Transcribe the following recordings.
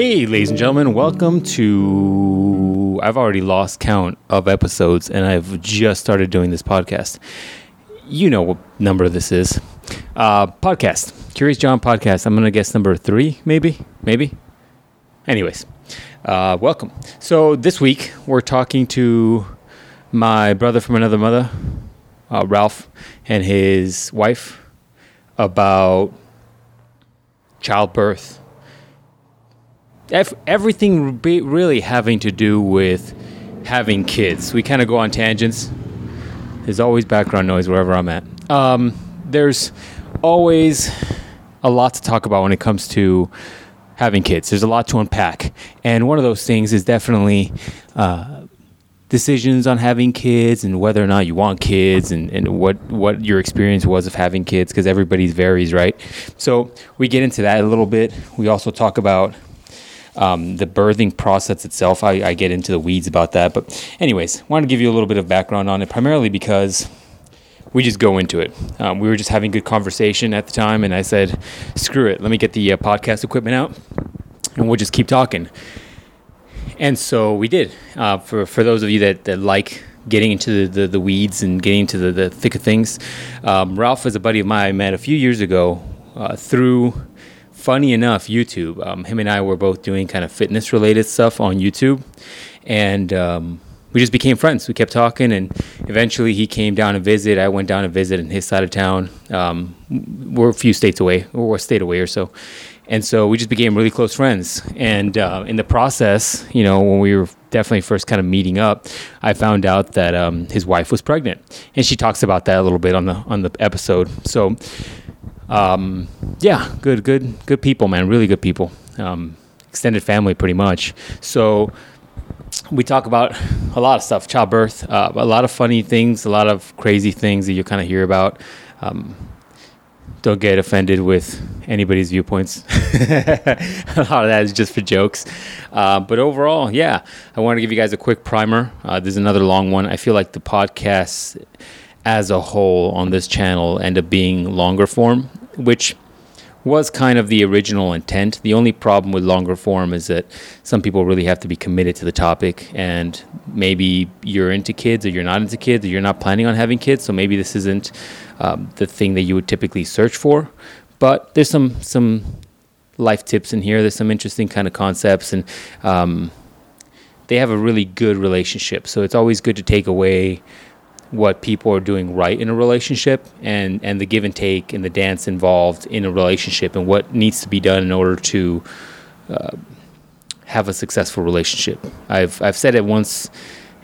Hey, ladies and gentlemen, welcome to. I've already lost count of episodes and I've just started doing this podcast. You know what number this is. Uh, podcast. Curious John podcast. I'm going to guess number three, maybe? Maybe? Anyways, uh, welcome. So this week we're talking to my brother from another mother, uh, Ralph, and his wife about childbirth. Ev- everything really having to do with having kids. We kind of go on tangents. There's always background noise wherever I'm at. Um, there's always a lot to talk about when it comes to having kids. There's a lot to unpack. And one of those things is definitely uh, decisions on having kids and whether or not you want kids and, and what, what your experience was of having kids because everybody's varies, right? So we get into that a little bit. We also talk about um, the birthing process itself. I, I get into the weeds about that. But, anyways, wanted to give you a little bit of background on it, primarily because we just go into it. Um, we were just having good conversation at the time, and I said, "Screw it, let me get the uh, podcast equipment out, and we'll just keep talking." And so we did. Uh, for for those of you that, that like getting into the, the, the weeds and getting into the, the thick of things, um, Ralph is a buddy of mine I met a few years ago uh, through. Funny enough, YouTube. Um, him and I were both doing kind of fitness related stuff on YouTube, and um, we just became friends. We kept talking, and eventually he came down to visit. I went down to visit in his side of town. Um, we're a few states away, or a state away or so, and so we just became really close friends. And uh, in the process, you know, when we were definitely first kind of meeting up, I found out that um, his wife was pregnant, and she talks about that a little bit on the on the episode. So, um, yeah, good, good, good people, man. Really good people. Um, extended family, pretty much. So we talk about a lot of stuff childbirth uh, a lot of funny things a lot of crazy things that you kind of hear about um, don't get offended with anybody's viewpoints a lot of that is just for jokes uh, but overall yeah i want to give you guys a quick primer uh, there's another long one i feel like the podcasts as a whole on this channel end up being longer form which was kind of the original intent. The only problem with longer form is that some people really have to be committed to the topic, and maybe you're into kids or you're not into kids or you're not planning on having kids, so maybe this isn't um, the thing that you would typically search for. But there's some some life tips in here. There's some interesting kind of concepts, and um, they have a really good relationship. So it's always good to take away what people are doing right in a relationship and, and the give and take and the dance involved in a relationship and what needs to be done in order to uh, have a successful relationship. I've, I've said it once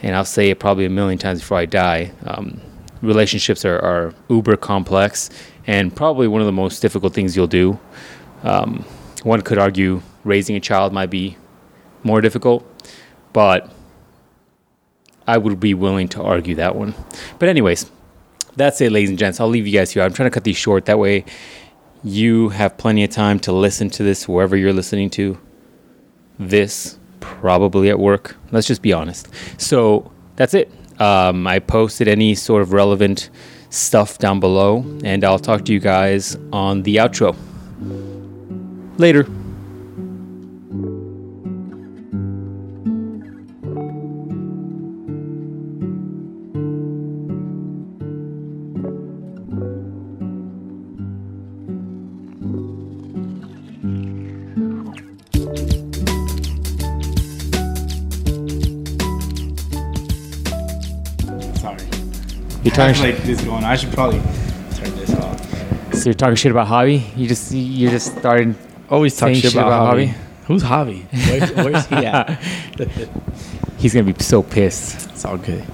and I'll say it probably a million times before I die. Um, relationships are, are uber complex and probably one of the most difficult things you'll do. Um, one could argue raising a child might be more difficult, but I would be willing to argue that one. But, anyways, that's it, ladies and gents. I'll leave you guys here. I'm trying to cut these short. That way, you have plenty of time to listen to this wherever you're listening to this, probably at work. Let's just be honest. So, that's it. Um, I posted any sort of relevant stuff down below, and I'll talk to you guys on the outro. Later. Talking, like this going. I should probably turn this off. so you're talking shit about Javi? You just you just started Always talking shit shit about, about Javi. Javi? Who's Javi? Where, where's he at? He's gonna be so pissed. it's all good.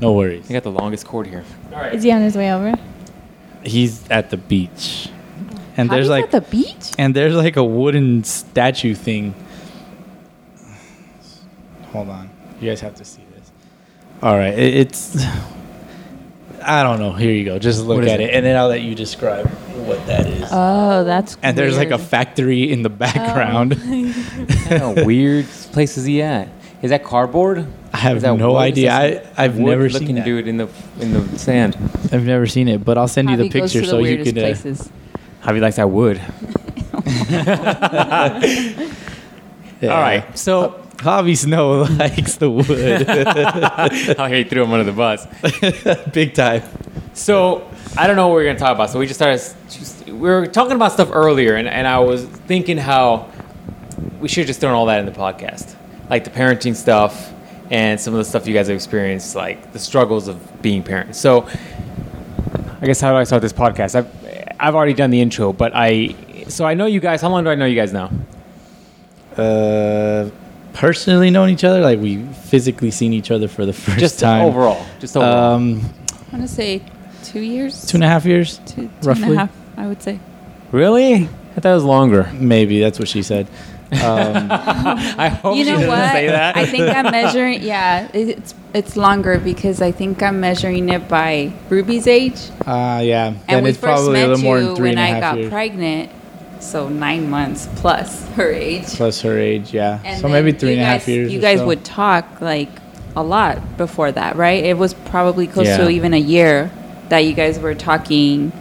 No worries. I got the longest cord here. Is he on his way over? He's at the beach, and How there's like at the beach. and there's like a wooden statue thing. Hold on, you guys have to see this. All right, it, it's. I don't know. Here you go. Just look at it? it, and then I'll let you describe what that is. Oh, that's. Cool. And there's like a factory in the background. What weird place is he at? Is that cardboard? I have that no wood? idea. I I've wood never seen that. dude in the in the sand. I've never seen it, but I'll send you the picture the so you can. Uh, places. Javi likes that wood. Yeah. All right. So Javi Snow likes the wood. I'll hear you threw him under the bus. Big time. So I don't know what we're gonna talk about. So we just started. Just, we were talking about stuff earlier, and, and I was thinking how we should have just thrown all that in the podcast, like the parenting stuff and some of the stuff you guys have experienced, like the struggles of being parents. So I guess how do I start this podcast? I've I've already done the intro, but I so I know you guys. How long do I know you guys now? Uh, personally known each other, like we physically seen each other for the first Just time. overall, just overall. Um, I want to say two years. two and a half years, Two, two and roughly. a half, I would say. really? I thought it was longer. maybe that's what she said. Um, I hope you she know doesn't what? say that. I think I'm measuring. Yeah, it's it's longer because I think I'm measuring it by Ruby's age, uh, yeah, and then we it's first probably a met little more you when and a I half got years. pregnant. So nine months plus her age. Plus her age, yeah. And so then maybe three you and a half guys- years. You or guys so. would talk like a lot before that, right? It was probably close Yeah. to even a year that you guys were talking.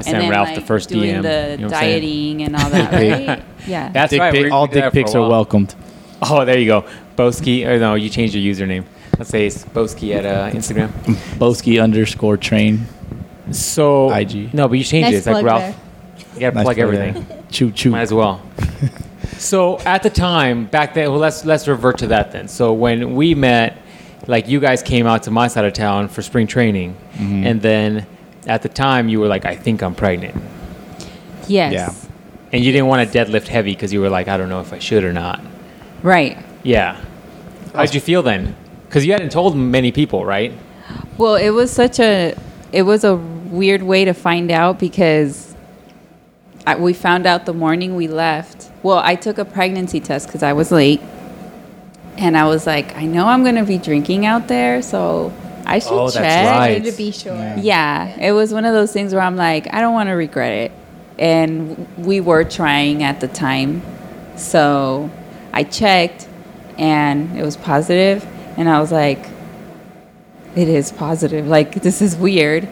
Sent Ralph the first doing DM, the you know what I'm saying? dieting and all that, right? Yeah. That's Dick right. pic- all we dick pics are welcomed. Oh, there you go. Boski. Or no, you changed your username. Let's say it's Boski at uh, Instagram. Boski underscore train. So IG. No, but you changed it. It's like Ralph. there. You gotta Nice plug plug everything. there. Choo choo. Might as well. so at the time back then, well, let's let's revert to that then. So when we met, like you guys came out to my side of town for spring training, Mm-hmm. and then at the time you were like, I think I'm pregnant, yes. Yeah. and you didn't want to deadlift heavy because you were like, I don't know if I should or not. Right. Yeah. How'd you feel then? Because you hadn't told many people, right? Well, it was such a it was a weird way to find out because I, we found out the morning we left. Well, I took a pregnancy test because I was late, and I was like, I know I'm gonna be drinking out there, so I should Oh, that's check. right. To be sure. Yeah. Yeah, it was one of those things where I'm like, I don't want to regret it. And we were trying at the time. So I checked and it was positive, And I was like, it is positive. Like, this is weird.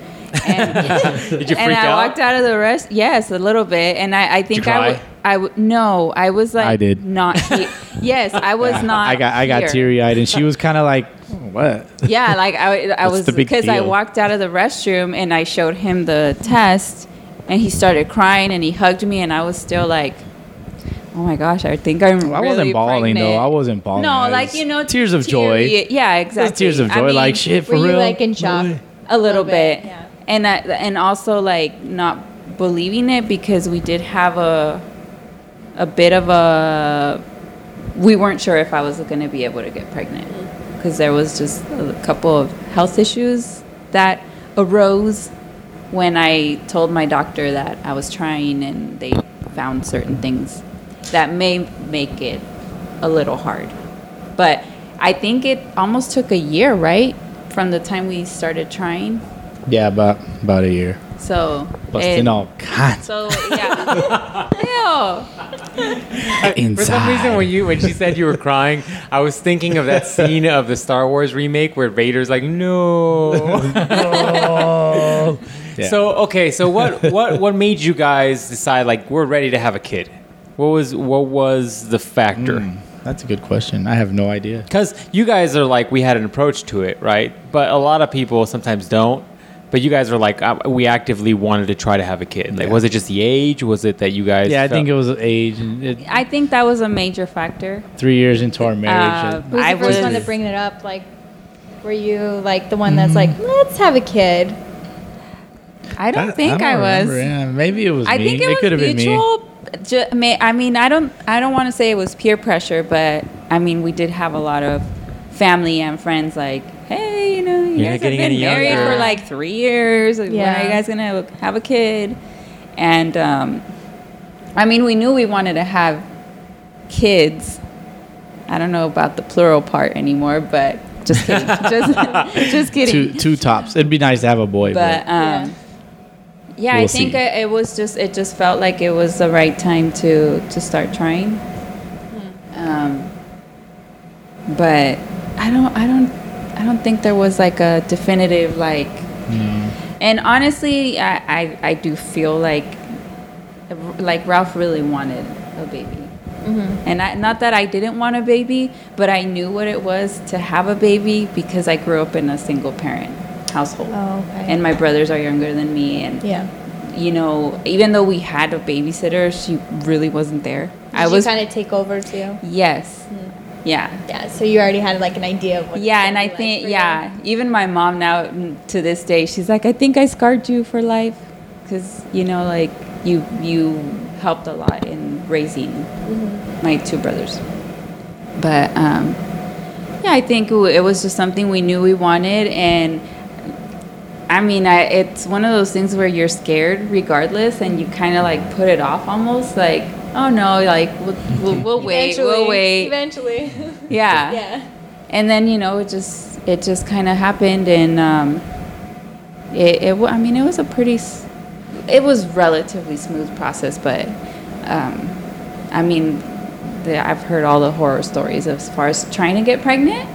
And, Did you freak and freak I out? walked out of the rest. Yes, a little bit. And I, I think you I cry? would. I would no. I was like I did. not. he- yes, I was not. I got I got here. teary eyed, and she was kind of like, "What?" Yeah, like I, I What's was the big because I deal? walked out of the restroom and I showed him the test, and he started crying and he hugged me and I was still like, oh my gosh, I think I'm. I really wasn't bawling though. I wasn't bawling. No, I like was- you know, tears of joy. teary- Yeah, exactly. Tears of I joy, mean, like shit for Were you real. like in shock? A little little bit, bit, yeah. And I, and also like not believing it because we did have a a bit of a we weren't sure if I was going to be able to get pregnant mm-hmm. because there was just a couple of health issues that arose when I told my doctor that I was trying and they found certain things that may make it a little hard. But I think it almost took a year, right? From the time we started trying. Yeah, about about a year. So Busting it- all kinds. So yeah. Ew. For some reason, when you when she said you were crying, I was thinking of that scene of the Star Wars remake where Vader's like, "No." Yeah. So okay, so what what what made you guys decide like we're ready to have a kid? What was what was the factor? Mm, that's a good question. I have no idea. Because you guys are like we had an approach to it, right? But a lot of people sometimes don't. But you guys are like uh, we actively wanted to try to have a kid. Like, Yeah. was it just the age? Was it that you guys? Yeah, I think it was age. And it, I think that was a major factor. three years into our marriage. Uh, and- Who was I the first was- one to bring it up? Like, were you like the one that's like, let's have a kid? I don't I- think I I, don't was. Yeah, maybe it was I me. think it, could have been me. mutual. May- I mean, I don't. I don't want to say it was peer pressure, but I mean, we did have a lot of family and friends like, "Hey, you know, you You're guys have been married younger." for like three years. When are you guys gonna have a kid?" And um, I mean, we knew we wanted to have kids. I don't know about the plural part anymore, but just kidding. just, just kidding. Two two tops. It'd be nice to have a boy, but but, um, yeah, I We'll think see. it, it was just it just felt like it was the right time to to start trying. Um, but I don't I don't I don't think there was like a definitive like. Hmm. And honestly, I, I I do feel like like Ralph really wanted a baby. Mm-hmm. And I, not that I didn't want a baby, but I knew what it was to have a baby because I grew up in a single parent household. Oh, okay. And my brothers are younger than me. And, yeah. you know, even though we had a babysitter, she really wasn't there. Did I was, kind of take over too. yes. Mm. Yeah. Yeah. So you already had like an idea of what. Yeah, and I be like think you. yeah, even my mom now to this day, she's like, I think I scarred you for life, because you know, like you you helped a lot in raising Mm-hmm. my two brothers. But um, yeah, I think it it was just something we knew we wanted, and I mean, I, it's one of those things where you're scared regardless, and you kind of like put it off almost, like, oh no, like we'll, we'll, we'll wait, we'll Eventually- wait, Eventually. yeah yeah. and then you know it just it just kind of happened and um it, it i mean it was a pretty it was relatively smooth process but um i mean the, i've heard all the horror stories as far as trying to get pregnant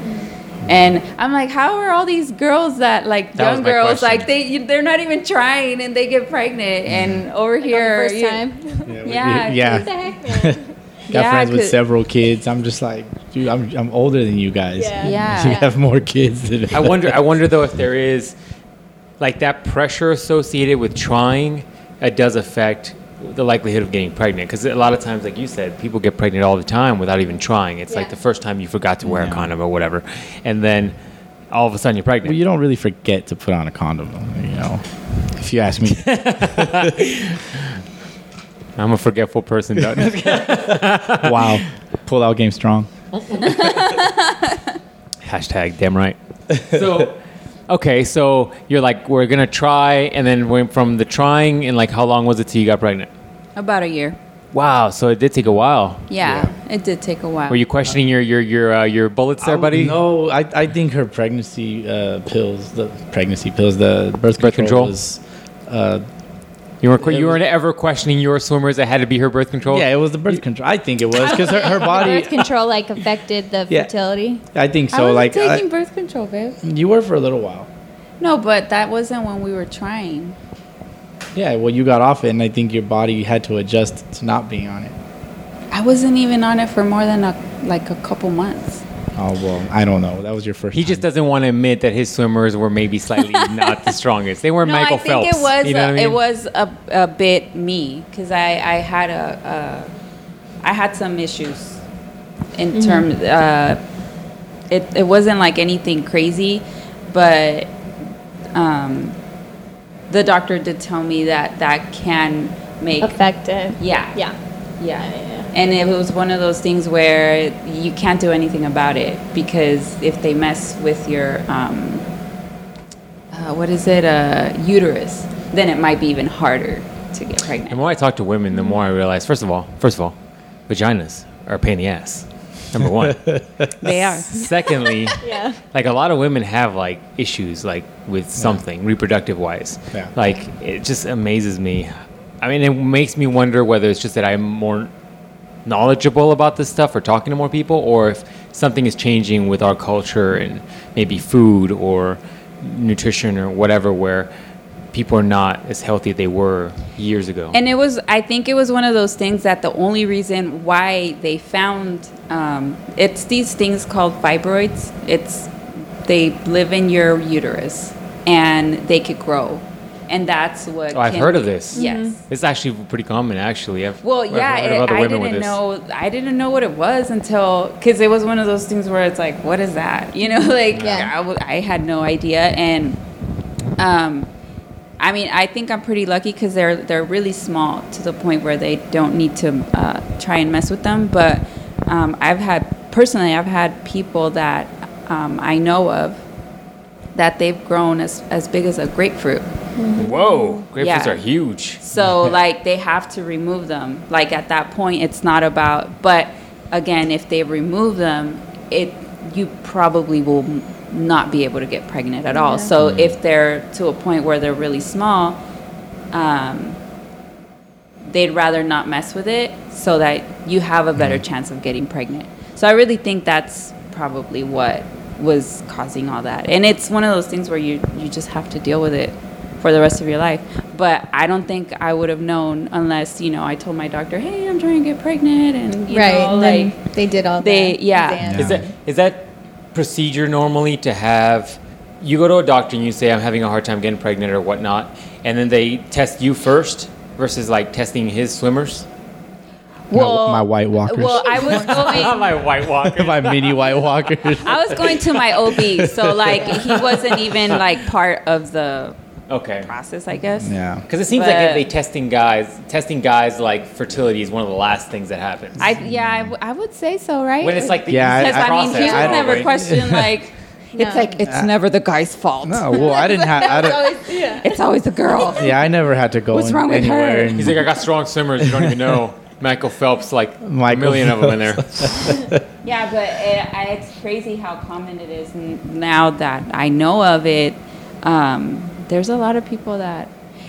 and i'm like how are all these girls that like That young girls question. like they they're not even trying and they get pregnant mm-hmm. and over Like here first you- time. Yeah. Yeah, yeah. what the heck, man? Got Yeah, friends with several kids. I'm just like, dude, I'm, I'm older than you guys. Yeah. Yeah. You have more kids than I wonder. I wonder though if there is like that pressure associated with trying. It does affect the likelihood of getting pregnant because a lot of times, like you said, people get pregnant all the time without even trying. It's like the first time you forgot to wear a condom or whatever, and then all of a sudden you're pregnant. Well, you don't really forget to put on a condom, you know. If you ask me, I'm a forgetful person. Doug. wow, pull out game strong. Hashtag damn right. So, okay, so you're like, we're gonna try, and then went from the trying, and like, how long was it till you got pregnant? about a year Wow, so it did take a while. yeah, it did take a while Were you questioning your your your uh, your bullets there, I- buddy? No, I, I think her pregnancy uh, pills, the pregnancy pills, the birth, Birth control? control, was. Uh, You weren't It you weren't ever questioning your swimmers that had to be her birth control. yeah, it was the birth control. I think it was because her, her body. Birth control like affected the Yeah. fertility. I think I so. was Like taking I, birth control, babe. you were for a little while. No, but that wasn't when we were trying. Yeah, well, you got off it, and I think your body had to adjust to not being on it. I wasn't even on it for more than a like a couple months. Oh well, I don't know. That was your first. He just doesn't want to admit that his swimmers were maybe slightly not the strongest. They weren't No, Michael I think Phelps. it was you know a, what I mean? it was a, a bit me because I I had a, a I had some issues in terms. Uh, it it wasn't like anything crazy, but um, the doctor did tell me that that can make Effective. yeah Yeah. Yeah. Yeah, yeah, yeah. And it was one of those things where you can't do anything about it because if they mess with your, um, uh, what is it, uh, uterus, then it might be even harder to get pregnant. the more I talk to women, the more I realize. First of all, first of all, vaginas are a pain in the ass. Number one. They are. Secondly, Yeah. like a lot of women have like issues like with something reproductive wise. Yeah. Like it just amazes me. I mean, it makes me wonder whether it's just that I'm more knowledgeable about this stuff or talking to more people, or if something is changing with our culture and maybe food or nutrition or whatever, where people are not as healthy as they were years ago. And it was, I think it was one of those things that the only reason why they found um, it's these things called fibroids. It's they live in your uterus and they could grow, and that's what. oh, I've heard of this. Yes. It's actually pretty common, actually. I've, Well, I've yeah, heard of it, other I women with didn't know. I didn't know what it was until because it was one of those things where it's like, what is that? You know, like Yeah. I, w- I had no idea, and um, I mean, I think I'm pretty lucky because they're they're really small to the point where they don't need to uh, try and mess with them. But um, I've had personally, I've had people that um, I know of that they've grown as as big as a grapefruit. Mm-hmm. Whoa, grapefruits Yeah. are huge. So like they have to remove them. Like at that point, it's not about. But again, if they remove them, it you probably will not be able to get pregnant at all. So mm. if they're to a point where they're really small, um, they'd rather not mess with it so that you have a mm. better chance of getting pregnant. So I really think that's probably what was causing all that. And it's one of those things where you you just have to deal with it for the rest of your life. but I don't think I would have known unless you know I told my doctor, "Hey, I'm trying to get pregnant," and you right. know, and like they did all they- the yeah. exams. Is that is that procedure normally to have? You go to a doctor and you say I'm having a hard time getting pregnant or whatnot, and then they test you first versus like testing his swimmers. My- my White Walkers. Well, I was going. my White Walker. My mini White Walkers. I was going to my OB, so like he wasn't even like part of the Okay. process, I guess. yeah. Because it seems like if But- they testing guys, testing guys like fertility is one of the last things that happens. I yeah, I, w- I would say so, right? when it's like the Yeah, I- because easiest I, mean, he process, was never probably. questioned like. No. It's like it's never the guy's fault. No, well, I didn't have. I It's don't, always- yeah. It's always the girl. yeah, I never had to go What's in wrong with anywhere. her? and- He's like, I got strong swimmers. You don't even know. Michael Phelps, like a Michael million of them in there. Yeah, but it, it's crazy how common it is now that I know of it. Um, there's a lot of people that,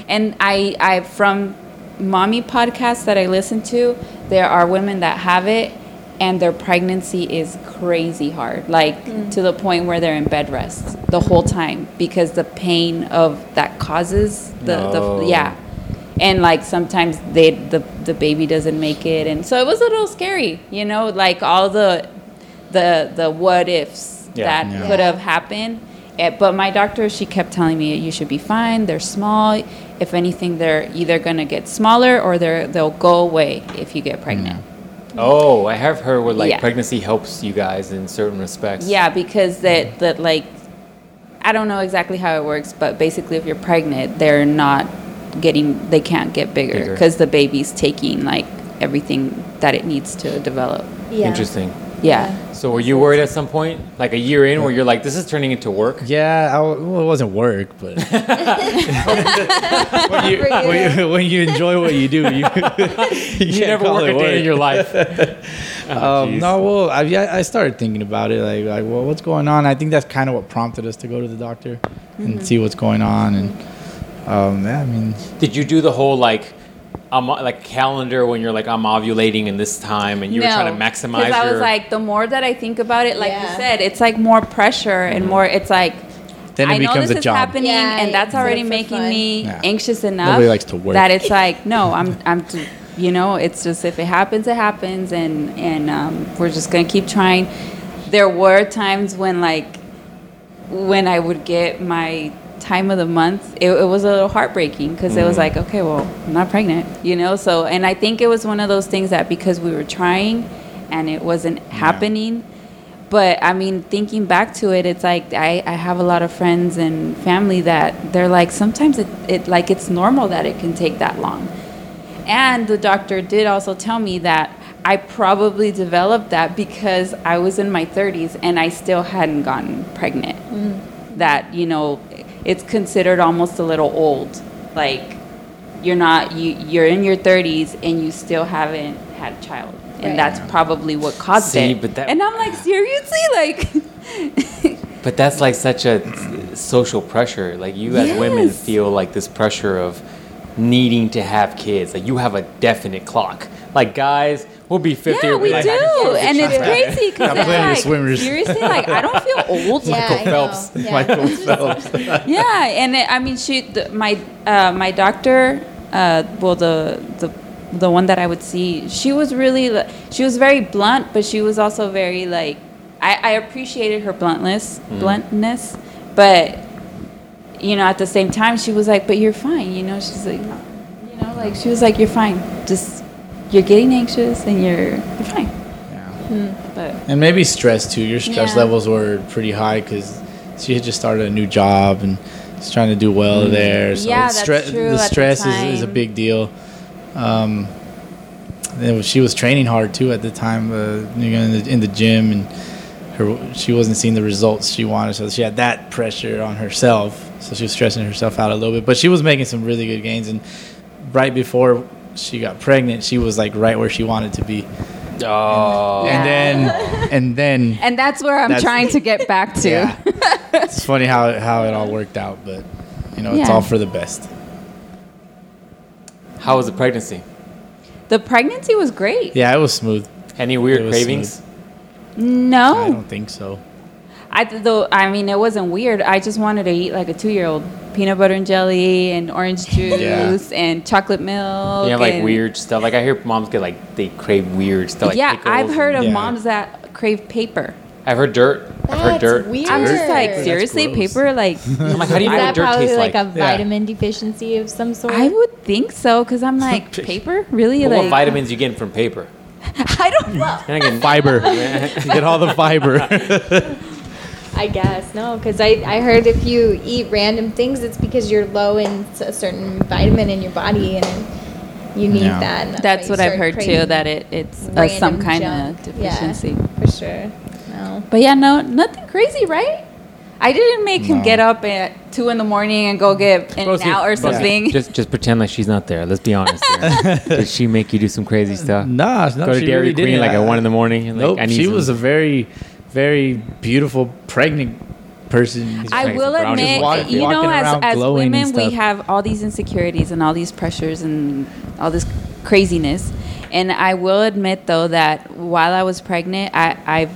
and I, I from mommy podcasts that I listen to, there are women that have it, and their pregnancy is crazy hard, like mm. to the point where they're in bed rest the whole time because the pain of that causes the, No. the yeah and like sometimes they the the baby doesn't make it and so it was a little scary you know like all the the the what ifs Yeah. that Yeah. could have happened Eh, but my doctor she kept telling me you should be fine they're small if anything they're either going to get smaller or they're they'll go away if you get pregnant Oh, I have heard where like Yeah. pregnancy helps you guys in certain respects. yeah because that that like i don't know exactly how it works but basically if you're pregnant they're not getting they can't get bigger Bigger. because the baby's taking like everything that it needs to develop Yeah. Interesting. Yeah So were you worried at some point, like a year in, where you're like, this is turning into work? Yeah, I, w- well, it wasn't work, but when, you, you. when, you, when you enjoy what you do, you, you, You never call work it a day in your life. Oh, Um, no, well, I, yeah, I started thinking about it, like, like, well, what's going on? I think that's kind of what prompted us to go to the doctor and see what's going on, and um, yeah, I mean, Did you do the whole like, um, like calendar when you're like, I'm ovulating in this time, and you were trying to maximize Because I your? was like, the more that I think about it, like you said, it's like more pressure and more. It's like then it I know becomes this a is job. happening, Yeah, and that's you do it already making fun. me Yeah. anxious enough. Nobody likes to work. That it's like, no, I'm, I'm, t- you know, it's just if it happens, it happens, and and um, we're just gonna keep trying. There were times when like when I would get my time of the month, it, it was a little heartbreaking because it was mm. like, okay, well, I'm not pregnant, you know. So, and I think it was one of those things that because we were trying and it wasn't happening. But I mean, thinking back to it, it's like I, I have a lot of friends and family that they're like sometimes it, it like it's normal that it can take that long. And the doctor did also tell me that I probably developed that because I was in my 30s and I still hadn't gotten pregnant. Mm. That, you know, it's considered almost a little old. Like you're not you you're in your 30s and you still haven't had a child. And Right. that's probably what caused See, it. but that- and I'm like, seriously? Like But that's like such a social pressure. Like you as women feel like this pressure of needing to have kids. Like you have a definite clock. Like guys, we'll be 50 Yeah, or we like, do, and it's crazy because Got it's plenty of like swimmers. seriously, like I don't feel old. Yeah, Michael Phelps. Yeah. Michael Phelps. yeah, and it, I mean, she, the, my, uh, my doctor, uh, well, the, the, the one that I would see, she was really, she was very blunt, but she was also very like, I, I appreciated her bluntness, bluntness, but you know, at the same time, she was like, but you're fine, you know, she's like, you know, like she was like, you're fine, just you're getting anxious and you're, you're fine, Yeah. but. And maybe stress too. Your stress Yeah. levels were pretty high because she had just started a new job and was trying to do well there. So Yeah, it's that's true The at the stress is, is a big deal. Um, and she was training hard too at the time, uh, you know, in the, in the gym, and her she wasn't seeing the results she wanted, so she had that pressure on herself. So she was stressing herself out a little bit, but she was making some really good gains. And right before she got pregnant, she was like right where she wanted to be. Oh. And then, and then And that's where I'm That's- trying to get back to. yeah. it's funny how how it all worked out, but you know, it's Yeah. all for the best. How was the pregnancy? The pregnancy was great. Yeah, it was smooth. Any weird cravings? was cravings? I don't think so. I though I mean it wasn't weird. I just wanted to eat like a two year old peanut butter and jelly and orange juice and chocolate milk. You have like and- weird stuff. Like I hear moms get like they crave weird stuff. Like yeah, pickles I've heard of Yeah. moms that crave paper. I've heard dirt. I've heard That's dirt. weird. I'm just like seriously paper like. I'm like, how do you Is know that dirt probably tastes like, like? a Yeah. vitamin deficiency of some sort? I would think so because I'm like paper really But like what vitamins you getting from paper? I don't know. You're not getting Fiber. get all the fiber. I guess no, because I, I heard if you eat random things, it's because you're low in a certain vitamin in your body and you need Yeah. that. and That's what I've heard too. That it it's uh, some kind junk. of deficiency. Yeah, for sure. No. But yeah, no, nothing crazy, right? I didn't make him get up at two in the morning and go get in Bro, and out or bro, see, something. Just just pretend like she's not there. Let's be honest. Here. Did she make you do some crazy stuff? nah, no, Go to she Dairy really Queen didn't. like at one in the morning. and, Like, Nope, I need she some- was a very, very beautiful pregnant person. I will admit, walk- you know, as, as women, we have all these insecurities and all these pressures and all this craziness. And I will admit, though, that while I was pregnant, I, I've,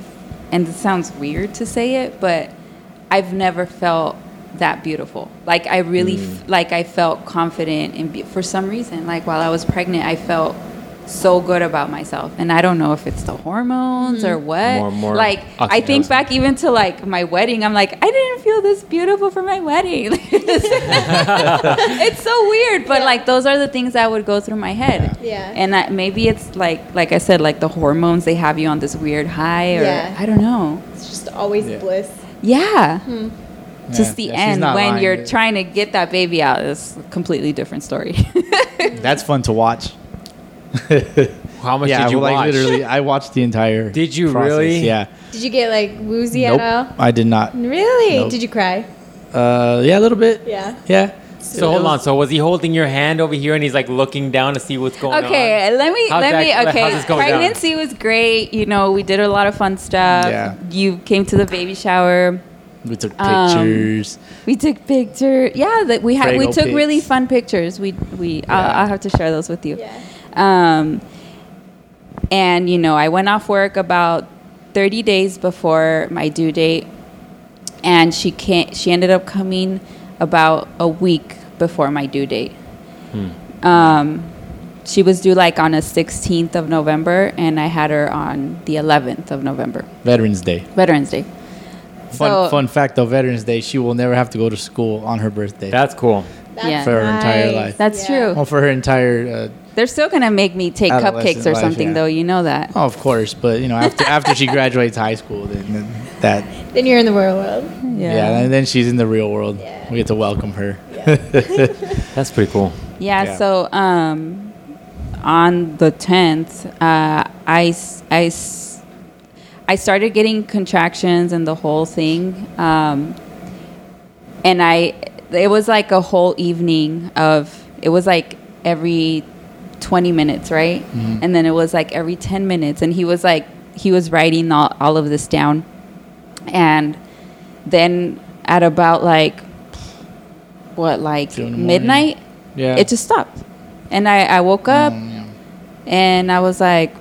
and it sounds weird to say it, but I've never felt that beautiful. Like I really, Mm. f- like I felt confident, and be- for some reason, like while I was pregnant, I felt so good about myself. And I don't know if it's the hormones or what. More- more like I think back even to like my wedding, I'm like, I didn't feel this beautiful for my wedding. it's so weird, but Yeah. like those are the things that would go through my head. Yeah. And I, maybe it's like, like I said, like the hormones they have you on this weird high, or Yeah. I don't know. It's just always Yeah. bliss. Yeah. Hmm. Just the yeah, end when lying. you're trying to get that baby out is a completely different story. That's fun to watch. How much yeah, did you well, like watch? literally, I watched the entire. Did you process, really? Yeah. Did you get like woozy Nope, at all? I did not. Really? Nope. Did you cry? Uh, yeah, a little bit. Yeah. Yeah. So hold on. So was he holding your hand over here and he's like looking down to see what's going on? okay, let me How's let that- me. Okay, this going down? pregnancy was great. You know, we did a lot of fun stuff. Yeah. You came to the baby shower. We took Um, pictures. We took pictures. Yeah, that we had. We Prego took really fun pictures. We we. I'll, I'll have to share those with you. Yeah. Um, and you know, I went off work about 30 days before my due date, and she can't. She ended up coming about a week before my due date. Hmm. Um, she was due like on the 16th of November, and I had her on the 11th of November, Veterans Day. Veterans Day. Fun, So- fun fact though, Veterans Day, she will never have to go to school on her birthday. That's cool. That's Yeah. For her entire life. That's true. well, for her entire. Uh, They're still gonna make me take cupcakes or life, something, yeah. though. You know that. oh, of course, but you know, after after she graduates high school, then, then that. Then you're in the real world. Yeah. and then she's in the real world. Yeah. We get to welcome her. That's pretty cool. Yeah, Yeah. so um, on the 10th, uh, I, s- I, s- I started getting contractions and the whole thing. Um, and I, it was like a whole evening of, it was like every 20 minutes, right? And then it was like every 10 minutes. And he was like, he was writing all, all of this down. And then at about like, what, like Two in the morning. midnight? Yeah. it just stopped. And I, I woke up Um, yeah. and I was like,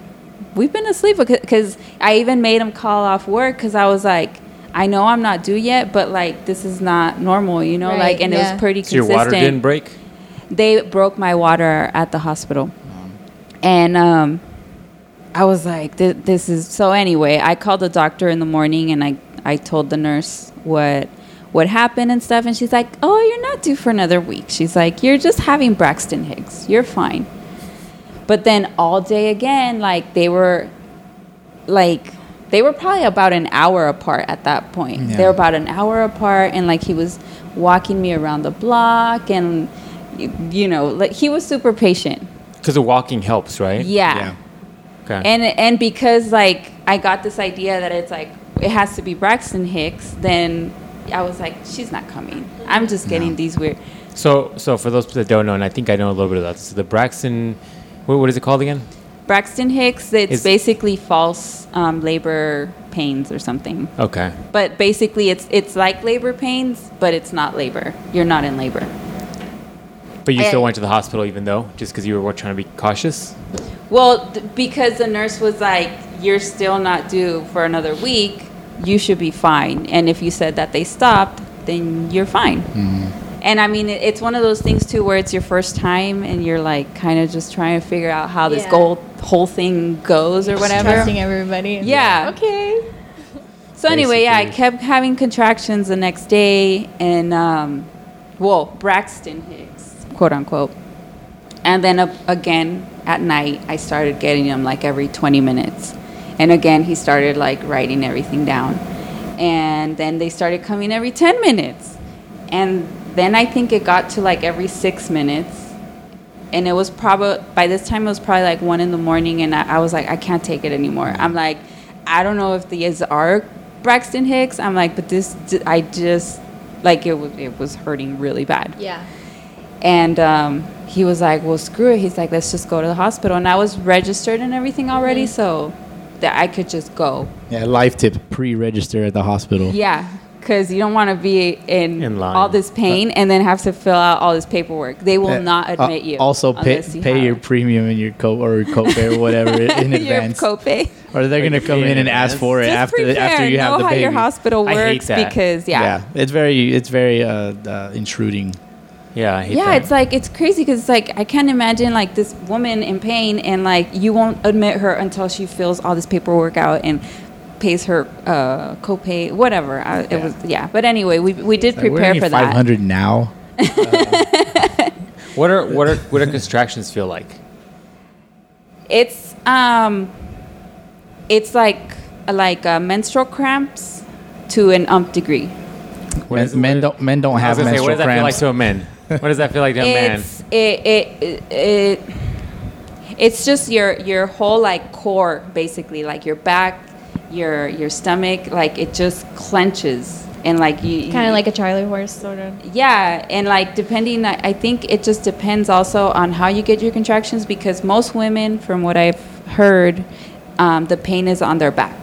we've been asleep because I even made him call off work because I was like, I know I'm not due yet, but like this is not normal, you know, Right, like, and it was pretty So your water didn't break? They broke my water at the hospital, and um, I was like, "Th- this is so. Anyway, I called the doctor in the morning and I I told the nurse what what happened and stuff, and she's like, oh, you're not due for another week. She's like, you're just having Braxton Hicks. You're fine. But then all day again, like they were like they were probably about an hour apart at that point. They were about an hour apart and like he was walking me around the block and you know, like he was super patient. Because the walking helps, right? Yeah. Yeah. Okay. And and because like I got this idea that it's like it has to be Braxton Hicks, then I was like, she's not coming. I'm just getting these weird. so, so for those that don't know, and I think I know a little bit about this, the Braxton, what, what is it called again? Braxton Hicks, it's Is- basically false um, labor pains or something. Okay. But basically, it's it's like labor pains, but it's not labor. You're not in labor. But you still went to the hospital even though, just because you were trying to be cautious? Well, th- because the nurse was like, "You're still not due for another week," you should be fine. And if you said that they stopped, then you're fine. And I mean, it, it's one of those things too where it's your first time and you're like kind of just trying to figure out how this Yeah. goal, whole thing goes or Just whatever. Trusting everybody. and- Yeah. Okay. So anyway, yeah, I kept having contractions the next day, and um, well, Braxton Hicks, quote unquote, and then uh, again at night, I started getting them like every 20 minutes, and again he started like writing everything down, and then they started coming every 10 minutes, and then I think it got to like every six minutes. And it was probably by this time it was probably like one in the morning, and I, I was like, I can't take it anymore. I'm like, I don't know if these are Braxton Hicks. I'm like, but this, I just like it was it was hurting really bad. Yeah. And um, he was like, well, screw it. He's like, let's just go to the hospital. And I was registered and everything already, Mm-hmm. so that I could just go. Yeah, life tip: pre-register at the hospital. Yeah, because you don't want to be in, In all this pain and then have to fill out all this paperwork. They will Uh, not uh, admit you. Also, pay, you pay have your premium and your co or copay or whatever in your advance, copay. or they're gonna come in in and ask for it Just after prepare. after you know have the how baby. your hospital I hate works that. because yeah. it's very it's very uh, uh, intruding. Yeah, I hate yeah, that. it's like it's crazy because it's like I can't imagine like this woman in pain and like you won't admit her until she fills all this paperwork out and pays her uh, copay, whatever. I, it Yeah. was yeah, but anyway, we we did Like, we're prepare only for that. 500 now. what are what are what do contractions feel like? It's um, it's like like uh, menstrual cramps to an umph degree. Men, men don't men don't have gonna say, what menstrual does that feel like cramps. to a man? What does that feel like to a man? It's it, it it it it's just your your whole like core basically. Like your back, your your stomach like it just clenches. And like you Kind of like a Charlie horse, sort of. yeah and like depending I I think it just depends also on how you get your contractions because most women from what I've heard um, the pain is on their back.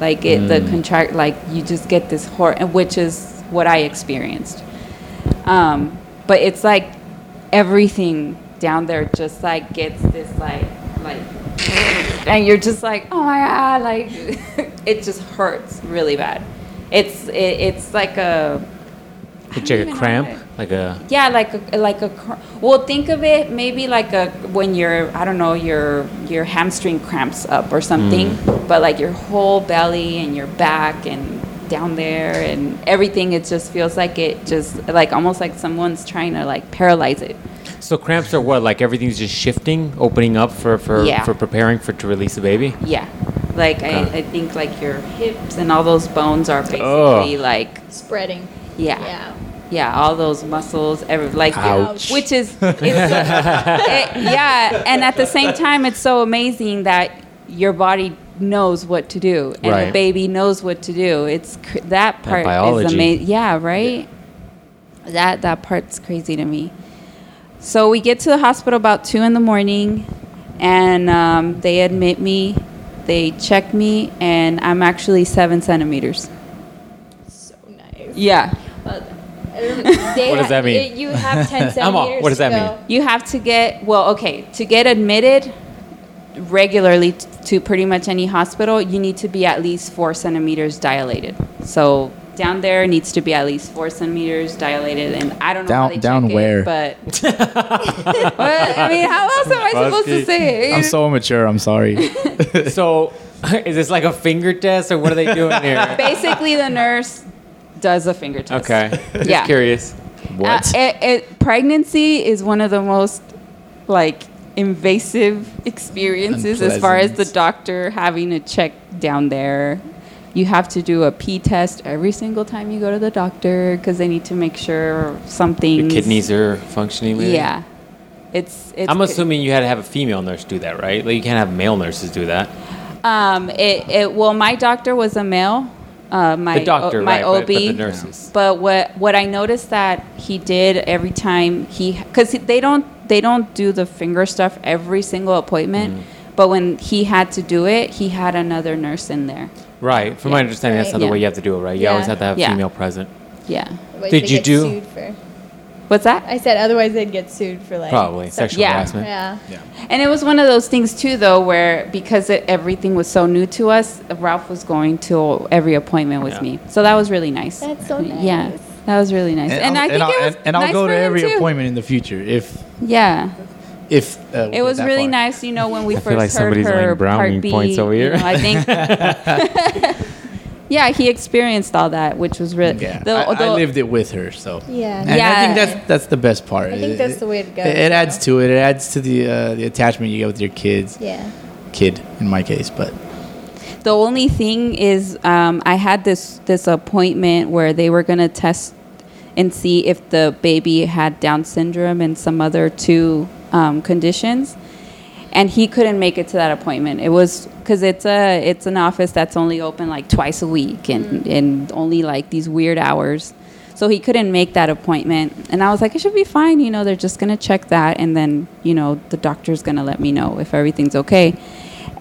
Like it the contract like you just get this horror which is what I experienced. Um, but it's like everything down there just like gets this like like and you're just like oh my god like it just hurts really bad. It's it, it's like a It's like a cramp, like a yeah, like a, like a cr- well, think of it maybe like a when your I don't know your your hamstring cramps up or something, mm. but like your whole belly and your back and down there and everything. It just feels like it just like almost like someone's trying to like paralyze it. So cramps are what? Like everything's just shifting, opening up for for, Yeah. for preparing for to release the baby. Yeah, like I, Okay. I think like your hips and all those bones are basically Ugh. like Spreading. yeah. Yeah. Yeah, all those muscles, every, like Ouch. which is, it's, it- yeah, and at the same time, it's so amazing that your body knows what to do and the Right. baby knows what to do. It's cr- that part biology. is amazing. Yeah, right. That that part's crazy to me. So we get to the hospital about two in the morning, and um, they admit me. They check me, and I'm actually seven centimeters. So nice. Yeah. Well, What does that mean? you have 10 centimeters. I'm all- what does that go. mean? You have to get well, okay, to get admitted regularly t- to pretty much any hospital, you need to be at least four centimeters dilated. So down there needs to be at least four centimeters dilated, and I don't know how Down- they down check where? it, but What? I mean, how else am I supposed to say it? I'm so immature. I'm sorry. so is this like a finger test or what are they doing here? Basically, the nurse does a finger test. okay, just Yeah. curious. What? Uh, it, it, pregnancy is one of the most like invasive experiences as far as the doctor having to check down there. You have to do a pee test every single time you go to the doctor because they need to make sure something. Your kidneys are functioning. maybe? Yeah, it's. it's I'm assuming you had to have a female nurse do that, right? Like you can't have male nurses do that. Um, it, it well, my doctor was a male. Uh, my The doctor, o- my right, OB. but- but the nurses. But what what I noticed that he did every time he because they don't they don't do the finger stuff every single appointment. Mm. But when he had to do it, he had another nurse in there. Right. From my Yeah. understanding, that's Right. not the Yeah. way you have to do it, right? You always have to have Yeah. female present. Yeah. Otherwise Did you do- sued for- What's that? I said otherwise they'd get sued for like Probably sexual Yeah. harassment. Yeah. Yeah. And it was one of those things too, though, where because it, everything was so new to us, Ralph was going to every appointment with Yeah. me, so that was really nice. That's so nice. Yeah, nice. That was really nice, and, I'll- I think I'll, it was and, and I'll nice go to every too. appointment in the future if Yeah, if uh, it was really far. nice. You know, when we I first like heard her brownie Part B, points over you here. know, I think. yeah, he experienced all that, which was really. Yeah, the- I, I lived it with her, so Yeah. And I think that's that's the best part. I think that's the way to go, It, it adds so. to it. It adds to the uh, the attachment you get with your kids. Yeah. Kid, in my case, but The only thing is, um, I had this this appointment where they were gonna test and see if the baby had Down syndrome and some other two um, conditions, and he couldn't make it to that appointment. It was because it's a it's an office that's only open like twice a week and and only like these weird hours. So he couldn't make that appointment, and I was like, it should be fine. You know, they're just gonna check that, and then you know the doctor's gonna let me know if everything's okay.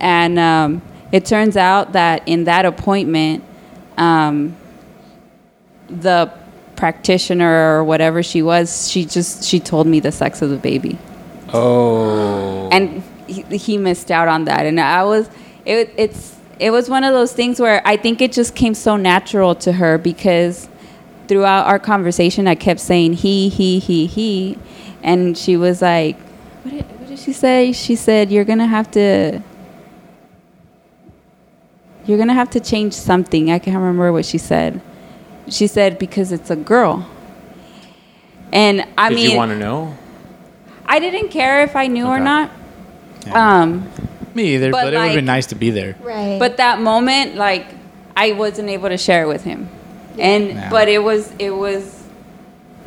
And um, it turns out that in that appointment, um, the practitioner or whatever she was, she just she told me the sex of the baby, Oh. and he, he missed out on that. And I was it it's it was one of those things where I think it just came so natural to her because throughout our conversation, I kept saying he he he he, and she was like, what did, what did she say? She said you're gonna have to you're gonna have to change something. I can't remember what she said. She said because it's a girl. And I Did mean, you want to know? I didn't care if I knew or not. Yeah. Um, me either. But But, it would have been nice to be there. Right. but that moment, like, I wasn't able to share it with him. And Yeah. but it was it was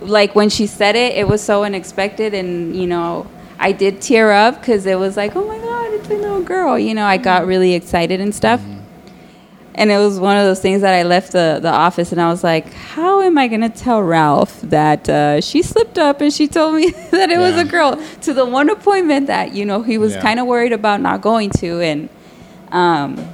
like when she said it, it was so unexpected, and you know, I did tear up because it was like, oh my god, it's a little girl. You know, I got really excited and stuff. And it was one of those things that I left the, the office and I was like, how am I going to tell Ralph that uh, she slipped up and she told me that it was a girl to the one appointment that, you know, he was Yeah. kind of worried about not going to. And um,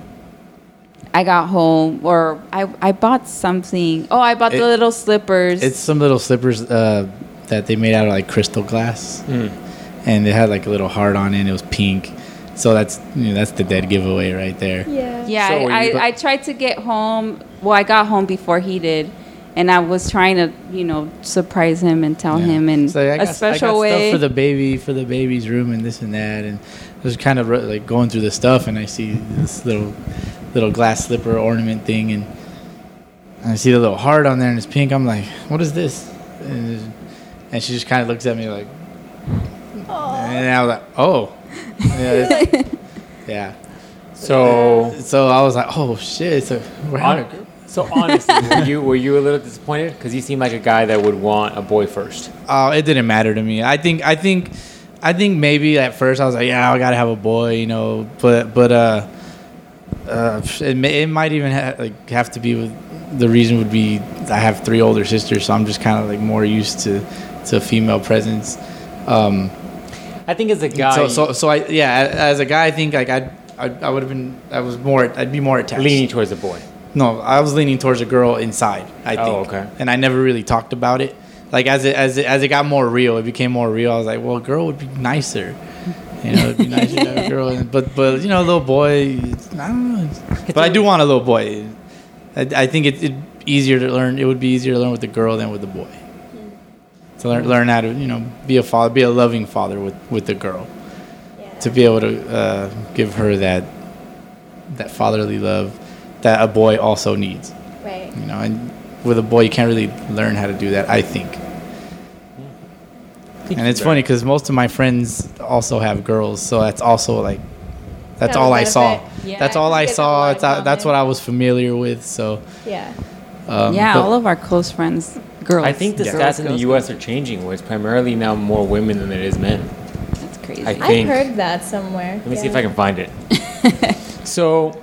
I got home or I, I bought something. Oh, I bought It- the little slippers. It's some little slippers uh, that they made out of like crystal glass, and it had like a little heart on it. and It was pink, so that's you know, that's the dead giveaway right there. yeah. Yeah, So were I, you I, I tried to get home. Well, I got home before he did, and I was trying to, you know, surprise him and tell Yeah. him in So I a got, special I got way. stuff for the baby for the baby's room and this and that, and I was kind of like going through the stuff, and I see this little little glass slipper ornament thing, and I see the little heart on there, and it's pink. I'm like, what is this? And, and she just kind of looks at me like, and I was like, oh, yeah. yeah. So, So I was like, oh shit. So we're having a on, so honestly, were you were you a little disappointed? Because you seem like a guy that would want a boy first. Oh, it didn't matter to me. I think I think I think maybe at first I was like, yeah, I gotta have a boy, you know. But but uh, uh it, may, it might even ha- like have to be with the reason would be I have three older sisters, so I'm just kind of like more used to to female presence. Um, I think as a guy, so so so I yeah, as a guy, I think like I'd, I I would have been I was more I'd be more attached. leaning towards a boy. No, I was leaning towards a girl inside. I oh, think. Oh, okay. And I never really talked about it. Like as it as it as it got more real, it became more real. I was like, well, a girl would be nicer. You know, it'd be nicer to have a girl. But but you know, a little boy, I don't know. But I do want a little boy. I, I think it, it easier to learn. It would be easier to learn with the girl than with the boy. To learn learn how to you know be a father, be a loving father with with the girl. To be able to uh, give her that that fatherly love that a boy also needs Right. you know and with a boy you can't really learn how to do that i think and it's funny because most of my friends also have girls so that's also like that's Kind all I saw. Yeah. that's all i You guys a saw that's, that's what i was familiar with so Yeah. um, yeah, but- all of our close friends, girls. I think the Yeah. stats in the Girls, U.S. are changing, where it's primarily now more women than it is men. That's crazy. I I think. heard that somewhere. Let me see if I can find it. so,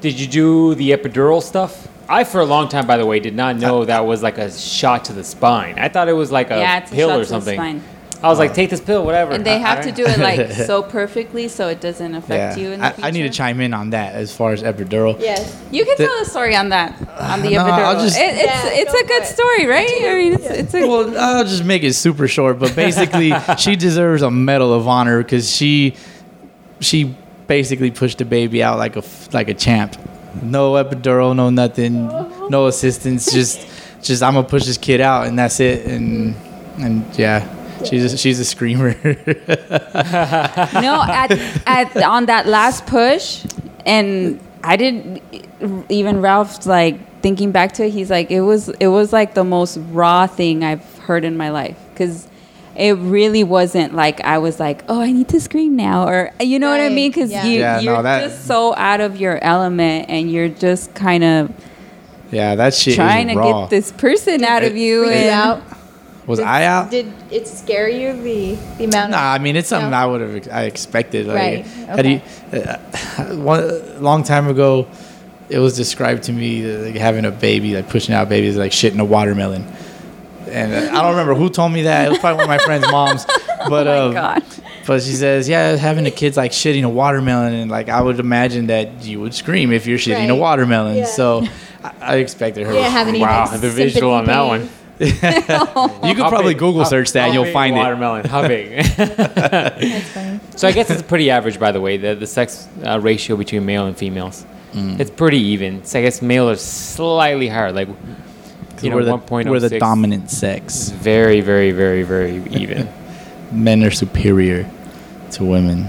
did you do the epidural stuff? I, for a long time, by the way, did not know uh, that was like a shot to the spine. I thought it was like a yeah, it's a pill shot or to the something. Spine. I was like, uh, take this pill, whatever. And they have to do it like so perfectly so it doesn't affect you in the I, future. I need to chime in on that as far as epidural. Yes. You can The- tell a story on that on the No, epidural. I'll just- It- it's Yeah, it's a good it. story, right? I mean, it's it's a Well, I'll just make it super short, but basically, she deserves a medal of honor because she she basically pushed the baby out like a f- like a champ. No epidural, no nothing, no assistance. Just just I'm gonna push this kid out, and that's it. And and yeah, she's a, she's a screamer. no at, at on that last push and i didn't even ralph's like thinking back to it he's like it was it was like the most raw thing i've heard in my life because it really wasn't like i was like oh i need to scream now or you know what i mean because yeah. you yeah, you're that- just so out of your element and you're just kind of yeah, that shit trying is to raw. get this person out of you you and out? Was Did- I out? Did it scare you the the amount? Nah, of, I mean it's something No. I would have I expected. Like, Right, Had you, uh, one long time ago, it was described to me like having a baby, like pushing out babies, like shitting a watermelon. And uh, I don't remember who told me that. It was probably one of my friend's moms. But oh um, god but she says, yeah, having a kid's like shitting a watermelon, and like I would imagine that you would scream if you're shitting a watermelon. Yeah. So I, I expected her. You didn't have any Wow, like, the visual on that one. Pain. You could How probably big- Google how- search that how and you'll big find it. Watermelon. How big? That's funny. so I guess it's pretty average, by the way. The the sex uh, ratio between male and females, Mm. it's pretty even. So I guess male is slightly higher, like you know, we're the, one point we're the oh six. dominant It's sex. very, very, very, very even. Men are superior to women.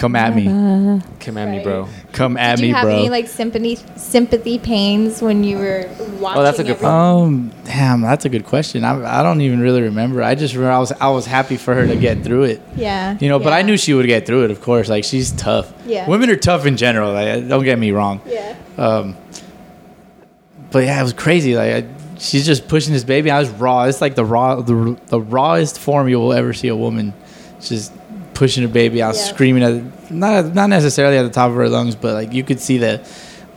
Come at me. Come at me, bro. Come at me. Did me, you have bro. any like sympathy sympathy pains when you were watching? Oh, that's a good everything? Um, damn, that's a good question. I, I don't even really remember. I just remember I was I was happy for her to get through it. Yeah. You know, but I yeah. knew she would get through it. Of course, like she's tough. Yeah. Women are tough in general. Like, don't get me wrong. Yeah. Um, but yeah, it was crazy. Like I, she's just pushing this baby. I was raw. It's like the raw, the, the rawest form you will ever see a woman. Just pushing a baby out, Yeah. screaming at not not necessarily at the top of her lungs, but like you could see the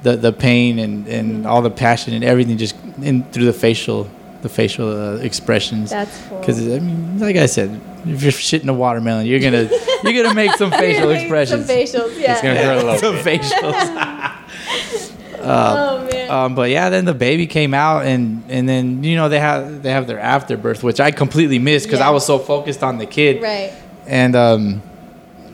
the, the pain and, and Mm-hmm. all the passion and everything just in through the facial the facial uh, expressions. That's cool. Because I mean, like I said, if you're shitting a watermelon, you're gonna you're gonna make some facial Really, expressions. Some facials. Yeah. It's gonna hurt a little some bit. facials. oh man. Um, but yeah, then the baby came out, and and then you know they have they have their afterbirth, which I completely missed because Yeah. I was so focused on the kid. right. And um,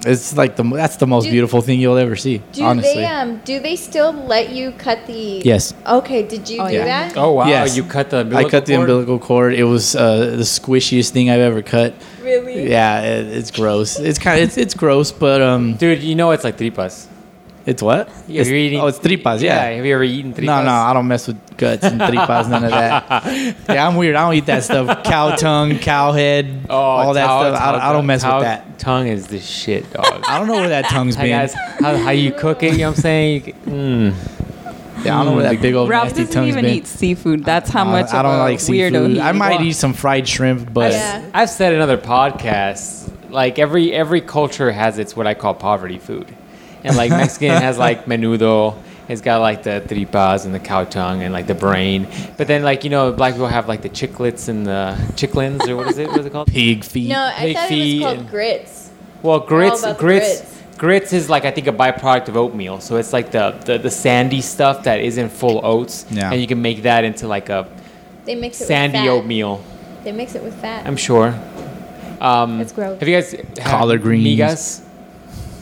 it's like the that's the most Do- beautiful thing you'll ever see. Do honestly. they um do they still let you cut the? Yes. Okay. Did you Oh, do yeah. that? Oh wow! Yes. You cut the. I umbilical cut the cord? umbilical cord. It was uh, the squishiest thing I've ever cut. Really? Yeah, it, it's gross. It's kind of it's, it's gross, but um, Dude, you know it's like tripas. It's what? Yeah, It's- you're eating- oh, it's tripas. Yeah. Have you ever eaten tripas? No, no, I don't mess with guts and tripas, none of that. Yeah, I'm weird. I don't eat that stuff. Cow tongue, cow head, Oh, all that tau- stuff. I, don't- I don't mess tau- with that. Tongue is the shit, dog. I don't know where that tongue's Hi been. guys, how, how you cook it? You know what I'm saying? Mm. Yeah, I don't know where that big old Ralph nasty doesn't tongue's even been. eat seafood. That's how Uh, much I don't of a like weirdo seafood. he I might eat some fried shrimp, but Yeah. I've said in other podcasts, like every every culture has its what I call poverty food, and like Mexican has like menudo. It's got like the tripas and the cow tongue and like the brain. But then like you know black people have like the chiclets and the chicklins or what is it? What is it called? pig feet. No, I Pig thought it feet was called and- grits. Well, grits, grits, grits. grits is like I think a byproduct of oatmeal. So it's like the the, the sandy stuff that isn't full oats, Yeah. and you can make that into like a They mix it sandy with fat. oatmeal. They mix it with fat. I'm sure. Um, It's gross. Have you guys had Collard greens. Migas?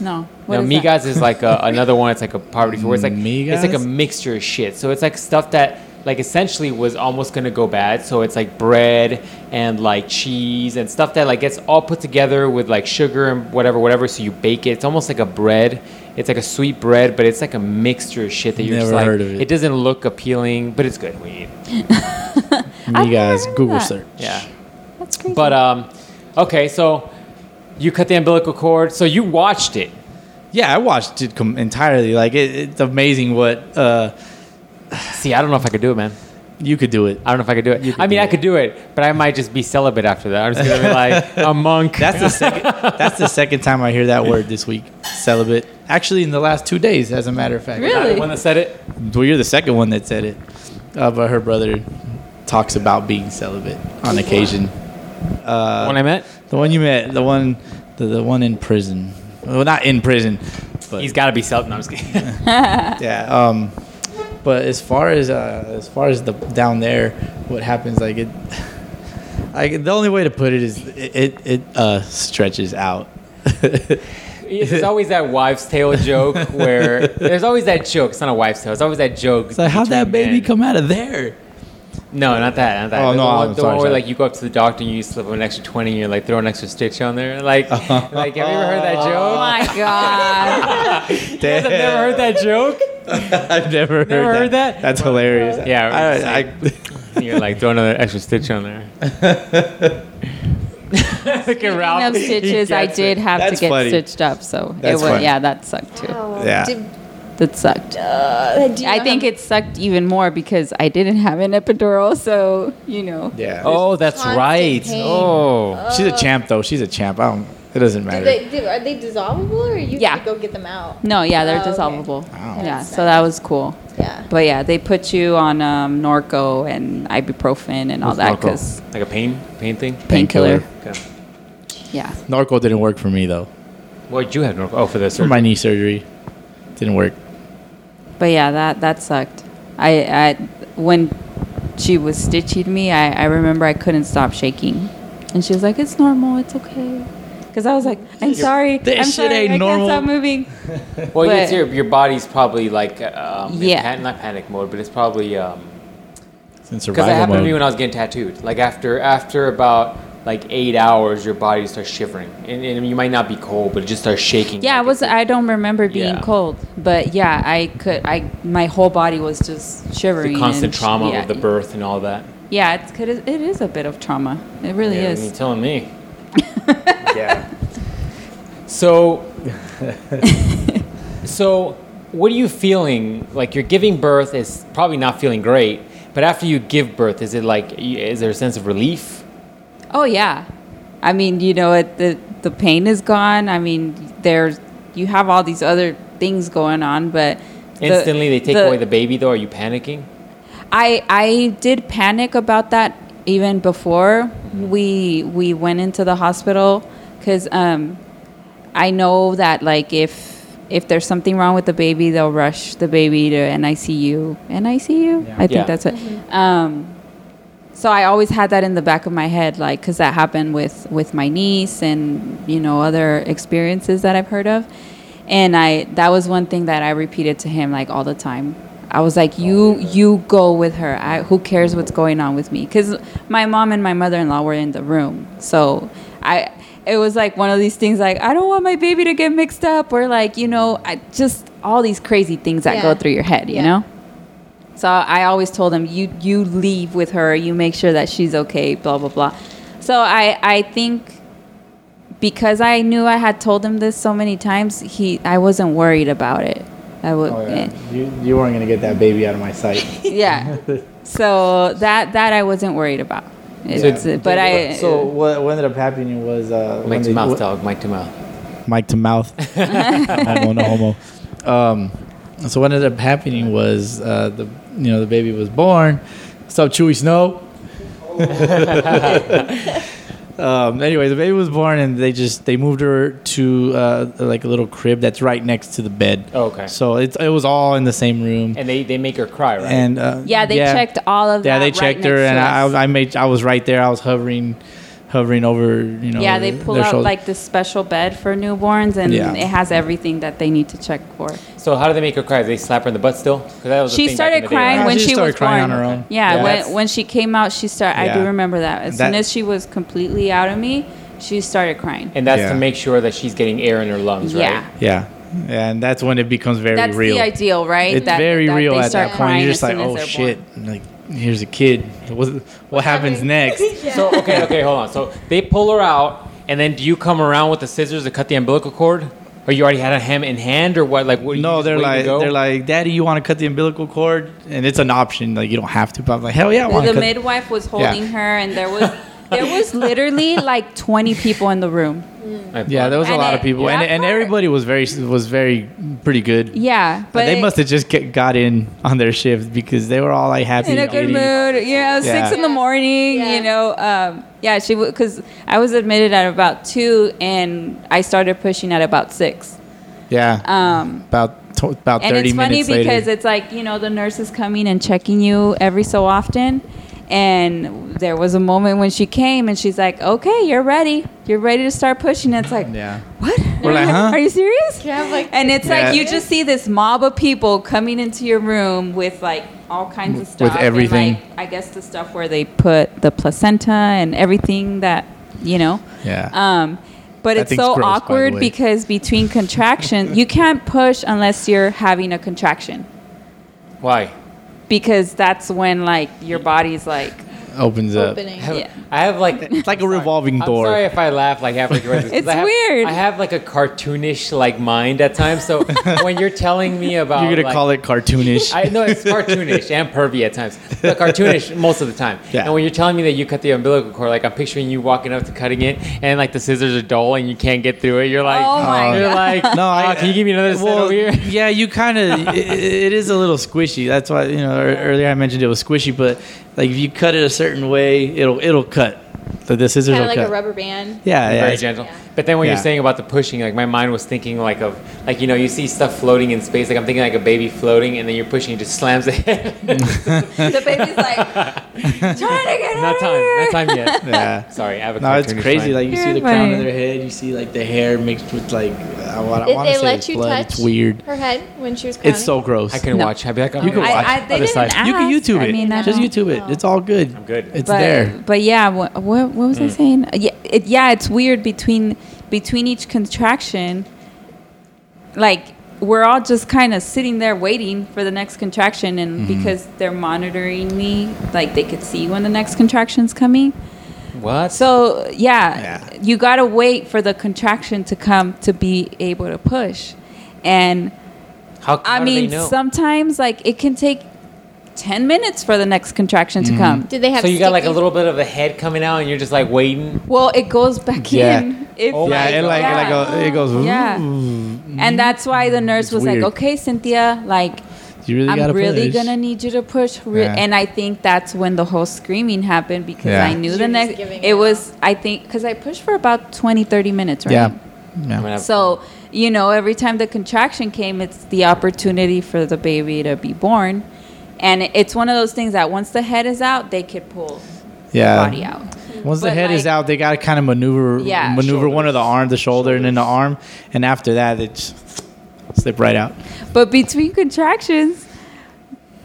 No. No, What is migas that? is like a, another one. It's like a poverty food. It's like migas? it's like a mixture of shit. So it's like stuff that like essentially was almost gonna go bad. So it's like bread and like cheese and stuff that like gets all put together with like sugar and whatever, whatever. So you bake it. It's almost like a bread. It's like a sweet bread, but it's like a mixture of shit that you're just Never like. heard of it. it doesn't look appealing, but it's good when you eat. it. Me guys, heard of Google that. search. Yeah. That's crazy. But um, okay, so you cut the umbilical cord. So you watched it. Yeah, I watched it com- entirely. Like it, it's amazing what uh, See, I don't know if I could do it, man. you could do it. I don't know if I could do it. Could I mean, I it. could do it, but I might just be celibate after that. I'm just gonna be like a monk. That's the second. that's the second time I hear that word this week. Celibate. Actually, in the last two days, as a matter of fact. Really? the one that said it. Well, you're the second one that said it. Uh, but her brother talks about being celibate on occasion. Uh, when I met, the one you met, the one, the, the one in prison. Well, not in prison, but he's got to be self. No, I'm just kidding. yeah. Um, but as far as uh, as far as the down there, what happens like it, like the only way to put it is it it, it uh, stretches out. There's always that wives' tale joke where there's always that joke. It's not a wives' tale. It's always that joke. It's like how'd that baby come out of there? No, not that. Not that. Oh, the no, one, I'm the sorry, one where sorry. like you go up to the doctor and you slip an extra twenty and you're like throw an extra stitch on there. Like, like have you ever heard that oh joke? Oh my god. You guys have never heard that joke? I've never heard, Never that. heard that? That's hilarious. Yeah, I, it's I, you're like throw another extra stitch on there. Look at Ralph. Speaking of stitches, I did it. have That's to get funny. stitched up, so That's it was funny. yeah, that sucked too. Oh, Yeah. did- That sucked. uh, I know think it sucked even more because I didn't have an epidural, so you know. yeah. Oh, that's right. pain. Oh. she's a champ though. She's a champ. I don't. It doesn't Do matter. they, do, are they dissolvable or you Yeah. have to go get them out? No, yeah, they're Oh, okay. dissolvable. Wow. Yeah, That's so that was cool. Yeah. But yeah, they put you on um, Norco and ibuprofen and all What's that because like a pain pain thing. painkiller. Okay. Yeah. Norco didn't work for me though. What did you have? Norco? Oh, for the For my knee surgery, didn't work. But yeah, that that sucked. I, I when she was stitching me, I, I remember I couldn't stop shaking, and she was like, "It's normal, it's okay." Because I was like, "I'm sorry, That I'm shit sorry, ain't I normal." can't stop moving." Well, it's your your body's probably like um, Yeah. pan- not panic mode, but it's probably um, It's in because survival that happened to me when I was getting tattooed. Like after after about like eight hours, your body starts shivering, and, and you might not be cold, but it just starts shaking. Yeah, I was. I don't remember being Yeah. cold, but yeah, I could. I my whole body was just shivering. the constant and sh- trauma yeah, of the birth and all that. Yeah, it's could. It is a bit of trauma. It really yeah, is. You're telling me. yeah. So, so what are you feeling? Like you're giving birth is probably not feeling great, but after you give birth, is it like is there a sense of relief? Oh yeah, I mean, you know, it, the the pain is gone. I mean, there's you have all these other things going on, but the- Instantly, they take away the baby. Though, are you panicking? I I did panic about that even before we we went into the hospital because um, I know that like if if there's something wrong with the baby, they'll rush the baby to NICU. NICU, Yeah. I think Yeah. that's it. Um, so I always had that in the back of my head, like because that happened with with my niece and you know other experiences that I've heard of, and I that was one thing that I repeated to him like all the time. I was like, you you go with her. I, who cares what's going on with me? Because my mom and my mother in law were in the room, so I it was like one of these things like I don't want my baby to get mixed up or like you know I just all these crazy things that go through your head, you Yeah. know. So I always told him, you you leave with her, you make sure that she's okay, blah blah blah. So I I think because I knew I had told him this so many times, he I wasn't worried about it. I would, Oh yeah. You, you weren't gonna get that baby out of my sight. yeah. So that that I wasn't worried about. It's, Yeah. but I So what, what ended up happening was uh, when mic to they- mouth, dog. mic to mouth. mic to mouth. homo, no homo. Um, so what ended up happening was uh, the you know the baby was born. What's up, Chewy Snow? um, anyway, the baby was born, and they just they moved her to uh, like a little crib that's right next to the bed. Oh, okay. So it it was all in the same room. And they, they make her cry, right? And uh, yeah, they checked all of Yeah, that. they right checked her, and. I, I made I was right there. I was hovering, hovering over. You know. yeah, they pull their out shoulder. like this special bed for newborns, and Yeah. it has everything that they need to check for. so how do they make her cry? Do they slap her in the butt still? 'Cause that was She thing back in started the day, crying right? when she she, was crying born. on her own. Yeah, Yeah. when when she came out, she started. I do remember that. As soon as she was completely out of me, she started crying. And that's Yeah. to make sure that she's getting air in her lungs, yeah, right? Yeah, Yeah. and that's when it becomes very that's real. the ideal, right? It's That- very that real at that point. You're just like, oh shit, like here's a kid. What, what happens next? So okay, okay, hold on. So they pull her out, and then do you come around with the scissors to cut the umbilical cord, or you already had a hem in hand, or what? Like, what? you No, just they're like they're like, Daddy, you want to cut the umbilical cord? And it's an option. Like you don't have to, but I'm like, hell yeah, I want the to cut. midwife was holding her, and there was there was literally like 20 people in the room. Yeah, there was a And lot it- of people, and, that and part- everybody was very was very pretty good. Yeah, But but they it- must have just get, got in on their shift because they were all like happy. in a and good eating. mood. Yeah, Yeah. six in the morning. Yeah. You know, um, yeah, she because I was admitted at about two, and I started pushing at about six. Yeah, Um, about to, about and thirty it's funny minutes because later. it's like you know the nurse is coming and checking you every so often and there was a moment when she came and she's like okay you're ready you're ready to start pushing it's like yeah, what We're like, huh? are you serious Can I have, like, and it's Yeah. like you just see this mob of people coming into your room with like all kinds of With stuff and, everything. like, i guess the stuff where they put the placenta and everything that you know yeah. um, but That it's so gross, awkward because between contraction, you can't push unless you're having a contraction Why? Because that's when like your body's like Opens up. opening. I have, Yeah. I have like It's like a revolving I'm door. sorry if I laugh like halfway through this. 'cause It's I have, weird. I have like a cartoonish like mind at times. So when you're telling me about, You're gonna like, call it cartoonish. I know it's cartoonish and pervy at times, but cartoonish most of the time. Yeah. And when you're telling me that you cut the umbilical cord, like I'm picturing you walking up to cutting it, and like the scissors are dull and you can't get through it. You're like, Oh my you're God. like, No, no, I- can you give me another set well, over here? yeah, you kind of. It, it is a little squishy. That's why you know earlier I mentioned it was squishy, but like if you cut it a certain way, it'll it'll cut. The, the scissors Kind of like cut. a rubber band. Yeah, yeah. very gentle. Yeah. But then when Yeah. you're saying about the pushing, like my mind was thinking like of like you know you see stuff floating in space. Like I'm thinking like a baby floating, and then you're pushing, it just slams the head. the baby's like trying to get not out time, here. not time yet. Yeah. Sorry, I have a No, it's crazy. mind. Like you see You're the crown of their head, you see like the hair mixed with like uh, what I want to say let you blood. touch It's weird. her head when she was crowning? It's so gross. I couldn't No. watch. I'd be like, oh, You can watch. I, I, they didn't side. ask. You can YouTube I it. mean, I Just don't- YouTube it. It's all good. I'm good. It's but, there. Mm. But yeah, what, what, what was I saying? Yeah, it, yeah, it's weird between between each contraction. Like we're all just kind of sitting there waiting for the next contraction, and Mm-hmm. because they're monitoring me, like they could see when the next contraction's coming. What? So yeah, Yeah. you gotta wait for the contraction to come to be able to push, and how, I how they mean sometimes like it can take ten minutes for the next contraction Mm-hmm. to come. Did they have? so you got like a sticky- little bit of a head coming out, and you're just like waiting. Well, it goes back Yeah. in. If, Oh yeah, my it like God. like a, it goes. Yeah. And that's why the nurse It's was weird. like, "Okay, Cynthia, like You really I'm gotta really push. gonna need you to push." Re- Yeah. And I think that's when the whole screaming happened because Yeah. I knew You're the just next. giving It it was I think because I pushed for about 20, 30 minutes, right? Yeah. I'm Yeah. gonna So you know, every time the contraction came, it's the opportunity for the baby to be born, and it's one of those things that once the head is out, they could pull Yeah. the body out. Once the But, head is out, they got to kind of maneuver Yeah. maneuver one of the arm, the shoulder, and then the arm, and after that, it just slip right out. But between contractions,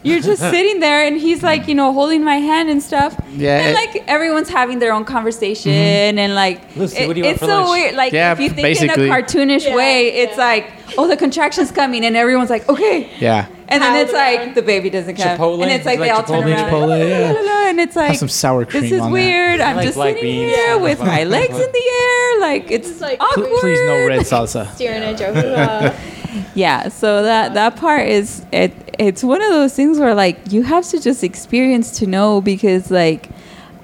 you're just sitting there, and he's like, you know, holding my hand and stuff. Yeah, And it- like everyone's having their own conversation, mm-hmm. and like Lucy, it- what do you it's for so lunch? weird. Like Yeah, if you think basically. in a cartoonish Yeah, way, it's yeah. like, oh, the contraction's coming, and everyone's like, okay. Yeah. And then it's the- like the baby doesn't come, Chipotle? and it's like You they like all turn around, Chipotle, like, yeah. "La, la, la," and it's like some sour cream This is on that. weird. I'm like just black sitting beans. here with my legs in the air, like it's It's like- awkward. Pl- Please no red salsa. steering a joke. Uh, Yeah, so that that part is it. It's one of those things where like you have to just experience to know because like,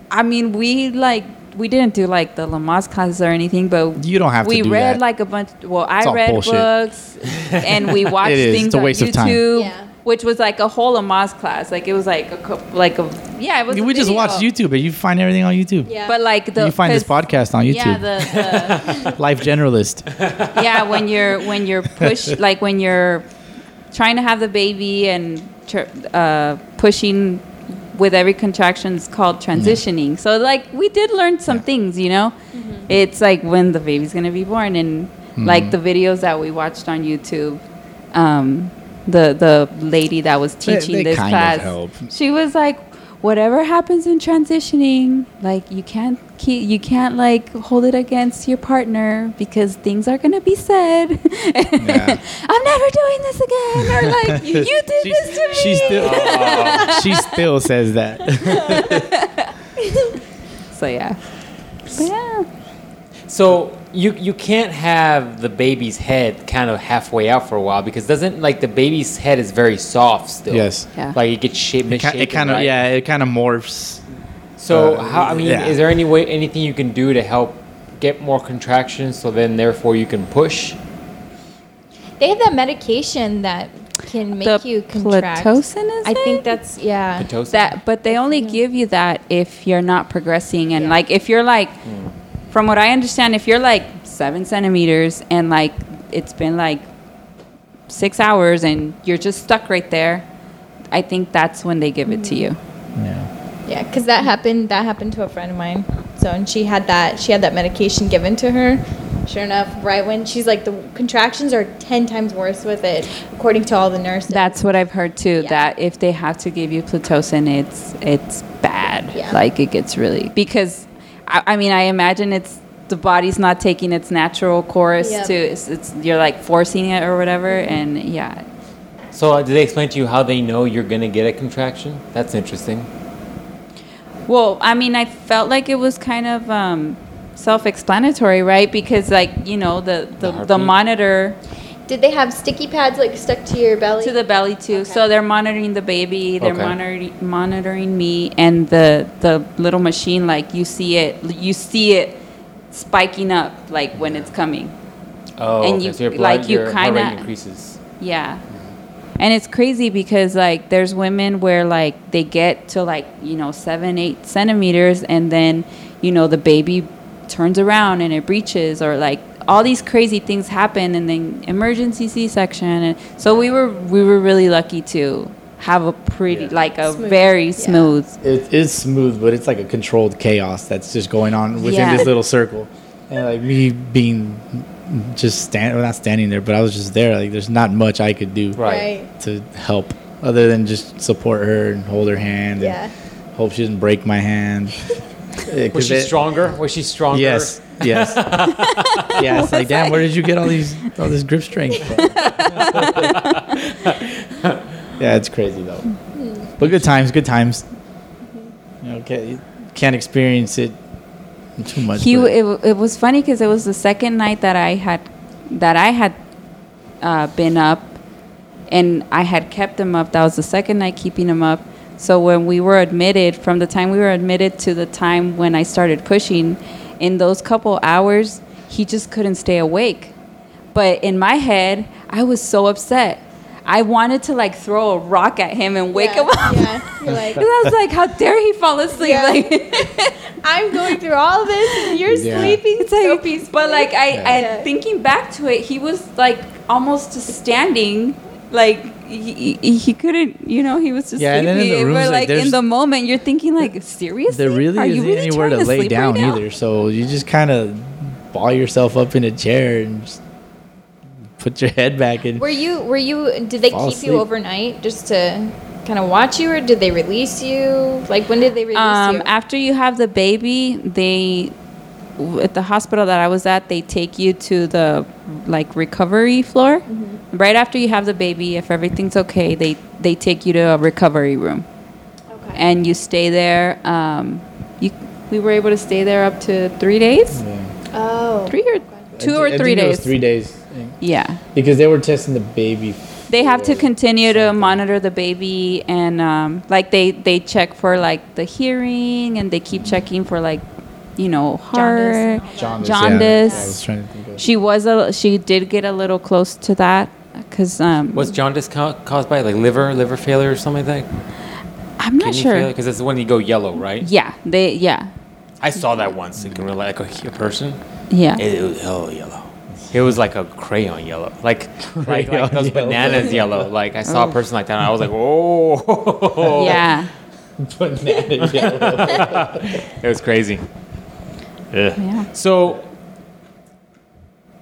I mean, we like we didn't do like the Lamaze classes or anything, but You don't have to we read that. like a bunch. Well, It's I read bullshit. books and we watched It is. things It's a on of. YouTube, Yeah. which was like a whole Lamaze class. Like it was like a cou- like a yeah. It was. a We just video. watch YouTube, but you find everything on YouTube. yeah. But like the you find this podcast on Yeah, YouTube. the, the Life Generalist. yeah when you're when you're push like when you're trying to have the baby and uh, pushing with every contraction is called transitioning. So like we did learn some things you know? It's like when the baby's gonna be born and like the videos that we watched on youtube um, the the lady that was teaching they this kind of class help. she was like whatever happens in transitioning like you can't keep you can't like hold it against your partner because things are gonna be said. I'm never doing this again. Or like you, you did She- this to me. She still, she still says that. so yeah. But yeah. So you you can't have the baby's head kind of halfway out for a while because doesn't like the baby's head is very soft still. Yes. Yeah. Like it gets shaped. It, it kind of, yeah, it kind of morphs. So Uh, how? I mean, yeah. is there any way, anything you can do to help get more contractions, so then therefore you can push? They have that medication that can make The you contract. Pitocin, is I think that's yeah. Pitocin? that but they only give you that if you're not progressing and Yeah. like if you're like from what i understand if you're like seven centimeters and like it's been like six hours and you're just stuck right there i think that's when they give it to you Yeah. Yeah, because that happened. That happened to a friend of mine. So, and she had that. She had that medication given to her. Sure enough, right when she's like, the contractions are ten times worse with it, according to all the nurses. that's what i've heard too Yeah. that if they have to give you pitocin it's it's bad Yeah. like it gets really because I, I mean i imagine it's the body's not taking its natural course Yep. to it's, it's you're like forcing it or whatever and yeah So uh, did they explain to you how they know you're gonna get a contraction? That's interesting. Well, I mean, I felt like it was kind of um, self-explanatory, right? Because, like, you know, the the, the, heartbeat? monitor Did they have sticky pads like stuck to your belly? to the belly too. Okay. So they're monitoring the baby, they're Okay. monitoring monitoring me, and the the little machine. Like you see it, you see it spiking up, like when it's coming. Oh, And okay, you- so your like, blood, you your heart rate kinda- increases. Yeah. Mm-hmm. And it's crazy because like there's women where like they get to like, you know, seven, eight centimeters and then, you know, the baby turns around and it breaches or like all these crazy things happen and then emergency C section and so we were we were really lucky to have a pretty Yeah. like a Smooth. very Yeah. smooth It is smooth, but it's like a controlled chaos that's just going on within Yeah. this little circle. And like me being just stand, well, not standing there, but I was just there. Like there's not much I could do Right. to help other than just support her and hold her hand. Yeah. And hope she doesn't break my hand. Yeah, 'cause Was she it- stronger? Was she stronger? Yes. Yes. yes. It's like, damn, where did you get all these all this grip strength from? yeah, it's crazy though. But good times, good times. You know, can't, you can't experience it too much. he it, it was funny because it was the second night that I had that I had uh, been up and I had kept him up. That was the second night keeping him up. So when we were admitted, from the time we were admitted to the time when I started pushing, in those couple hours, he just couldn't stay awake. But in my head, I was so upset. I wanted to like throw a rock at him and wake yeah, him up. Yeah, you're like, Because I was like, how dare he fall asleep? Yeah. Like, I'm going through all this, and you're Yeah. sleeping It's so like, peacefully. but like I, I Yeah. thinking back to it, he was like almost just standing, like he, he, he couldn't, you know, he was just Yeah, and then in the rooms, but like, like in the moment, you're thinking like, seriously, there really Are isn't really anywhere to trying lay down right either. So you just kind of ball yourself up in a chair and just put your head back in. Were you? Were you? Did they keep asleep. you overnight just to kind of watch you, or did they release you? Like when did they release Um, you? after you have the baby, they w- at the hospital that I was at, they take you to the like recovery floor. Mm-hmm. Right after you have the baby, if everything's okay, they they take you to a recovery room. okay. and you stay there. Um, you, we were able to stay there up to three days, Yeah. oh, three or two I or I three think it was days. three days. Yeah, Because they were testing the baby. they have to for continue to monitor the baby, and um, like they they check for like the hearing, and they keep checking for like, you know, heart. Jaundice. Jaundice. Jaundice. Yeah, I was trying to think of She was a she did get a little close to that because um, Was jaundice ca- caused by like liver, liver failure or something like that? I'm not Kidney sure. failure? Because it's when you go yellow, right? Yeah, they yeah I saw that once in real life, like a, a person. yeah. It, it was hell yellow. It was like a crayon yellow, like like, like those yellow. bananas yellow. Like I saw a person like that, and I was like, oh, yeah, banana yellow. it was crazy. Ugh. yeah. So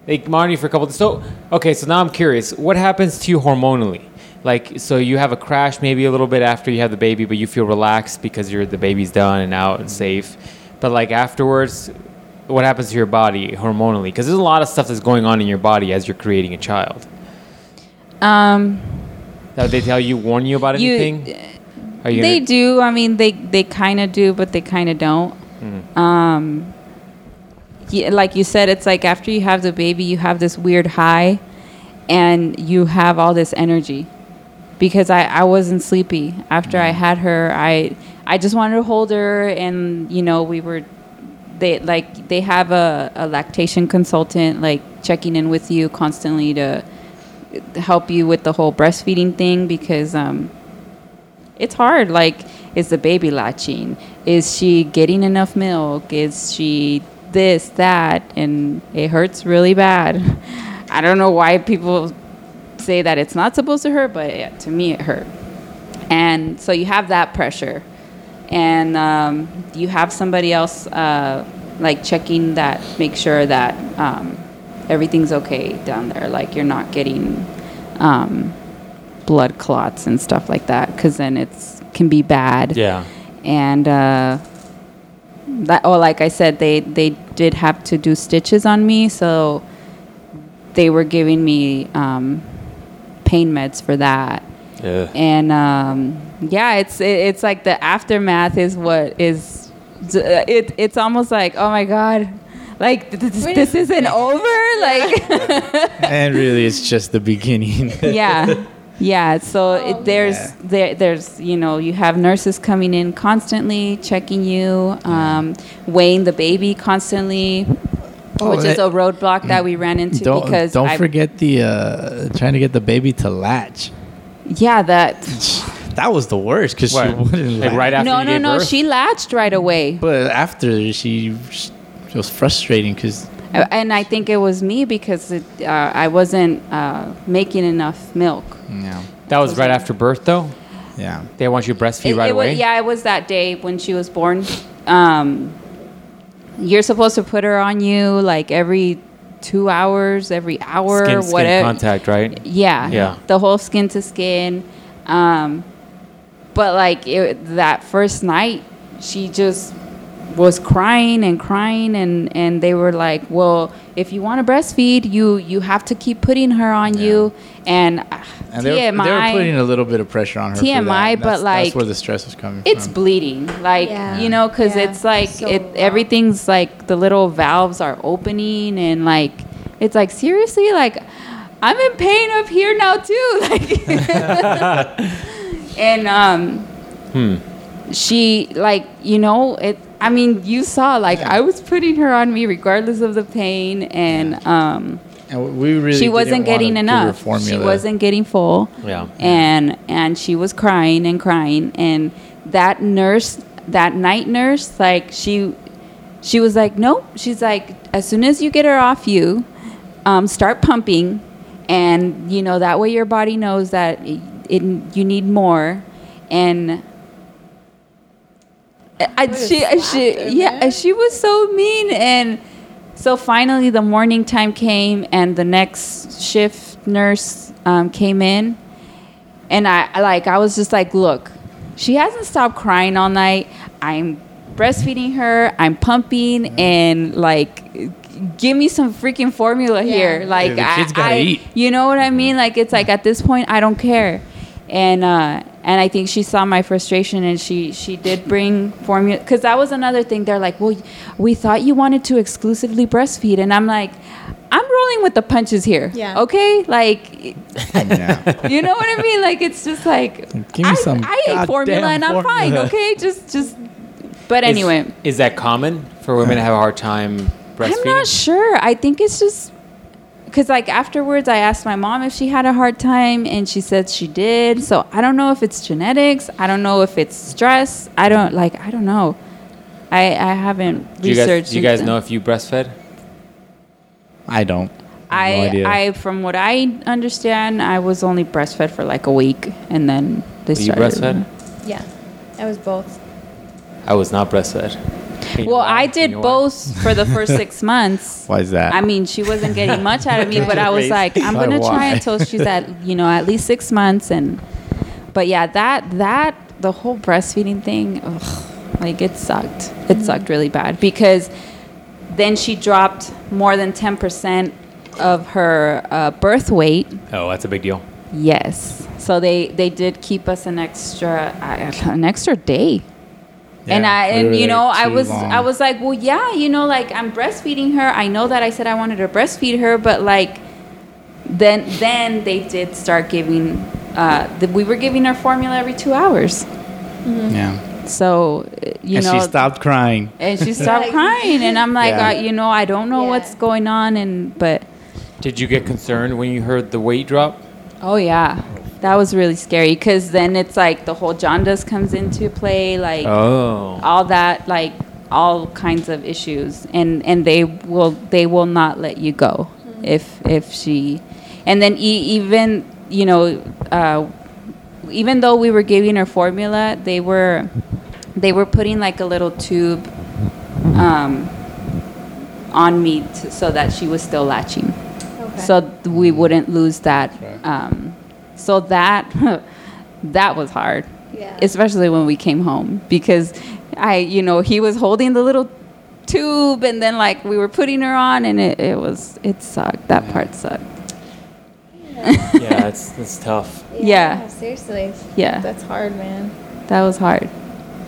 they monitor you for a couple. So okay, so now I'm curious. What happens to you hormonally? Like, so you have a crash maybe a little bit after you have the baby, but you feel relaxed because you're the baby's done and out and safe. But like afterwards, what happens to your body hormonally? Because there's a lot of stuff that's going on in your body as you're creating a child. Um, That they tell you, warn you about anything? You they gonna- do. I mean, they they kind of do, but they kind of don't. Mm-hmm. Um, yeah, like you said, it's like after you have the baby, you have this weird high, and you have all this energy. Because I, I wasn't sleepy after. I had her. I I just wanted to hold her, and you know, we were they like they have a, a lactation consultant like checking in with you constantly to help you with the whole breastfeeding thing because um, it's hard. Like, is the baby latching? Is she getting enough milk? Is she this, that? And it hurts really bad. I don't know why people say that it's not supposed to hurt, but yeah, to me it hurt. And so you have that pressure. And um, you have somebody else uh, like checking that, make sure that um, everything's okay down there. Like you're not getting um, blood clots and stuff like that, because then it's can be bad. Yeah. And uh, that, oh, like I said, they they did have to do stitches on me, so they were giving me um, pain meds for that. Ugh. And um, yeah, it's it, it's like the aftermath is what is it. It's almost like oh my god, like th- this, this isn't over. Like and really, it's just the beginning. yeah yeah so it, there's Yeah. there, there's you know you have nurses coming in constantly checking you um, weighing the baby constantly Oh, which is a roadblock that we ran into don't because don't I- forget the uh, trying to get the baby to latch. yeah that That was the worst because she wouldn't Like latch. right after no you no gave no birth? she latched right away But after she, it was frustrating because and I think it was me because it, uh, I wasn't uh, making enough milk. yeah, That was right after birth, though. yeah. They want you to breastfeed It- right it was- away. yeah, it was that day when she was born. Um, you're supposed to put her on you like every two hours, every hour, Skin, skin whatever. contact, right? Yeah, Yeah. the whole skin to skin. Um, but like it, that first night, she just was crying and crying, and and they were like, "Well, if you want to breastfeed, you you have to keep putting her on you." And, uh, And they were, they were putting a little bit of pressure on her. for TMI, that. but, That's- like, that's where the stress was coming it's from. bleeding like Yeah. you know because Yeah. it's like So it rough. everything's like the little valves are opening and like it's like seriously like i'm in pain up here now too like and um she like you know it i mean you saw like i was putting her on me regardless of the pain and um and we really she wasn't getting give her enough. She wasn't getting full. Yeah. and and she was crying and crying. And that nurse that night nurse like she she was like nope. She's like as soon as you get her off you um, start pumping. And you know that way your body knows that it, it you need more. And I, she, she, yeah, she was so mean, and so finally the morning time came, and the next shift nurse um, came in, and I I, like I was just like, look, she hasn't stopped crying all night. I'm breastfeeding her. I'm pumping, and like, give me some freaking formula here. Like, the I, gotta I- eat. you know what I mean? Like, it's like at this point, I don't care. And uh, and I think she saw my frustration, and she she did bring formula because that was another thing. They're like, well, we thought you wanted to exclusively breastfeed, and I'm like. I'm rolling with the punches here. Yeah. Okay. Like, yeah. you know what I mean? Like it's just like Give me I, some I ate formula and I'm fine. Okay, just just. But Is- anyway, is, that common for women to have a hard time breastfeeding? I'm not sure. I think it's just because like afterwards, I asked my mom if she had a hard time, and she said she did. So I don't know if it's genetics. I don't know if it's stress. I don't like. I don't know. I I haven't Do you researched. guys, do you guys know if you breastfed? I don't. I, no idea. I, from what I understand, I was only breastfed for like a week, and then they Were you breastfed? Yeah, I was both. I was not breastfed. Can you Well. I did both for the first six months. Why is that? I mean, she wasn't getting much out of me, but I was like, I'm gonna try until she's at, you know, at least six months. And, but yeah, that that the whole breastfeeding thing, ugh, like it sucked. It sucked really bad because then she dropped more than ten percent of her uh, birth weight. Oh, that's a big deal. Yes. So they they did keep us an extra uh, an extra day. And I we and you know I was long. I was like, well, yeah, you know, like I'm breastfeeding her. I know that I said I wanted to breastfeed her, but like then then they did start giving. Uh, the, we were giving her formula every two hours. yeah. So, uh, you and know, she stopped crying. and she stopped crying, and I'm like, Yeah. uh, you know, I don't know Yeah. what's going on, and but Did you get concerned when you heard the weight drop? oh yeah, that was really scary because then it's like the whole jaundice comes into play, like Oh. all that, like all kinds of issues, and and they will they will not let you go if if she, and then e- even you know, uh, even though we were giving her formula, they were they were putting like a little tube um, on me to, so that she was still latching, Okay. so th- we wouldn't lose that. Right. Um, so that that was hard yeah. especially when we came home because I, you know, he was holding the little tube and then like we were putting her on and it, it was it sucked. That part sucked. yeah, it's it's tough. yeah. Seriously. Yeah. That's hard, man. That was hard.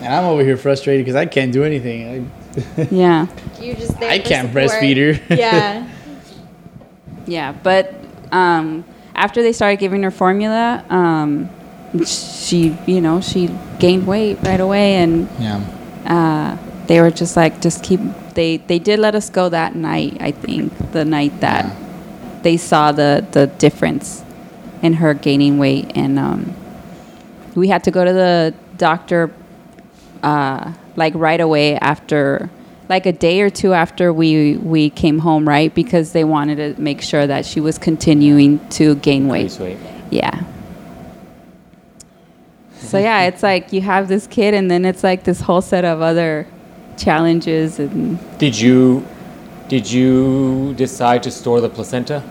And I'm over here frustrated because I can't do anything. Yeah. You're just there. I can't support. breastfeed her. yeah. Yeah, but um after they started giving her formula, um she, you know, she gained weight right away and yeah. uh, they were just like just keep they they did let us go that night i think the night that Yeah. they saw the the difference in her gaining weight and um, we had to go to the doctor uh, like right away after like a day or two after we we came home right because they wanted to make sure that she was continuing to gain weight weight. yeah. So yeah, it's like you have this kid, and then it's like this whole set of other challenges, and Did you did you decide to store the placenta?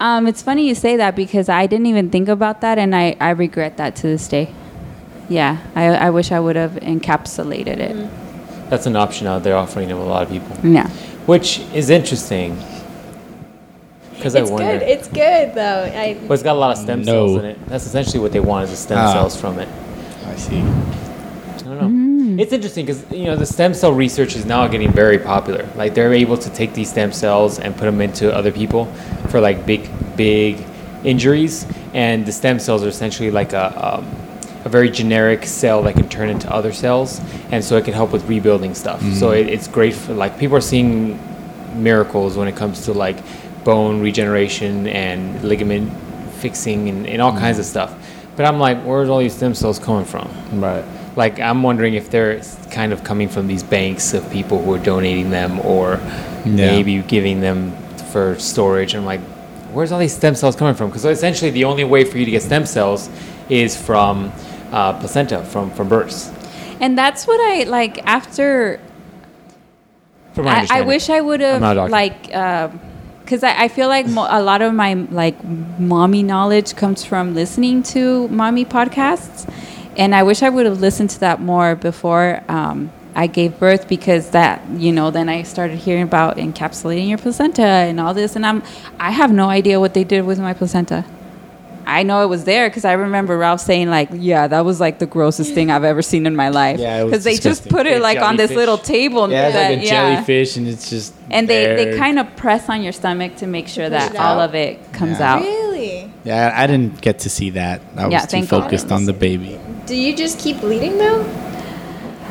um, it's funny you say that because I didn't even think about that, and I, I regret that to this day. Yeah, I, I wish I would have encapsulated it. That's an option out there offering to a lot of people, Yeah, which is interesting. Because I It's wonder. good. It's good though. I. But it's got a lot of stem No. cells in it. That's essentially what they want is the stem Ah. cells from it. I see. I don't know. It's interesting because you know the stem cell research is now getting very popular. Like they're able to take these stem cells and put them into other people for like big, big injuries, and the stem cells are essentially like a um, a very generic cell that can turn into other cells, and so it can help with rebuilding stuff. So mm. it, it's great for like people are seeing miracles when it comes to like bone regeneration and ligament fixing and, and all mm. kinds of stuff. But I'm like, where's all these stem cells coming from? Right. like I'm wondering if they're kind of coming from these banks of people who are donating them or Yeah. maybe giving them for storage. I'm like, where's all these stem cells coming from? Because essentially the only way for you to get stem cells is from uh, placenta, from from births. and that's what I like after From my I, I wish I would I'm not a have like because I, I feel like mo- a lot of my like mommy knowledge comes from listening to mommy podcasts, and I wish I would have listened to that more before um, I gave birth because that you know then I started hearing about encapsulating your placenta and all this, and I'm I have no idea what they did with my placenta. I know it was there because I remember Ralph saying like, "Yeah, that was like the grossest thing I've ever seen in my life." Yeah, because they just put it Like like on this little table. Yeah, it's that- like a jellyfish, and it's just. and they, they kind of press on your stomach to make sure that all of it comes Yeah. out. Really? Yeah, I didn't get to see that. I was Yeah, too thank God. focused on the baby. Do you just keep bleeding though?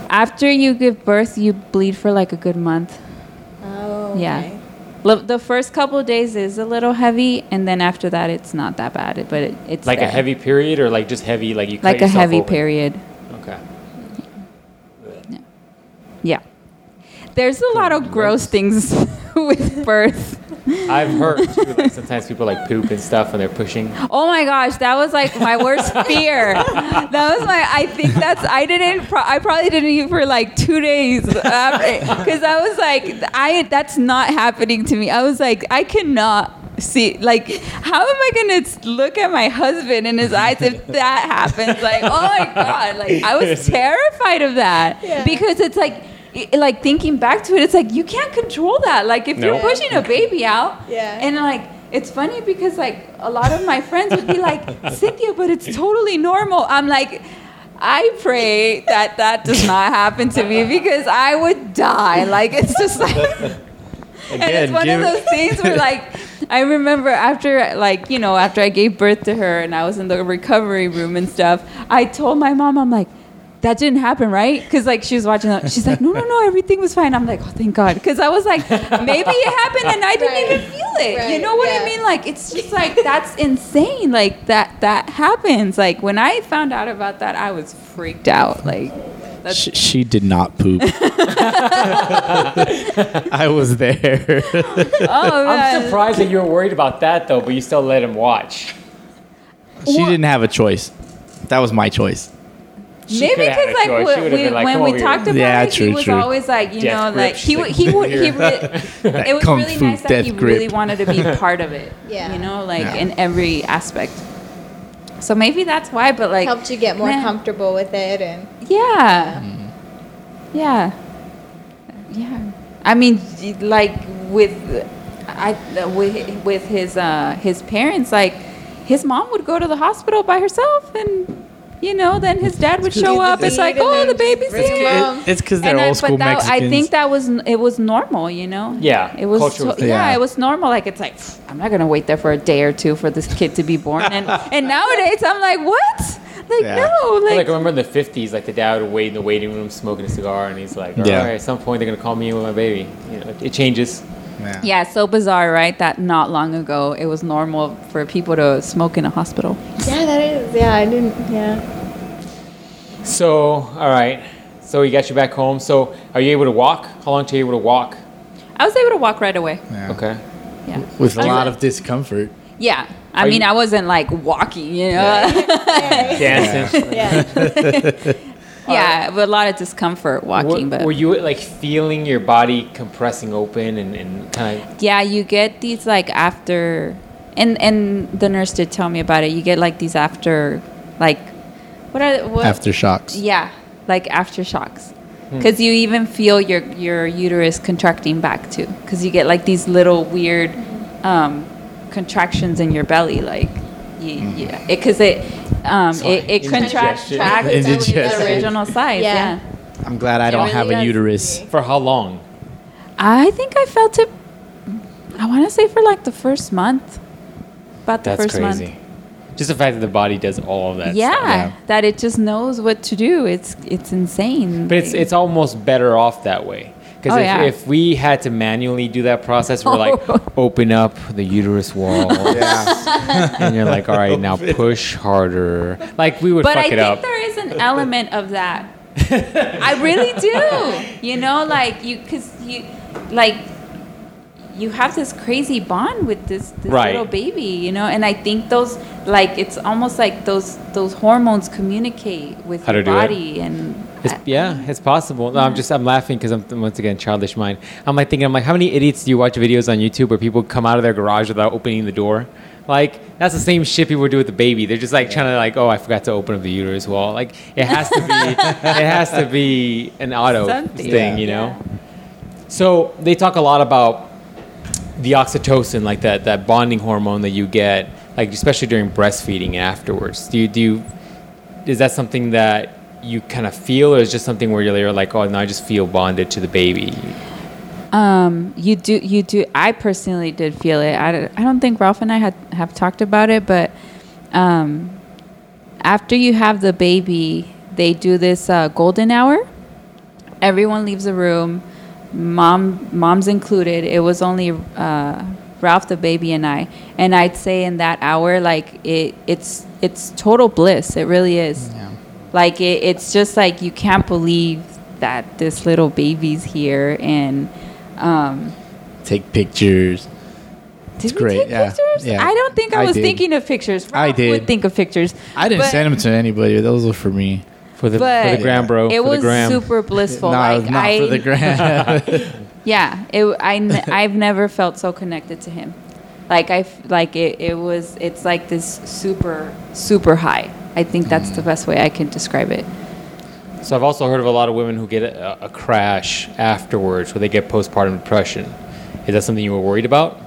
After you give birth, you bleed for like a good month. Oh. Yeah. okay. Lo- The first couple of days is a little heavy, and then after that, it's not that bad. But it, it's like a heavy period or like just heavy, like you like a heavy open? period. Okay. Yeah. Yeah. There's a lot of gross things with birth. I've heard too, like sometimes people like poop and stuff when they're pushing. Oh my gosh, that was like my worst fear. That was my. I think that's. I didn't. Pro- I probably didn't eat for like two days because I was like, I. That's not happening to me. I was like, I cannot see. Like, how am I gonna look at my husband in his eyes if that happens? Like, oh my god! Like, I was terrified of that Yeah. because it's like. I- Like thinking back to it, it's like you can't control that. Like if you're pushing a baby out, Yeah. and like it's funny because like a lot of my friends would be like, Cynthia, but it's totally normal. I'm like, I pray that that does not happen to me because I would die. Like it's just like, and it's one of those things where like I remember after like you know after I gave birth to her and I was in the recovery room and stuff, I told my mom I'm like. That didn't happen, right? Because like she was watching that, she's like, no, no, no, everything was fine. I'm like, oh, thank God, because I was like, maybe it happened and I didn't Right. even feel it. you know what I mean? Like it's just like that's insane. Like that that happens. Like when I found out about that, I was freaked out. Like that's She, she did not poop. I was there. oh I'm surprised that you were worried about that though, but you still let him watch. she What? didn't have a choice. That was my choice. She Maybe because like, choice. we- She we- like, when we here." talked about Yeah, it, true, he was true. always like, you Death know, like he She's would he would he That really. It was kung really nice that he grip. really wanted to be part of it. Yeah. You know, like Yeah. in every aspect. So maybe that's why, but like Helped you get more man, comfortable with it and Yeah. Yeah. Yeah. I mean, like with I with with his uh his parents, like his mom would go to the hospital by herself, and you know, then his dad would show up. It's like, oh, the baby's here. home. It's because they're And I- old school but that, Mexicans. I think that was it was normal, you know. Yeah, it was. culture so- yeah, Yeah. it was normal. Like it's like I'm not gonna wait there for a day or two for this kid to be born. And and nowadays I'm like, what? Like Yeah. no, Like, like, I remember in the 50s, like the dad would wait in the waiting room smoking a cigar, and he's like, all Yeah. right, at some point they're going to call me in with my baby. You know, it changes. Yeah. yeah, so bizarre, right? That not long ago it was normal for people to smoke in a hospital. yeah, that is. Yeah, I didn't. Yeah. So, all right. So he got you back home. So are you able to walk? How long till you able to walk? I was able to walk right away. Yeah. Okay. Yeah, With a lot of discomfort. yeah. I Are mean, you- I wasn't like walking, you know. Dancing. Yeah. yeah, but a lot of discomfort walking. Were, but were you like feeling your body compressing open and, and kind of yeah you get these like after and and the nurse did tell me about it you get like these after like what are what Aftershocks. yeah like aftershocks because you even feel your your uterus contracting back too because you get like these little weird um, contractions in your belly like you, yeah because it um it, it contracts indigestion. back to Indigestion. its original size Yeah. yeah. I'm glad I don't really have a does. uterus. for how long? I think I felt it. I want to say for like the first month, about the That's first crazy. month. Just the fact that the body does all of that. Yeah, stuff. Yeah. that it just knows what to do. It's it's insane. But it's it's almost better off that way. Because Oh, if, yeah. if we had to manually do that process, we're like oh. open up the uterus wall, Yeah. and you're like, all right, now push harder. Like we would but fuck I it think there is an element of that. I really do. You know, like you, cause you, like you have this crazy bond with this, this Right. little baby. You know, and I think those, like, it's almost like those those hormones communicate with How to your do it. body and. It's, yeah, it's possible. No, I'm just I'm laughing because I'm once again childish mind. I'm like thinking I'm like how many idiots do you watch videos on YouTube where people come out of their garage without opening the door? Like that's the same shit people do with the baby. They're just like trying to like oh I forgot to open up the uterus wall. Like it has to be it has to be an auto Something. thing, you know. So they talk a lot about the oxytocin, like that that bonding hormone that you get, like especially during breastfeeding and afterwards. Do you do you, is that something that you kind of feel, or is just something where you're like, oh, now I just feel bonded to the baby? Um, you do, you do. I personally did feel it. I, I don't think Ralph and I had have talked about it, but um, after you have the baby, they do this uh, golden hour. Everyone leaves the room. Mom, mom's included. It was only uh, Ralph, the baby, and I. And I'd say in that hour, like it, it's it's total bliss. It really is. Yeah. Like it, it's just like you can't believe that this little baby's here and um Take pictures. did we great, take yeah, pictures? yeah. I don't think I, I was did. thinking of pictures. I did. would think of pictures. I didn't send them to anybody. Those were for me. For the for But the gram, bro. It for was super blissful. no, like not I, for the gram. yeah, it, I I've never felt so connected to him. Like I like it, it was. It's like this super super high. I think that's Mm. the best way I can describe it. So I've also heard of a lot of women who get a, a crash afterwards, where they get postpartum depression. Is that something you were worried about?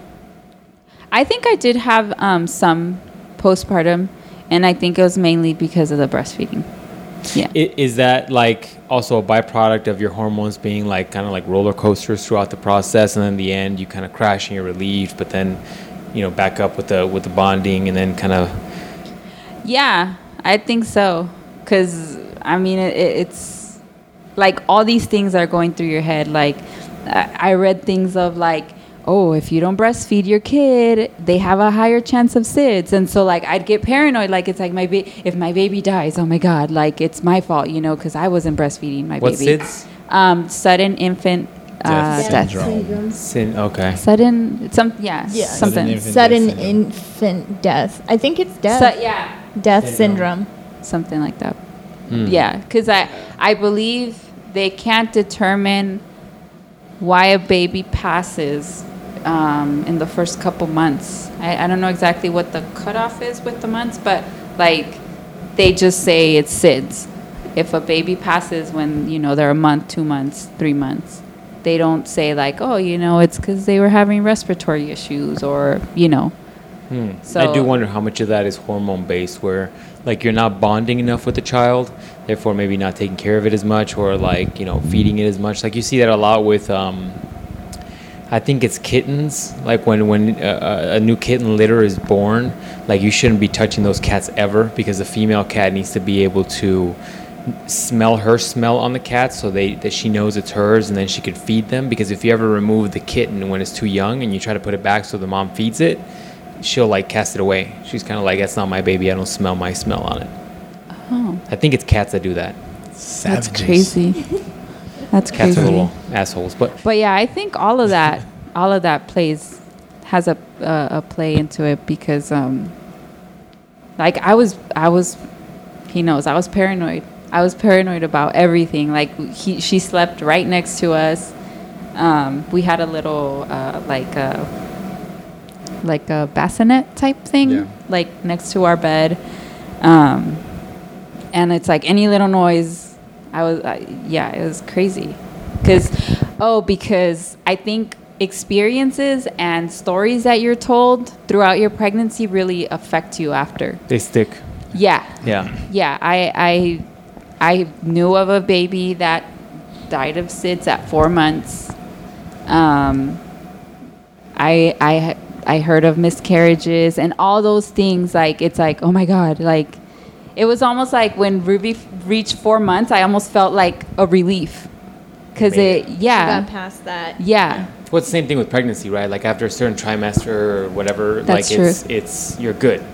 I think I did have um, some postpartum, and I think it was mainly because of the breastfeeding. Yeah. I- Is that like also a byproduct of your hormones being like kind of like roller coasters throughout the process, and then in the end you kind of crash and you're relieved, but then you know back up with the with the bonding, and then kind of Yeah, I think so. because I mean it, it, it's like all these things are going through your head. Like I read things of like. Oh, if you don't breastfeed your kid, they have a higher chance of SIDS, and so like I'd get paranoid. Like it's like my ba- if my baby dies, oh my god, like it's my fault, you know, because I wasn't breastfeeding my What's baby. SIDS? Um, sudden infant uh, Death death. syndrome. Sin. Okay. Sudden, some yeah, Yeah. something. Sudden infant Sudden death infant death. I think it's death. Su- yeah, death Syndrome. syndrome. something like that. Hmm. Yeah, because I I believe they can't determine why a baby passes um, in the first couple months. I, I don't know exactly what the cutoff is with the months, but like they just say it's SIDS. If a baby passes when you know they're a month, two months, three months, they don't say like, oh, you know, it's because they were having respiratory issues or you know. Hmm. So- I do wonder how much of that is hormone based, where like you're not bonding enough with the child, therefore maybe not taking care of it as much, or like you know feeding it as much. Like you see that a lot with, um, I think it's kittens. Like when when uh, a new kitten litter is born, like you shouldn't be touching those cats ever because the female cat needs to be able to smell her smell on the cat so they that she knows it's hers and then she could feed them. Because if you ever remove the kitten when it's too young and you try to put it back so the mom feeds it she'll like cast it away. She's kind of like that's not my baby. I don't smell my smell on it. Oh, i think it's cats that do that. That's crazy. That's cats crazy. are little assholes but But yeah, I think all of that, all of that plays has a uh, a play into it because um, like I was I was he knows I was paranoid. I was paranoid about everything. Like he she slept right next to us. Um, we had a little uh, like a like a bassinet type thing Yeah. like next to our bed. Um, and it's like any little noise i was uh, yeah it was crazy. Because oh because i think experiences and stories that you're told throughout your pregnancy really affect you after. They stick. Yeah. Yeah. Yeah i i i knew of a baby that died of sids at four months. Um i i i heard of miscarriages and all those things like it's like oh my god like it was almost like when ruby f- reached four months i almost felt like a relief. Because it You yeah. Got past that. yeah. Well it's the same thing with pregnancy right? Like after a certain trimester or whatever That's like true. it's it's you're good.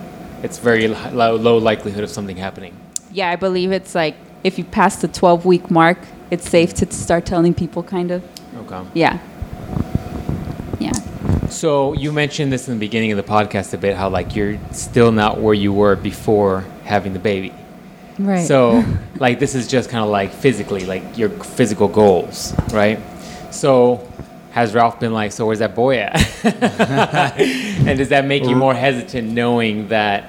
It's very li- low, low likelihood of something happening. Yeah i believe it's like if you pass the 12 week mark it's safe to start telling people kind of. Okay. Yeah. Yeah. So you mentioned this in the beginning of the podcast a bit, how like you're still not where you were before having the baby. right So like this is just kind of like physically, like your physical goals, right? So has Ralph been like, so where's that boy at? and does that make you more hesitant knowing that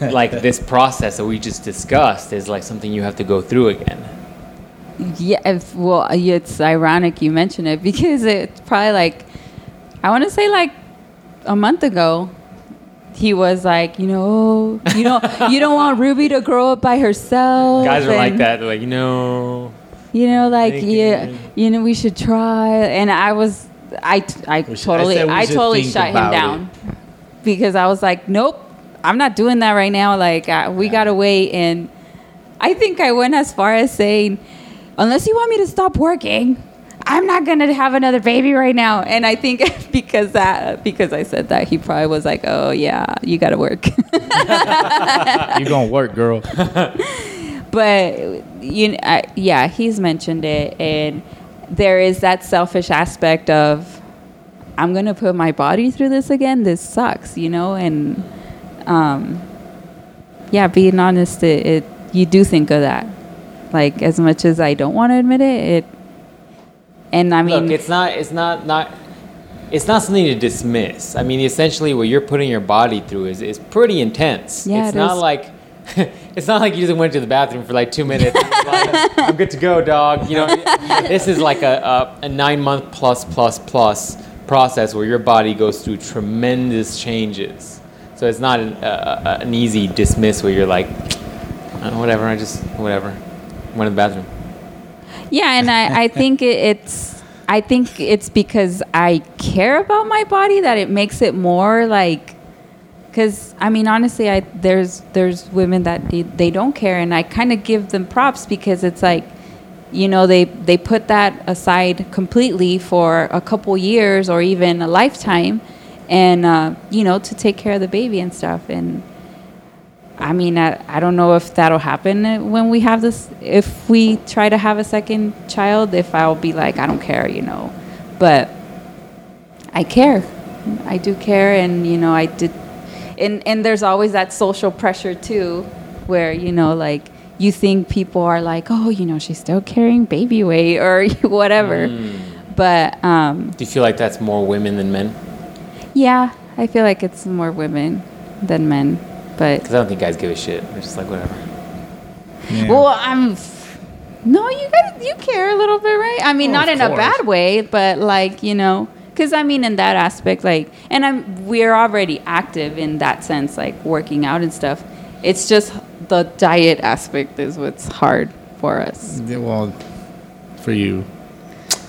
like this process that we just discussed is like something you have to go through again? Yeah, if, well, it's ironic you mention it because it's probably like, I want to say like a month ago, he was like, you know, you know, you don't want Ruby to grow up by herself. Guys are like that. They're like, you know, You know, like Thinking. yeah, you know, we should try. And I was, I, t- I We should- I totally, said I, totally think shut him about down because I was like, nope, I'm not doing that right now. Like uh, we gotta wait. And I think I went as far as saying, unless you want me to stop working, I'm not gonna have another baby right now. And I think because that, because I said that, he probably was like, oh yeah, you gotta work. you gonna work, girl. but you I, yeah, he's mentioned it, and there is that selfish aspect of I'm gonna put my body through this again. This sucks, you know, and um, yeah, being honest, it, it you do think of that. Like as much as I don't want to admit it, it and I mean, Look, it's not. It's not. Not. It's not something to dismiss. I mean, essentially, what you're putting your body through is is pretty intense. Yeah, it's it not is. like. it's not like you just went to the bathroom for like two minutes. and like, I'm good to go, dog. You know, this is like a, a, a nine month plus plus plus process where your body goes through tremendous changes. So it's not an, uh, an easy dismiss where you're like, "Uh, whatever. I just whatever. Went to the bathroom. Yeah, and I, I think it, it's I think it's because I care about my body that it makes it more like because I mean, honestly, I there's there's women that they, they don't care, and I kind of give them props because it's like, you know, they they put that aside completely for a couple years or even a lifetime, and uh, you know, to take care of the baby and stuff. And I mean, I, I don't know if that'll happen when we have this. If we try to have a second child, if I'll be like, I don't care, you know, but I care. I do care, and you know, I did. And and there's always that social pressure too, where you know, like you think people are like, oh, you know, she's still carrying baby weight or whatever. But um, Do you feel like that's more women than men? yeah, I feel like it's more women than men. But Because I don't think guys give a shit. They're just like whatever. Yeah. well, I'm. No, you guys, you care a little bit, right? I mean, Oh, not of in a bad way, but like you know, because I mean, in that aspect, like, and I'm we're already active in that sense, like working out and stuff. It's just the diet aspect is what's hard for us. Yeah, well, for you.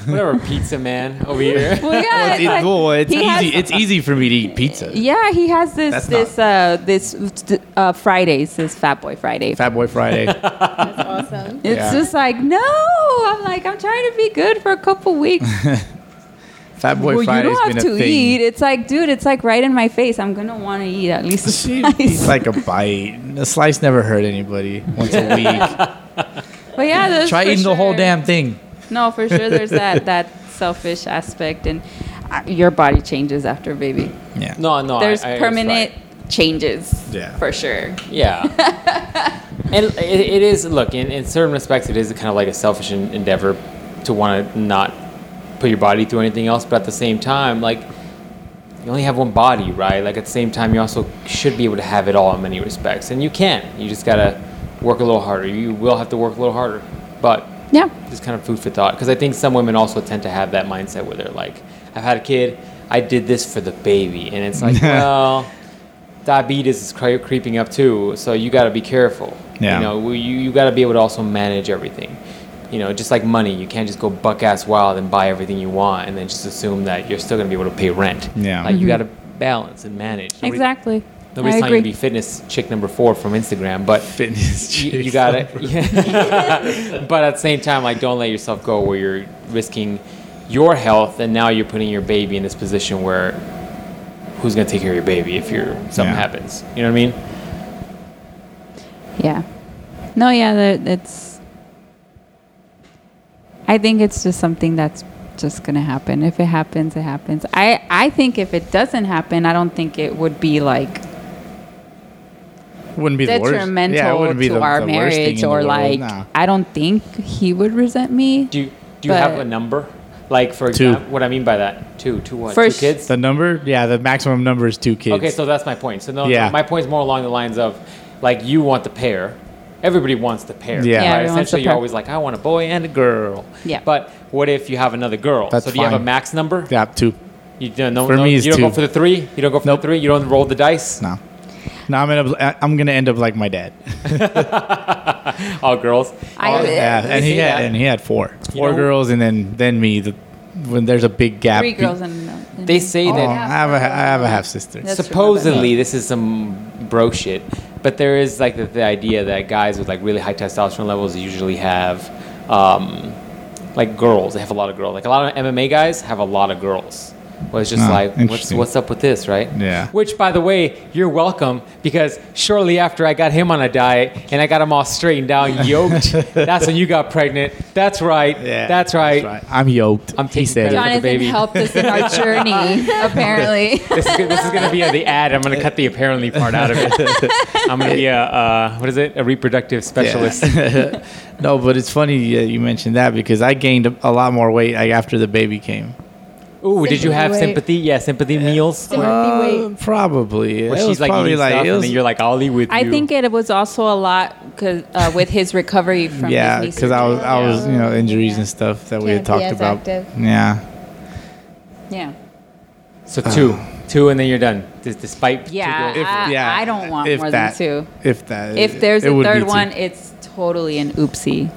Whatever, pizza man over here. Well, yeah, Well, it's it- like- well, it's he has- easy. It's easy for me to eat pizza. Yeah, he has this That's this uh this uh Fridays, this Fat Boy Friday. Fat Boy Friday. That's awesome. it's Yeah. just like no, I'm like I'm trying to be good for a couple weeks. Fat Boy well, you don't have to thing. eat. It's like, dude, it's like right in my face. I'm gonna want to eat at least a slice. eats like a bite. A slice never hurt anybody. Once a week. but yeah, Try for eating the whole damn thing. No, for sure. There's that that selfish aspect, and uh, your body changes after a baby. Yeah. No, no. There's I, I, permanent changes. Yeah. for sure. Yeah. and it, it is, look, in, in certain respects, it is kind of like a selfish en- endeavor to want to not put your body through anything else. But at the same time, like, you only have one body, right? Like, at the same time, you also should be able to have it all in many respects. And you can. You just got to work a little harder. You will have to work a little harder. But Yeah. just kind of food for thought because I think some women also tend to have that mindset where they're like, I've had a kid, I did this for the baby, and it's like, well, diabetes is cre- creeping up too, so you got to be careful. Yeah. You know, you you got to be able to also manage everything. You know, just like money, you can't just go buck ass wild and buy everything you want and then just assume that you're still gonna be able to pay rent. Yeah. Like you mm-hmm. got to balance and manage. Nobody- Exactly. Nobody's I telling you to be fitness chick number four from Instagram, but Fitness. you, you got it. but at the same time, like don't let yourself go where you're risking your health, and now you're putting your baby in this position where who's gonna take care of your baby if you're something Yeah. happens? You know what I mean? Yeah. No, yeah, that it's. I think it's just something that's just gonna happen. If it happens, it happens. I I think if it doesn't happen, I don't think it would be like wouldn't be the worst. detrimental Yeah, it wouldn't be to the, our the worst thing marriage or like nah. I don't think he would resent me. Do you do you have a number? Like for Two. example, what I mean by that, two, two what? First- two kids. The number? Yeah, the maximum number is two kids. Okay, so that's my point. So no, Yeah. my point is more along the lines of like you want the pair. Everybody wants the pair. Yeah. Yeah, right? everyone wants the Essentially, you're always like, I want a boy and a girl. Yeah. But what if you have another girl? That's so do you have a max number? yeah, two. You don't, no, For no, me, it's you don't go for the three. You don't go for Nope. the three. You don't roll the dice. No. No, I'm gonna. I'm gonna end up like my dad. All girls. I- All- Yeah, and he had that. and he had four, You four know- girls, and then then me. The, when there's a big gap. Three girls and, and They say Oh, that- I have a I have a half sister. That's true, supposedly this is some bro shit, but there is like the, the idea that guys with like really high testosterone levels usually have um, like girls. They have a lot of girls. Like a lot of MMA guys have a lot of girls. Well, it's just Ah, like what's what's up with this, right? Yeah. Which, by the way, you're welcome because shortly after I got him on a diet and I got him all straightened down, yoked. that's when you got pregnant. That's right. Yeah, that's right. I'm yoked. I'm he taking said credit. it. the Jonathan baby. helped us in our journey, apparently. This is, this is going to be a, the ad. I'm going to cut the apparently part out of it. I'm going to be a, uh, what is it? A reproductive specialist. Yeah. no, but it's funny you mentioned that because I gained a, a lot more weight after the baby came. Ooh, did you have Sympathy weight. sympathy? Yeah, sympathy meals. Sympathy Uh, weight. probably. Where It she's was like probably eating stuff, it and was- then you're like, I'll eat with I you. think it was also a lot cause, uh, with his recovery from yeah, his knee because I was I was you know injuries and stuff that we Can't had be talked as about. active. Yeah. Yeah. so two, two, and then you're done. Dis- Despite two Yeah, girls. I, I don't want more that, than two. If that, If there's it a would be third two. one, it's totally an oopsie.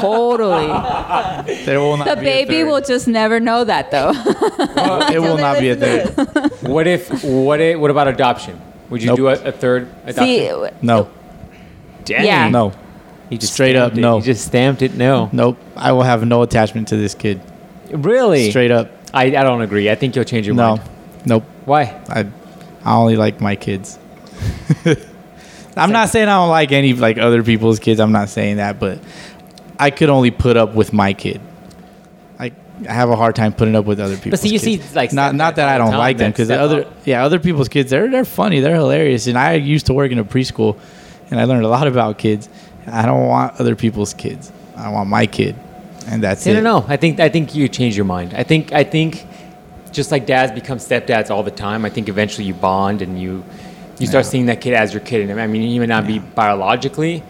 totally. there will not The be a baby third. will just never know that though. it will not be a third. what if? What? If, what about adoption? Would you Nope. do a, a third adoption? See, No, Dang. Yeah. no, You just Straight up, it. no. You just stamped it. No. nope. I will have no attachment to this kid. Really? Straight up, I, I don't agree. I think you'll change your no, mind. nope. Why? I I only like my kids. I'm not saying I don't like any like other people's kids. I'm not saying that, but I could only put up with my kid. I I have a hard time putting up with other people's. But see, you kids. see, like, not not that I don't like them because the other up. yeah other people's kids they're they're funny they're hilarious and I used to work in a preschool and I learned a lot about kids. I don't want other people's kids. I want my kid, and that's I it. don't know. I think I think you change your mind. I think I think just like dads become stepdads all the time. I think eventually you bond and you you start Yeah. seeing that kid as your kid. And I mean, you may not be biologically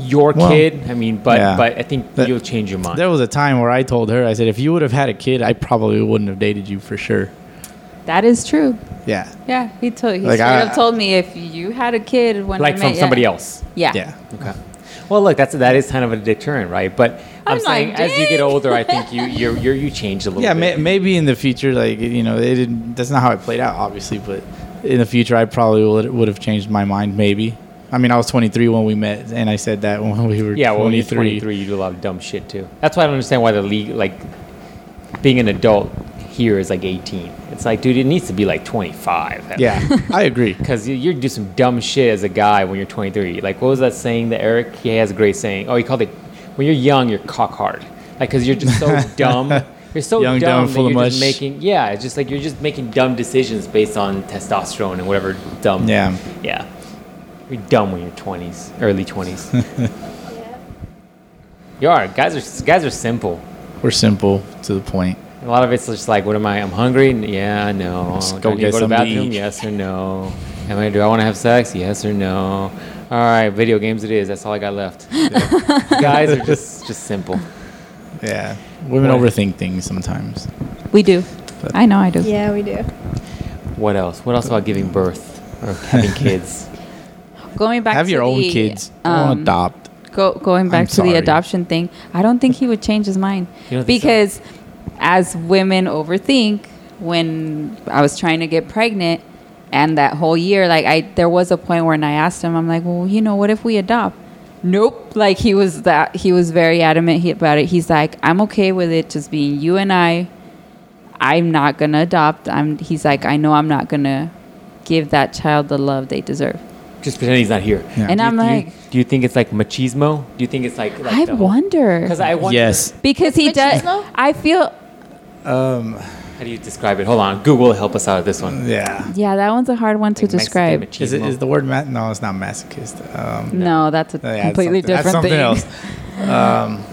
your Well, kid. I mean, but yeah. but I think But you'll change your mind. There was a time where I told her, I said, if you would have had a kid, I probably wouldn't have dated you for sure. that is true. Yeah. Yeah, he told he Like, straight I- up told me if you had a kid when I like met from ya- somebody else. Yeah. Yeah. Okay. Well, look, that's that is kind of a deterrent, right? But I'm, I'm saying like, as you get older, I think you you're, you're you change a little Yeah, bit. may, maybe in the future, like, you know, it didn't, that's not how it played out, obviously, but in the future, I probably would, would have changed my mind, maybe. I mean, I was 23 when we met, and I said that when we were Yeah, well, when you're 23. 23, you do a lot of dumb shit too. That's why I don't understand why the league, like, being an adult here is like 18. It's like, dude, it needs to be like 25. Yeah, I agree. Because you, you do some dumb shit as a guy when you're 23. Like, what was that saying that Eric? He has a great saying. Oh, he called it, when you're young, you're cock hard. Like, because you're just so dumb. You're so Young, dumb, dumb, full of you're just mush. making, yeah, it's just like you're just making dumb decisions based on testosterone and whatever dumb. Yeah. Yeah. You're dumb when you're 20s, early 20s. you are. Guys are guys are simple. We're simple to the point. A lot of it's just like, what am I? I'm hungry. Yeah, no. Just go I get to go to the bathroom? Yes or no. Am I? Do I want to have sex? Yes or no. All right, video games. It is. That's all I got left. Guys are just just simple. Yeah. Women Why? overthink things sometimes. We do. But- I know I do. Yeah, we do. What else? What else about giving birth or having kids? Going back to Have to your own the, kids. um, Don't adopt. Go, going back I'm to the sorry. adoption thing, I don't think he would change his mind You don't think so? because as women overthink, when I was trying to get pregnant and that whole year, like I, there was a point when I asked him, I'm like, well, you know, what if we adopt? Nope. Like he was that he was very adamant about it. He's like, I'm okay with it just being you and I. I'm not gonna adopt. I'm. He's like, I know I'm not gonna give that child the love they deserve. Just pretend he's not here. Yeah. And Do I'm you- like, do you think it's like machismo? Do you think it's like? like I wonder. Because I wonder. Yes. because he does. I feel. Um, How do you describe it? Hold on. Google will help us out with this one. yeah. Yeah, that one's a hard one to Like describe. Mexican Is it machismo. is the word ma- no, it's not masochist. Um, No, that's a yeah, it's completely something- different that's thing. something else. Um,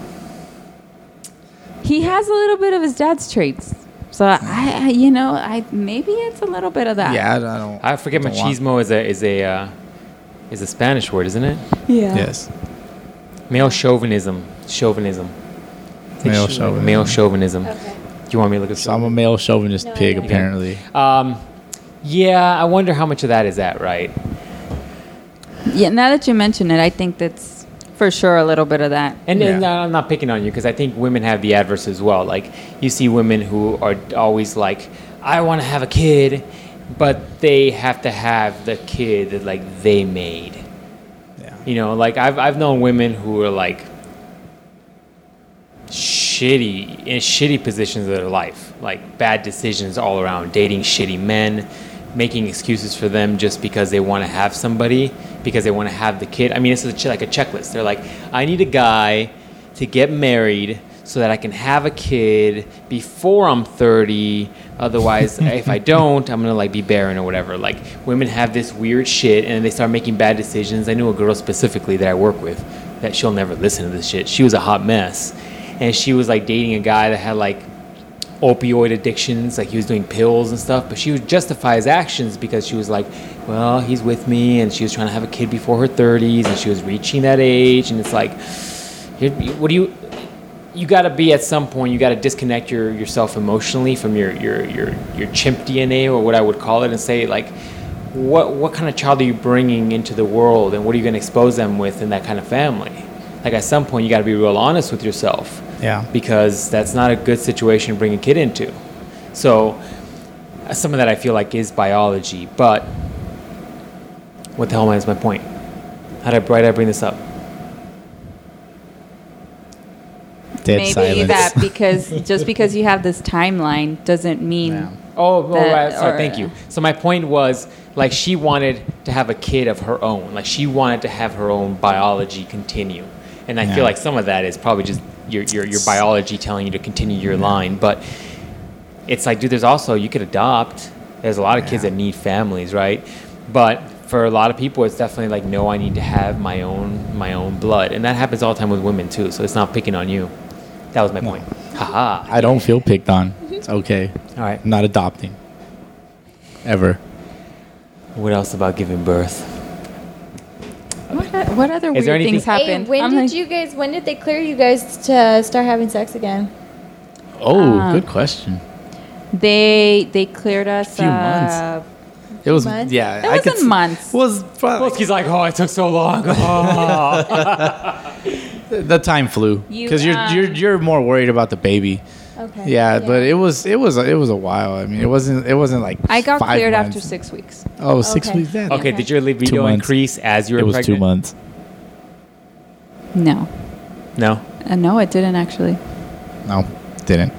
He has a little bit of his dad's traits. So I, I you know, I maybe it's a little bit of that. yeah, I, I don't. I forget don't want- machismo is a is a uh, is a Spanish word, isn't it? Yeah. Yes. Male chauvinism. Chauvinism. Male Ch- chauvinism. Male chauvinism. Okay. Do you want me to look at So I'm a male chauvinist No, pig, I apparently. Um, yeah, I wonder how much of that is that, right? Yeah. Now that you mention it, I think that's for sure a little bit of that. And, and I'm not picking on you because I think women have the adverse as well. Like you see women who are always like, I want to have a kid, but they have to have the kid that like they made. Yeah. You know, like I've I've known women who are like shitty in shitty positions of their life, like bad decisions all around, dating shitty men, making excuses for them just because they want to have somebody, because they want to have the kid. I mean, it's like a checklist. They're like, I need a guy to get married so that I can have a kid before I'm 30. Otherwise, if I don't, I'm gonna like be barren or whatever. Like women have this weird shit, and they start making bad decisions. I knew a girl specifically that I work with that she'll never listen to this shit. She was a hot mess, and she was like dating a guy that had like opioid addictions, like he was doing pills and stuff. But she would justify his actions because she was like, well, he's with me, and she was trying to have a kid before her 30s, and she was reaching that age, and it's like, what do you? You got to be at some point. You got to disconnect your yourself emotionally from your your your your chimp DNA or what I would call it, and say like, what what kind of child are you bringing into the world, and what are you going to expose them with in that kind of family? Like at some point, you got to be real honest with yourself Yeah. because that's not a good situation to bring a kid into. So, some of that I feel like is biology, but What the hell is my point? How did I, why did I bring this up? Dead Maybe silence. that because just because you have this timeline doesn't mean Yeah. Oh, oh, oh That- right. Sorry, or- thank you. So my point was, like, she wanted to have a kid of her own. Like, she wanted to have her own biology continue. And I Yeah. feel like some of that is probably just your, your, your biology telling you to continue your line. But it's like, dude, there's also, you could adopt. There's a lot of kids that need families, right? But for a lot of people, it's definitely like, no, I need to have my own, my own blood. And that happens all the time with women, too. So it's not picking on you. That was my point. Haha. I don't feel picked on. It's okay. All right. I'm not adopting. Ever. What else about giving birth? What, o- what other Is weird there anything- things Hey, happened. when I'm did like, you guys? When did they clear you guys to start having sex again? Oh, Uh, good question. They they cleared us. Few months. uh, It was months? yeah. It I could wasn't months. Was probably He's like, oh, it took so long. Oh. the time flew You, because you, are um, you're you're more worried about the baby. Okay. Yeah, but it was it was it was a while. I mean, it wasn't it wasn't like I got five cleared months. after six weeks. Oh, six Okay. weeks. Then. okay, Okay. did your libido months. increase as you were it was pregnant? two months. No, No. uh, no, it didn't actually. No, didn't.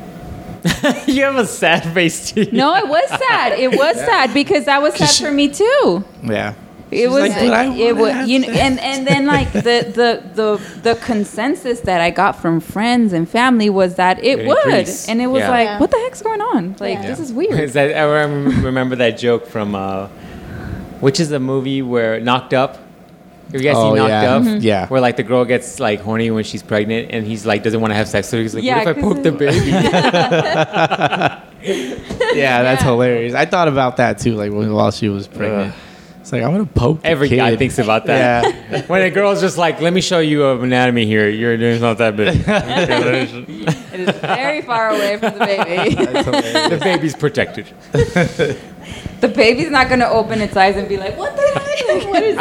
you have a sad face too. No, it was sad. It was sad because that was sad she- for me too. Yeah. It She's was like, "But I it was you know, and and then like the, the the the consensus that I got from friends and family was that it It would, increased. and it was Yeah. like, Yeah. what the heck's going on? Like Yeah. this is Is weird. that, I remember that joke from, uh, which is the movie where Knocked Up. Have you guys Oh, seen Knocked yeah. Up? Mhm. Yeah. Where like the girl gets like horny when she's pregnant, and he's like doesn't want to have sex, so he's like, Yeah, "What if I poke the baby?" Yeah, that's Yeah. hilarious. I thought about that too, like when- while she was pregnant. Ugh. It's like I'm gonna poke. the Every kid. guy thinks about that. Yeah. when a girl's just like, "Let me show you an anatomy here. You're doing it's not that big." It is very far away from the baby. The baby's protected. the baby's not gonna open its eyes and be like, what the heck? What is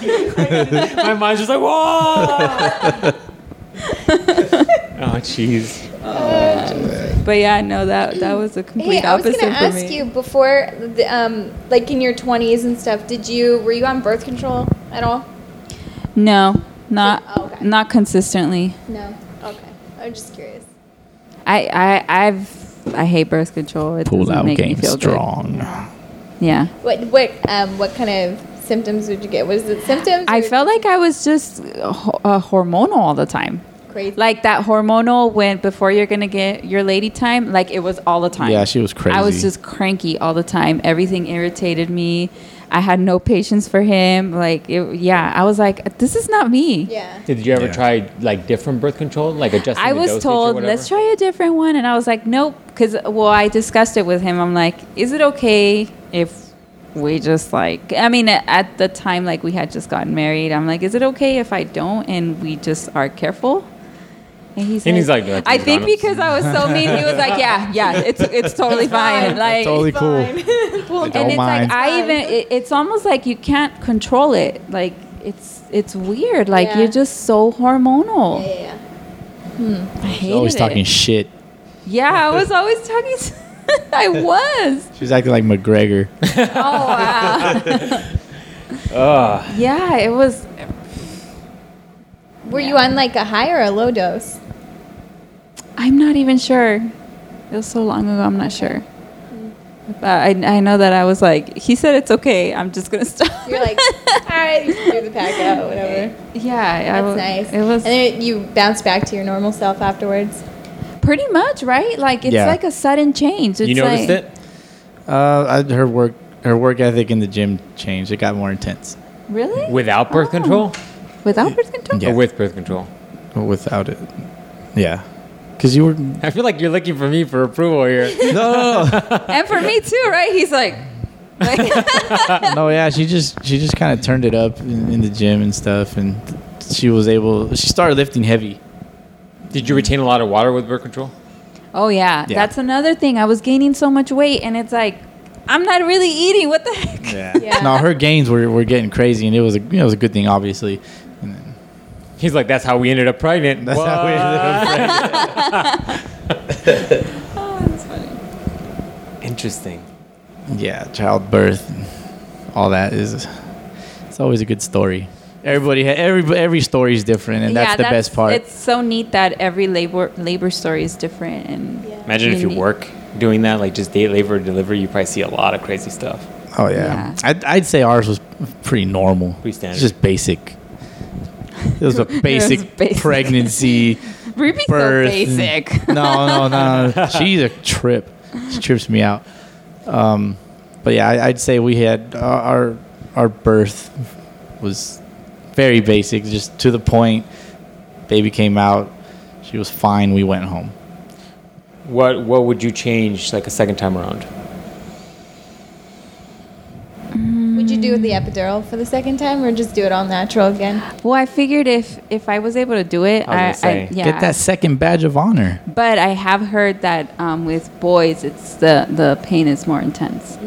this? My mind's just like, whoa. Oh, jeez. But yeah, no, that that was a complete Hey, I was gonna ask me. you before, the, um, like in your twenties and stuff. Did you were you on birth control at all? No, not Oh, okay. not consistently. No. Okay. I'm just curious. I I I've I hate birth control. It Pull out make me game feel good. strong. Yeah. What what um what kind of symptoms would you get? Was it symptoms? I felt like I was just uh, hormonal all the time. Crazy. Like that hormonal when before you're gonna get your lady time, like it was all the time. Yeah, she was crazy. I was just cranky all the time. Everything irritated me. I had no patience for him. Like, it, yeah, I was like, this is not me. yeah. Did you ever Yeah. try like different birth control, like adjusting? I was dosage told, whatever? let's try a different one. And I was like, nope. Because, well, I discussed it with him. I'm like, is it okay if we just like, I mean, at, at the time, like we had just gotten married. I'm like, is it okay if I don't and we just are careful? And he's And like, he's like, "No, I think because I was so mean, he was like, yeah, yeah, it's it's totally fine. Like, totally cool. Well, Don't and it's mind. like I even it, it's almost like you can't control it. Like it's it's weird. Like Yeah. you're just so hormonal. yeah, yeah. Hmm. I hated always it. talking shit. Yeah, I was always talking. I was. She was acting like McGregor. Oh wow. Ugh. yeah, it was. Were you on like a high or a low dose? I'm not even sure. It was so long ago. I'm not sure. But I I know that I was like he said it's okay. I'm just gonna stop. You're like, all right, you threw the pack out, whatever. yeah, I That's nice. It was and then you bounce back to your normal self afterwards. pretty much right. Like it's Yeah. like a sudden change. It's you noticed like, it? Uh, I, her work her work ethic in the gym changed. It got more intense. Really? Without birth Oh. control Without birth control? Yeah. or with birth control? Without it, yeah. Because you were I feel like you're looking for me for approval here. no, and for me too, right? He's like, like no. Yeah, she just she just kind of turned it up in, in the gym and stuff, and she was able. She started lifting heavy. Did you retain a lot of water with birth control? oh yeah, Yeah. that's another thing. I was gaining so much weight, and it's like, I'm not really eating. What the heck? Yeah. Yeah. No, her gains were, were getting crazy, and it was a it was a good thing, obviously. And then, He's like, that's how we ended up pregnant. that's how we ended up. pregnant. Oh, that's funny. Interesting. yeah, childbirth, and all that is. It's always a good story. Everybody, ha- every every story is different, and that's the best part. It's so neat that every labor labor story is different and Yeah. Imagine if you work doing that, like just date labor delivery, you probably see a lot of crazy stuff. oh yeah, Yeah. I'd, I'd say ours was pretty normal. Pretty standard. It's just basic. It was a basic, basic. pregnancy. Ruby's birth. so basic. no, no, no, no. She's a trip. She trips me out. Um, but yeah, I, I'd say we had uh, our our birth was very basic, just to the point. Baby came out. She was fine. We went home. What what would you change like a second time around? Would you do the epidural for the second time, or just do it all natural again? Well, I figured if if I was able to do it, I I, was gonna yeah. Get that second badge of honor. But I have heard that um, with boys, it's the the pain is more intense.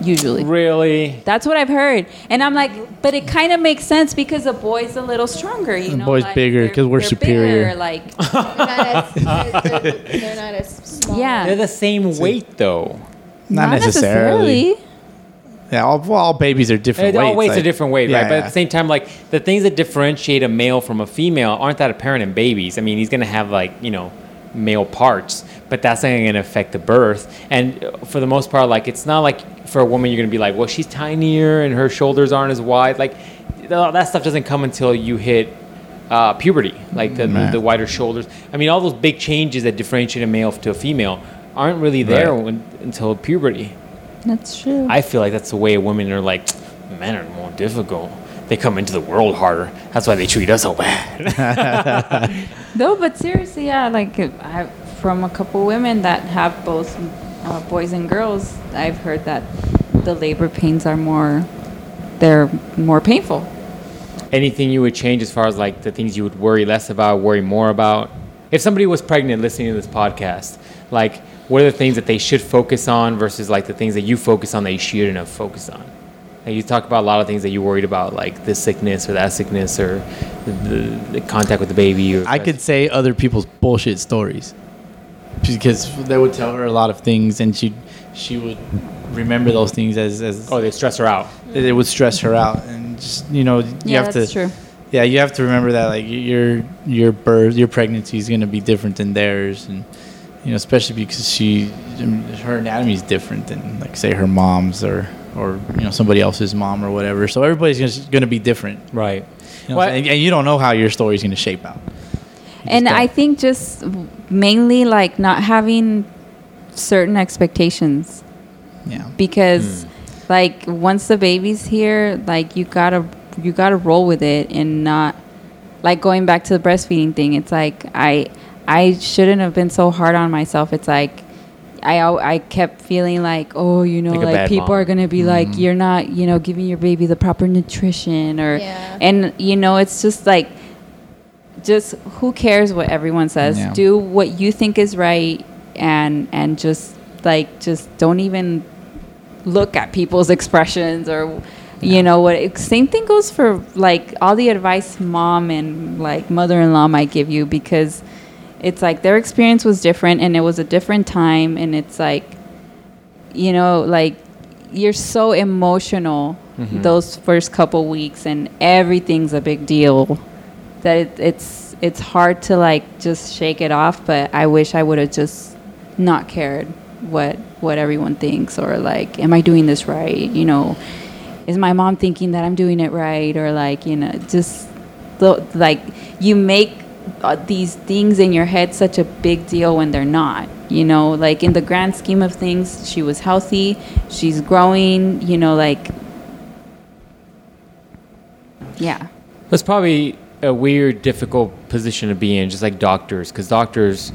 Usually, Really? that's what I've heard, and I'm like, but it kind of makes sense because a boy's a little stronger. You The know, boy's like, bigger 'cause we're they're superior. bigger, like, They're not as, they're, they're, they're not as small. Yeah. They're the same weight though. Not, necessarily. Yeah, all, well, all babies are different It all weights. weights a different weight, Yeah, right? But at the same time, like the things that differentiate a male from a female aren't that apparent in babies. I mean, he's gonna have like you know male parts, but that's not gonna affect the birth. And uh, for the most part, like it's not like for a woman you're gonna be like, well, she's tinier and her shoulders aren't as wide. Like that stuff doesn't come until you hit uh, puberty, like the, the, the wider shoulders. I mean, all those big changes that differentiate a male to a female aren't really there Right. when, until puberty. That's true. I feel like that's the way women are like, men are more difficult. They come into the world harder. That's why they treat us so bad. No, but seriously, yeah, like I, from a couple women that have both uh, boys and girls, I've heard that the labor pains are more, they're more painful. Anything you would change as far as like the things you would worry less about, worry more about? If somebody was pregnant listening to this podcast, like what are the things that they should focus on versus like the things that you focus on that you shouldn't have focused on? Like you talk about a lot of things that you worried about, like this sickness or that sickness or the, the, the contact with the baby. Or I could say other people's bullshit stories because they would tell her a lot of things, and she she would remember those things as as Oh, they stress her out. it would stress her out, and just you know you Yeah, have that's to true. yeah you have to remember that like your your birth your pregnancy is gonna be different than theirs, and you know especially because she her anatomy is different than like say her mom's or or you know somebody else's mom or whatever. So everybody's gonna, gonna be different, Right. you know, Well, and, and you don't know how your story's gonna shape out. You And I don't. think just mainly like not having certain expectations yeah. because hmm. like once the baby's here like you gotta you gotta roll with it and not like going back to the breastfeeding thing it's like i i shouldn't have been so hard on myself it's like i i kept feeling like oh you know Like like, people mom. are gonna be mm-hmm. like you're not you know giving your baby the proper nutrition or Yeah. and you know it's just like just who cares what everyone says Yeah. do what you think is right and and just like just don't even look at people's expressions or you know what same thing goes for like all the advice mom and like mother-in-law might give you because it's like their experience was different and it was a different time and it's like you know like you're so emotional mm-hmm. those first couple weeks and everything's a big deal that it, it's it's hard to like just shake it off but i wish i would have just not cared what what everyone thinks or like am i doing this right? You know is my mom thinking that i'm doing it right or like you know just the, like you make uh, these things in your head such a big deal when they're not you know like in the grand scheme of things she was healthy she's growing you know like yeah That's probably a weird, difficult position to be in, just like doctors, because doctors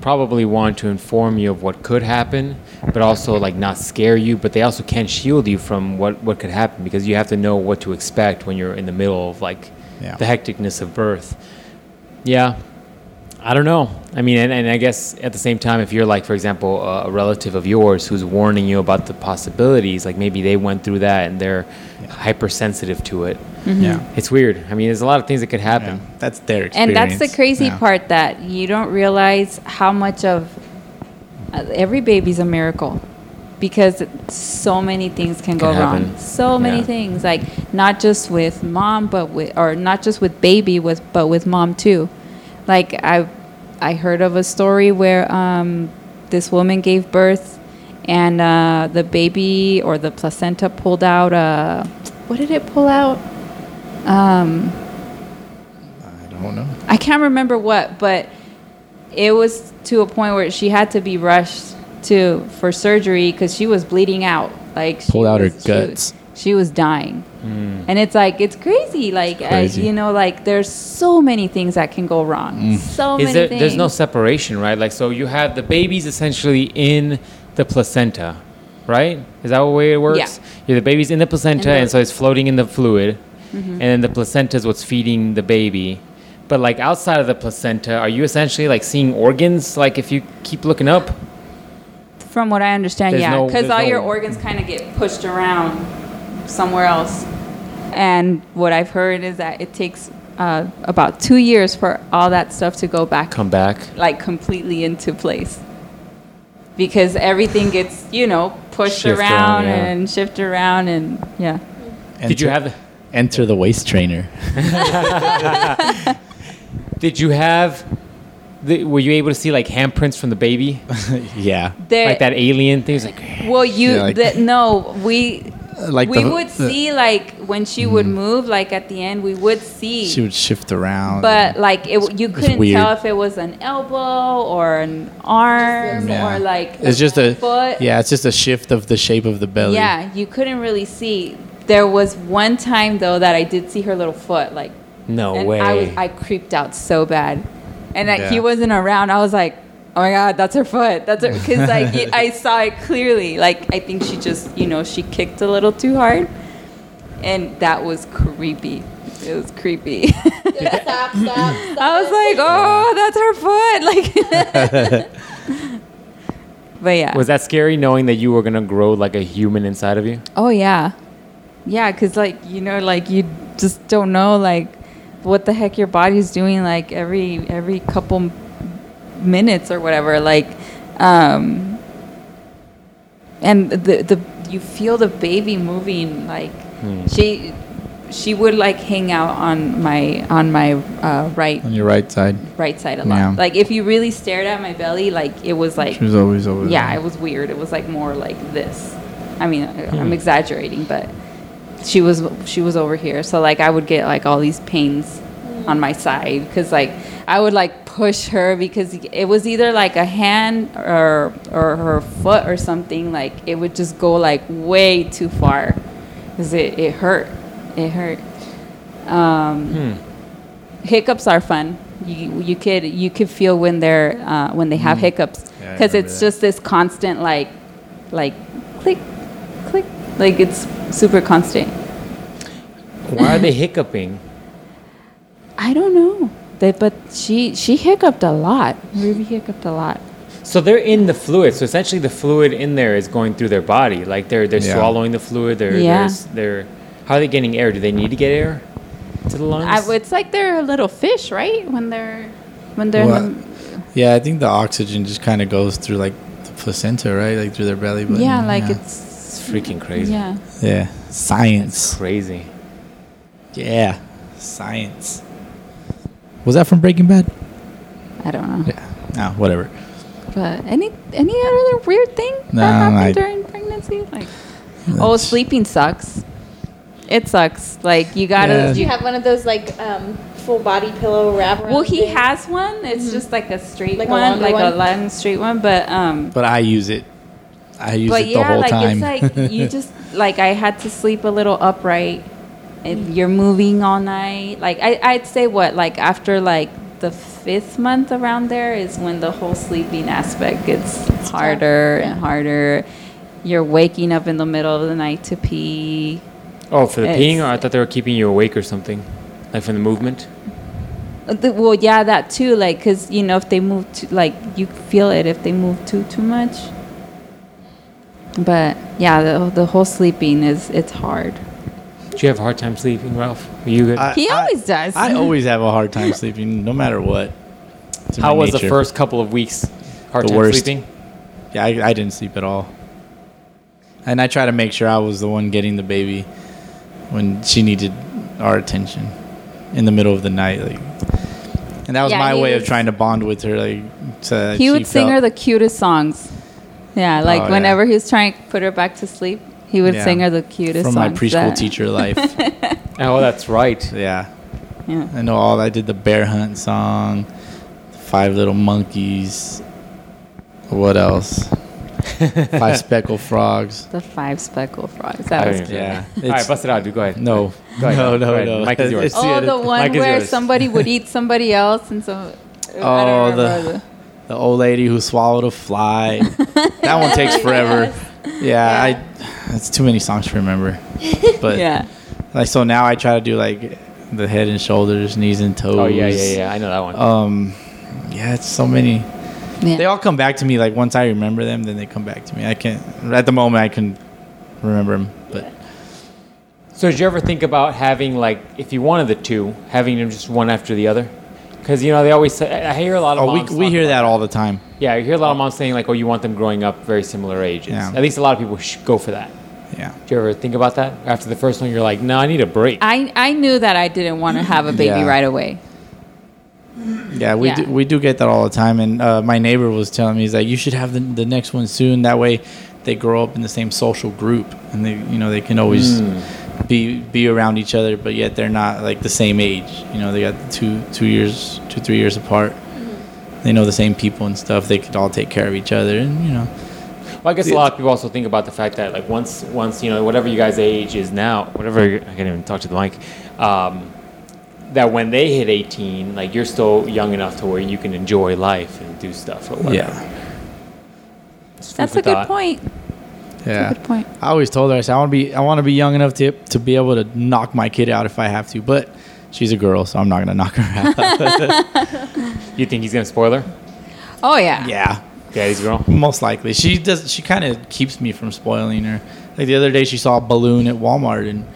probably want to inform you of what could happen, but also like not scare you. But they also can't shield you from what what could happen because you have to know what to expect when you're in the middle of like Yeah. the hecticness of birth. Yeah. I don't know. I mean, and, and I guess at the same time, if you're like, for example, a, a relative of yours who's warning you about the possibilities, like maybe they went through that and they're hypersensitive to it. Yeah. It's weird. I mean, there's a lot of things that could happen. Yeah, that's their experience. and that's the crazy Yeah. part that you don't realize how much of uh, every baby's a miracle because so many things can, go Can wrong. happen. So many things, like not just with mom, but with or not just with baby, with but with mom too. Like I, I heard of a story where um, this woman gave birth, and uh, the baby or the placenta pulled out. Uh, what did it pull out? Um, I don't know. I can't remember what, but it was to a point where she had to be rushed to for surgery because she was bleeding out. Like she Pulled out her was- she guts. She was dying, mm. and it's like it's crazy. Like I, crazy. you know, like there's so many things that can go wrong. Mm. So Is many there? things. There's no separation, right? Like, so you have the baby's essentially in the placenta, right? Is that the way it works? Yeah. Yeah. The baby's in the placenta, In the- and so it's floating in the fluid, Mm-hmm. and then the placenta is what's feeding the baby. But like outside of the placenta, are you essentially like seeing organs? Like if you keep looking up, From what I understand, There's yeah, no- because there's all no- your organs kind of get pushed around somewhere else. And what I've heard is that it takes uh, about two years for all that stuff to go back come back. like completely into place because everything gets you know pushed Shift around around, yeah. and shift around and yeah Did you Enter- have? Enter the waist trainer? did you have? The, were you able to see like handprints from the baby, yeah, there like that alien thing? It's like well you Yeah, like- the, no we like we the- would the- see like when she would mm-hmm. move like at the end we would see She would shift around. but like it you couldn't weird. tell if it was an elbow or an arm Yeah. or like it's just a foot yeah, it's just a shift of the shape of the belly. Yeah, you couldn't really see. There was one time though that I did see her little foot, like, no and way. I was I creeped out so bad, and like, he wasn't around. I was like, oh my god, that's her foot. That's her because like I saw it clearly. Like I think she just you know she kicked a little too hard, and that was creepy. It was creepy. stop, stop, stop. I was like, oh, that's her foot. Like, but yeah. Was that scary knowing that you were gonna grow like a human inside of you? Oh yeah, yeah. Cause like you know, like you just don't know like what the heck your body's doing like every every couple minutes or whatever. Like, um, and the the you feel the baby moving like she she would like hang out on my on my uh, right on your right side. right side a lot. Yeah. Like if you really stared at my belly, like it was like She was always over. yeah, there. it was weird. It was like more like this. I mean, I- I'm exaggerating, but she was she was over here. So like I would get like all these pains on my side because like I would like push her because it was either like a hand or or her foot or something. Like it would just go like way too far because it, it hurt. It hurt. Um, Hiccups are fun. You you could you could feel when they're uh, when they have hiccups because remember it's that. just this constant like like click click like it's super constant. Why are they hiccuping? I don't know. They, but she she hiccuped a lot. Ruby hiccuped a lot. So they're in the fluid. So essentially, the fluid in there is going through their body. Like they're they're Yeah. swallowing the fluid. They're Yeah. they're, they're how are they getting air? Do they need to get air to the lungs? I, it's like they're a little fish, right? When they're when they're Well, in Yeah, I think the oxygen just kind of goes through like the placenta, right? Like through their belly the, button. yeah, like yeah. it's it's freaking crazy. yeah. yeah, science. Crazy. Yeah, science. Was that from Breaking Bad? I don't know. Yeah. No, whatever. But any any other weird thing No, that happened I- during pregnancy? Like oh, sleeping sucks. It sucks. Like you gotta. Yeah. Do you have one of those like um, full body pillow wrap well, he things? has one. It's just like a straight Like one, longer like a one? long straight one. But um, But I use it. I use but it the yeah, whole like time. it's like you just like I had to sleep a little upright. And you're moving all night. Like I, I'd say what like after like the fifth month around there is when the whole sleeping aspect gets harder yeah. and harder. You're waking up in the middle of the night to pee. Oh, for the It's- peeing, or I thought they were keeping you awake or something, like from the movement. Uh, the- Well, yeah, that too. Like, cause you know, if they move too, like you feel it if they move too too much. But yeah, the the whole sleeping is it's hard. Do you have a hard time sleeping, Ralph? Were you good? I- He I- always does. I always have a hard time sleeping, no matter what. It's How my was the first couple of weeks? Hard The time worst. sleeping. Yeah, I, I didn't sleep at all. and I try to make sure I was the one getting the baby when she needed our attention in the middle of the night. Like, and that was Yeah, my he way of trying to bond with her. Like, so he would sing felt- her the cutest songs. Yeah, like Oh, yeah. whenever he was trying to put her back to sleep, he would Yeah. sing her the cutest song. from songs. my preschool that- teacher life. Oh, that's right. yeah, Yeah. I know all. I did the bear hunt song, Five Little Monkeys. What else? Five speckled frogs. The five speckled frogs. That don't was even- good. Yeah, All right, bust it out, dude. Go ahead. No, Go ahead, no, no, ahead. no. mic is yours. It's- Oh, the one mic where yours. somebody would eat somebody else and so. I Oh, don't the- the. The old lady who swallowed a fly. that one takes forever. Yeah, I. It's too many songs to remember. But Yeah. like so now I try to do like the head and shoulders, knees and toes. Oh yeah, yeah, yeah. I know that one. Um, yeah, it's so many. yeah. They all come back to me. Like once I remember them, then they come back to me. I can't at the moment I can remember them, but So did you ever think about having like, if you wanted the two, having them just one after the other? Because you know they always say. I hear a lot of. oh, we moms we talk hear about that all the time. Yeah, you hear a lot of moms saying like, "Oh, you want them growing up very similar ages." Yeah. At least a lot of people sh- go for that. Yeah. Do you ever think about that after the first one? You're like, "No, I need a break." I, I knew that I didn't want to have a baby Yeah. right away. Yeah, we Yeah. do we do get that all the time, and uh, my neighbor was telling me he's like, you should have the, the next one soon. That way, they grow up in the same social group, and they you know they can always be be around each other, but yet they're not like the same age. You know, they got two two years, two three years apart. They know the same people and stuff. They could all take care of each other, and you know, Well, I guess a lot of people also think about the fact that like once once you know whatever you guys' age is now, whatever I can't even talk to the mic, um, that when they hit 18, like you're still young enough to where you can enjoy life and do stuff or whatever. yeah, That's for a good point. Yeah. Good point. I always told her I said I want to be I want to be young enough to to be able to knock my kid out if I have to, but she's a girl, so I'm not gonna knock her out. You think he's gonna spoil her? Oh yeah. yeah. Yeah, he's a girl. Most likely, she does. She kind of keeps me from spoiling her. Like the other day, she saw a balloon at Walmart, and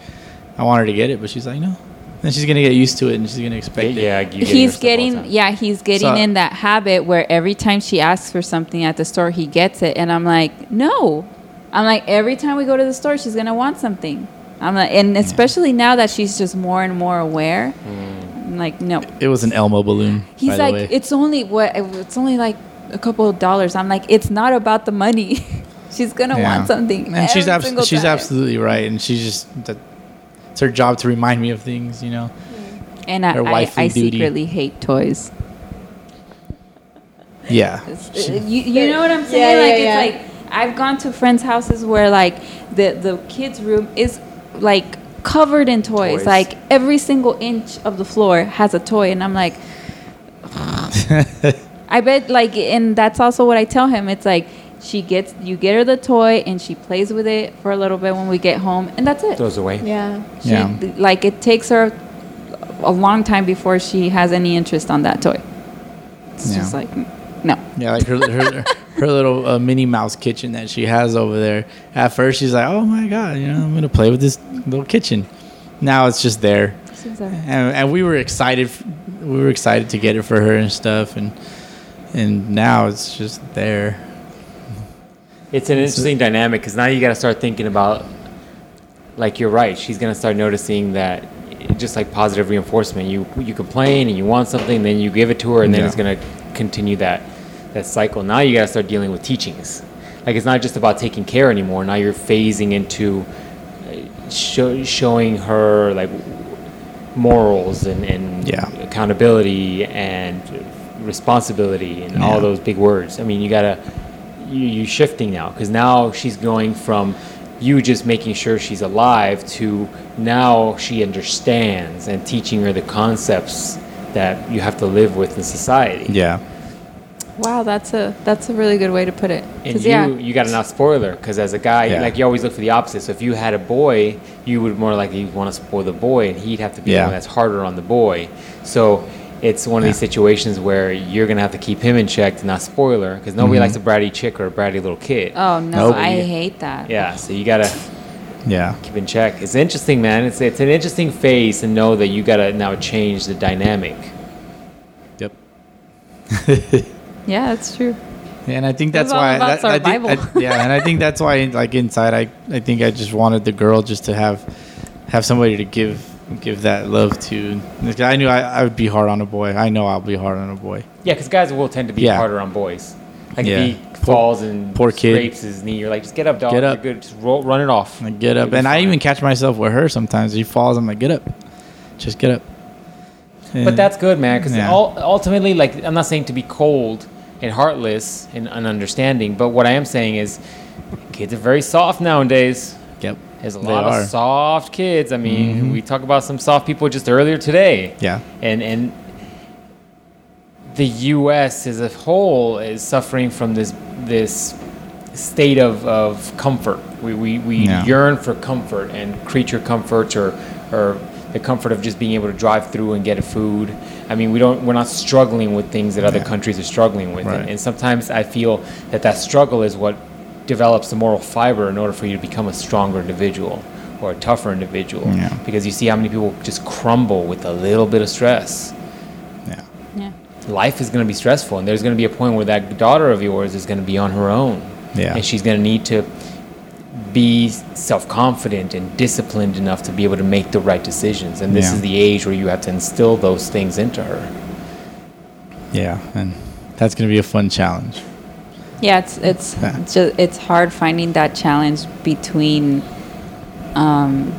I wanted to get it, but she's like, no. Then she's gonna get used to it, and she's gonna expect it. Yeah, you get your He's stuff all the getting yeah, he's getting So- in that habit where every time she asks for something at the store, he gets it, and I'm like, no. I'm like, every time we go to the store, she's gonna want something. I'm like, and especially now that she's just more and more aware. I'm like, no. It was an Elmo balloon. He's by the like, way. it's only what? It's only like a couple of dollars. I'm like, it's not about the money. she's gonna Yeah. want something. and she's every abs- single she's time. absolutely right, and she's just that. It's her job to remind me of things, you know. And I, her I, wifely I duty. secretly hate toys. Yeah. You, you know what I'm saying? Yeah, like yeah, it's like I've gone to friends' houses where like the the kids' room is like covered in toys. Toys. Like every single inch of the floor has a toy, and I'm like, I bet like, and that's also what I tell him. It's like she gets you get her the toy and she plays with it for a little bit when we get home, and that's it. Throws away. Yeah. She, Yeah. Like it takes her a long time before she has any interest on that toy. It's Yeah. just like no. Yeah, like her her, her little uh, Minnie Mouse kitchen that she has over there. At first, she's like, "Oh my god, you know, I'm gonna play with this little kitchen." Now it's just there, and, and we were excited. We were excited to get it for her and stuff, and and now it's just there. It's an interesting dynamic because now you got to start thinking about, like you're right. She's gonna start noticing that, just like positive reinforcement. You you complain and you want something, then you give it to her, and then Yeah. it's gonna continue that that cycle. Now you got to start dealing with teachings. Like it's not just about taking care anymore. Now you're phasing into uh, show, showing her like morals and, and Yeah. accountability and responsibility and Yeah. all those big words. I mean, you gotta you you shifting now because now she's going from you just making sure she's alive to now she understands and teaching her the concepts that you have to live with in society. Yeah, Wow, that's a that's a really good way to put it. And 'Cause, you, yeah, you got to not spoil her because as a guy, Yeah. like you always look for the opposite. So if you had a boy, you would more likely want to spoil the boy, and he'd have to be the Yeah. one that's harder on the boy. So it's one of these situations where you're gonna have to keep him in check to not spoiler because nobody Mhm. likes a bratty chick or a bratty little kid. Oh no, Nope. I hate that. Yeah, so you gotta yeah, keep in check. It's interesting, man. It's it's an interesting phase to know that you gotta now change the dynamic. yep. Yeah, that's true. And I think that's why. about that- I think- survival. I- yeah, and I think that's why, like inside, I I think I just wanted the girl just to have have somebody to give give that love to. Because I knew I, I would be hard on a boy. I know I'll be hard on a boy. Yeah, because guys will tend to be Yeah. harder on boys. Like Yeah. if he Poor- falls and poor kid. scrapes his knee, you're like, just get up, dog. Get You're up. good. Just roll, run it off. I get up, You'll be and I even catch myself with her sometimes. She falls, I'm like, get up, just get up. But that's good, man. Because Yeah. ultimately, like, I'm not saying to be cold and heartless and ununderstanding, but what I am saying is, kids are very soft nowadays. yep. There's a They lot are. Mm-hmm. of soft kids. I mean, we talked about some soft people just earlier today. Yeah. And and the U.S. as a whole is suffering from this this state of, of comfort. We we, we Yeah. yearn for comfort and creature comforts or or the comfort of just being able to drive through and get a food. I mean, we don't we're not struggling with things that other countries are struggling with. Right. And, and sometimes I feel that that struggle is what develops the moral fiber in order for you to become a stronger individual or a tougher individual. Yeah. Because you see how many people just crumble with a little bit of stress. Yeah. Yeah. Life is going to be stressful, and there's going to be a point where that daughter of yours is going to be on her own. Yeah. And she's going to need to be self confident and disciplined enough to be able to make the right decisions. And this Yeah. is the age where you have to instill those things into her. Yeah, and that's gonna be a fun challenge. Yeah, it's it's Yeah. it's just it's hard finding that challenge between um,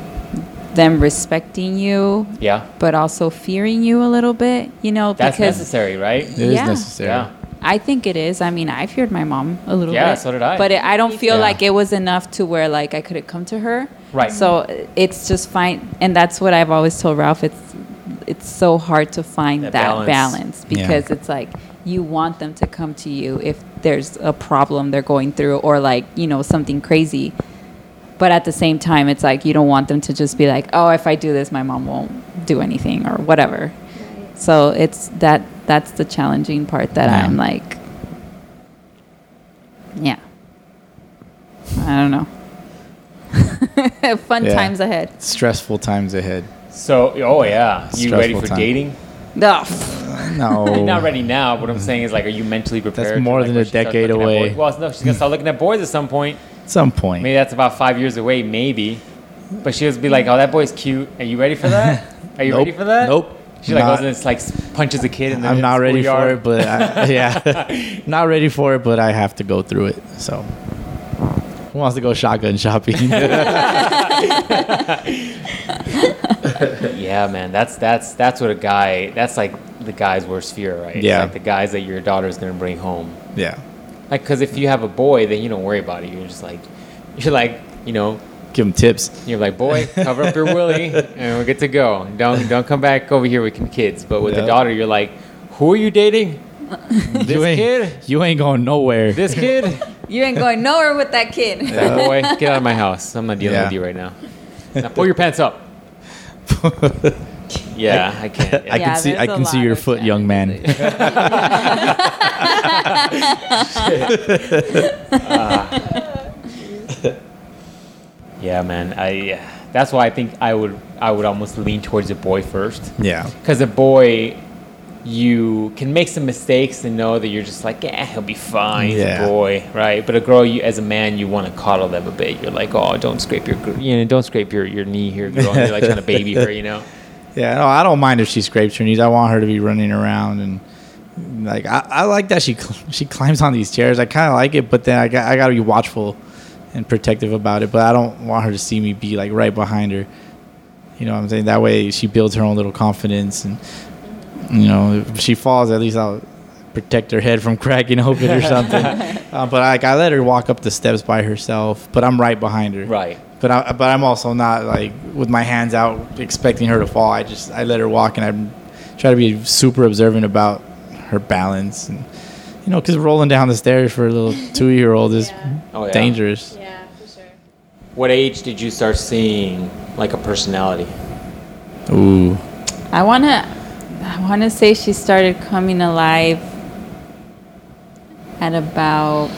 them respecting you, Yeah. but also fearing you a little bit. You know, That's because necessary, right? It is Yeah. necessary. Yeah. I think it is. I mean, I feared my mom a little Yeah, bit. so did I. But it, I don't feel Yeah. like it was enough to where like I couldn't come to her. Right. So it's just fine, and that's what I've always told Ralph. It's it's so hard to find That that, balance. balance, Yeah. because it's like you want them to come to you if there's a problem they're going through or like you know something crazy. But at the same time, it's like you don't want them to just be like, "Oh, if I do this, my mom won't do anything or whatever." So it's that that's the challenging part that Yeah. I'm like, yeah, I don't know. Fun Yeah. times ahead. Stressful times ahead. So, oh, yeah. You ready for time. dating? Ugh, pff, No. You're not ready now. What I'm saying is, like, are you mentally prepared? to, more than when a decade away. Well, no, she's gonna start looking at boys at some point. At some point. Maybe that's about five years away, maybe. But she'll be like, "Oh, that boy's cute. Are you ready for that? Are you Nope. ready for that?" Nope. She like Not- goes and it's like punches a kid the I'm not ready for it, but I, yeah, not ready for it, but I have to go through it. So, who wants to go shotgun shopping? Yeah, man. That's that's that's what a guy. That's like the guy's worst fear, right? It's Yeah. like the guys that your daughter's gonna bring home. yeah, Like, because if you have a boy, then you don't worry about it. You're just like, you're like, you know, give them tips. you're like, boy, cover up your willy, and we're good to go. Don't don't come back over here with kids. But with the daughter, you're like, who are you dating? This you kid? you ain't going nowhere. This kid? you ain't going nowhere with that kid. That boy, get out of my house. I'm not dealing Yeah. with you right now. Now pull your pants up. Yeah, I can't. I Yeah, can see. there's I a can see your foot, young man. Yeah, man. I. That's why I think I would. I would almost lean towards a boy first. yeah, Because a boy, you can make some mistakes and know that you're just like, yeah, he'll be fine. He's Yeah. a boy, right? But a girl, you as a man, you want to coddle them a bit. You're like, oh, don't scrape your, you know, don't scrape your, your knee here, girl. You're like trying to baby her, you know. yeah. No, I don't mind if she scrapes her knees. I want her to be running around and like I, I like that she cl- she climbs on these chairs. I kind of like it, but then I got I got to be watchful and protective about it. But I don't want her to see me be like right behind her. You know what I'm saying? That way she builds her own little confidence and you know if she falls, at least I'll protect her head from cracking open or something. uh, but like I let her walk up the steps by herself, but I'm right behind her. Right. But I, but I'm also not like with my hands out expecting her to fall. I just I let her walk and I try to be super observant about her balance and you know because rolling down the stairs for a little two year old is Yeah. Oh, yeah. dangerous. Yeah, for sure. What age did you start seeing like a personality? Ooh, I wanna, I wanna say she started coming alive at about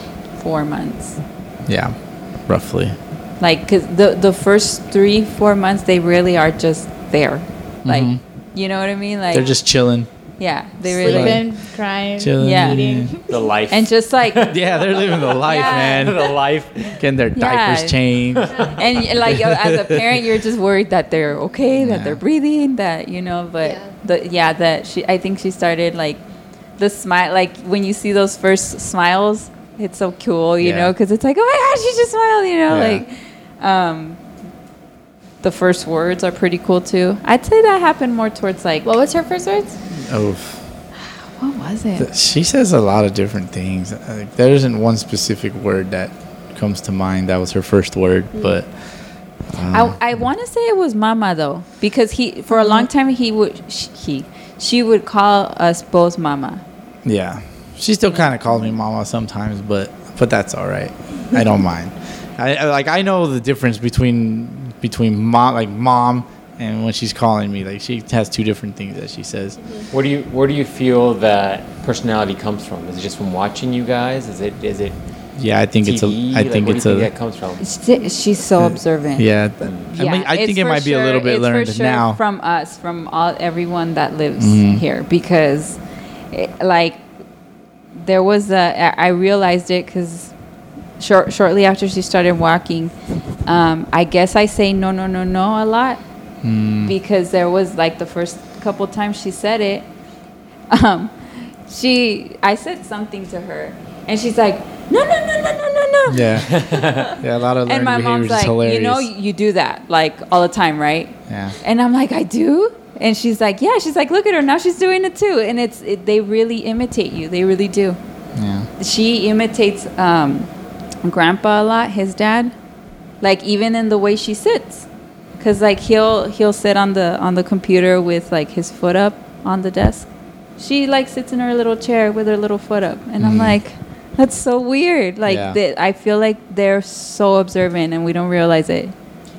four months. yeah, roughly. Like, cause the the first three four months they really are just there. Like, Mhm. you know what I mean? Like They're just chilling. Yeah, they really. Sleeping, crying, Chilling. Yeah. eating. The life. And just like Yeah, they're living the life, Yeah. man. the life. Getting their diapers Yeah. changed. and like uh, as a parent you're just worried that they're okay that Yeah. they're breathing that you know but Yeah. the yeah that she i think she started like the smile like when you see those first smiles it's so cool you Yeah. know because it's like oh my gosh she just smiled you know Yeah. like um the first words are pretty cool too i'd say that happened more towards like What was her first words? Oh, what was it she says a lot of different things. Like, there isn't one specific word that comes to mind. That was her first word, but um, I, I want to say it was mama though because he for a long time he would he she would call us both mama yeah, she still kind of calls me mama sometimes, but but that's all right. I don't mind. I, I like I know the difference between between mom like mom and when she's calling me. Like she has two different things that she says. Where do you where do you feel that personality comes from? Is it just from watching you guys? Is it is it Yeah, I think TV? it's a. I Like, think where it's do you a. think that comes from? She's so observant Yeah, th- I, mean, I think it for might be a little sure- bit it's for learned sure now. from us, from all everyone that lives Mhm. here, because, it, like, there was a. I realized it because short, shortly after she started walking, um, I guess I say no, no, no, no a lot Mm. because there was like the first couple times she said it. Um, she, I said something to her, and she's like, no, no, no, no, no, no, no. Yeah, yeah, a lot of And my mom's like, hilarious. you know, you do that like all the time, right? yeah, And I'm like, I do. And she's like, yeah. She's like, look at her now. She's doing it too. And it's it, they really imitate you. They really do. yeah, She imitates um, Grandpa a lot. His dad, like even in the way she sits, because like he'll he'll sit on the on the computer with like his foot up on the desk. She like sits in her little chair with her little foot up, and I'm Mhm. like, that's so weird. Like Yeah. that I feel like they're so observant, and we don't realize it.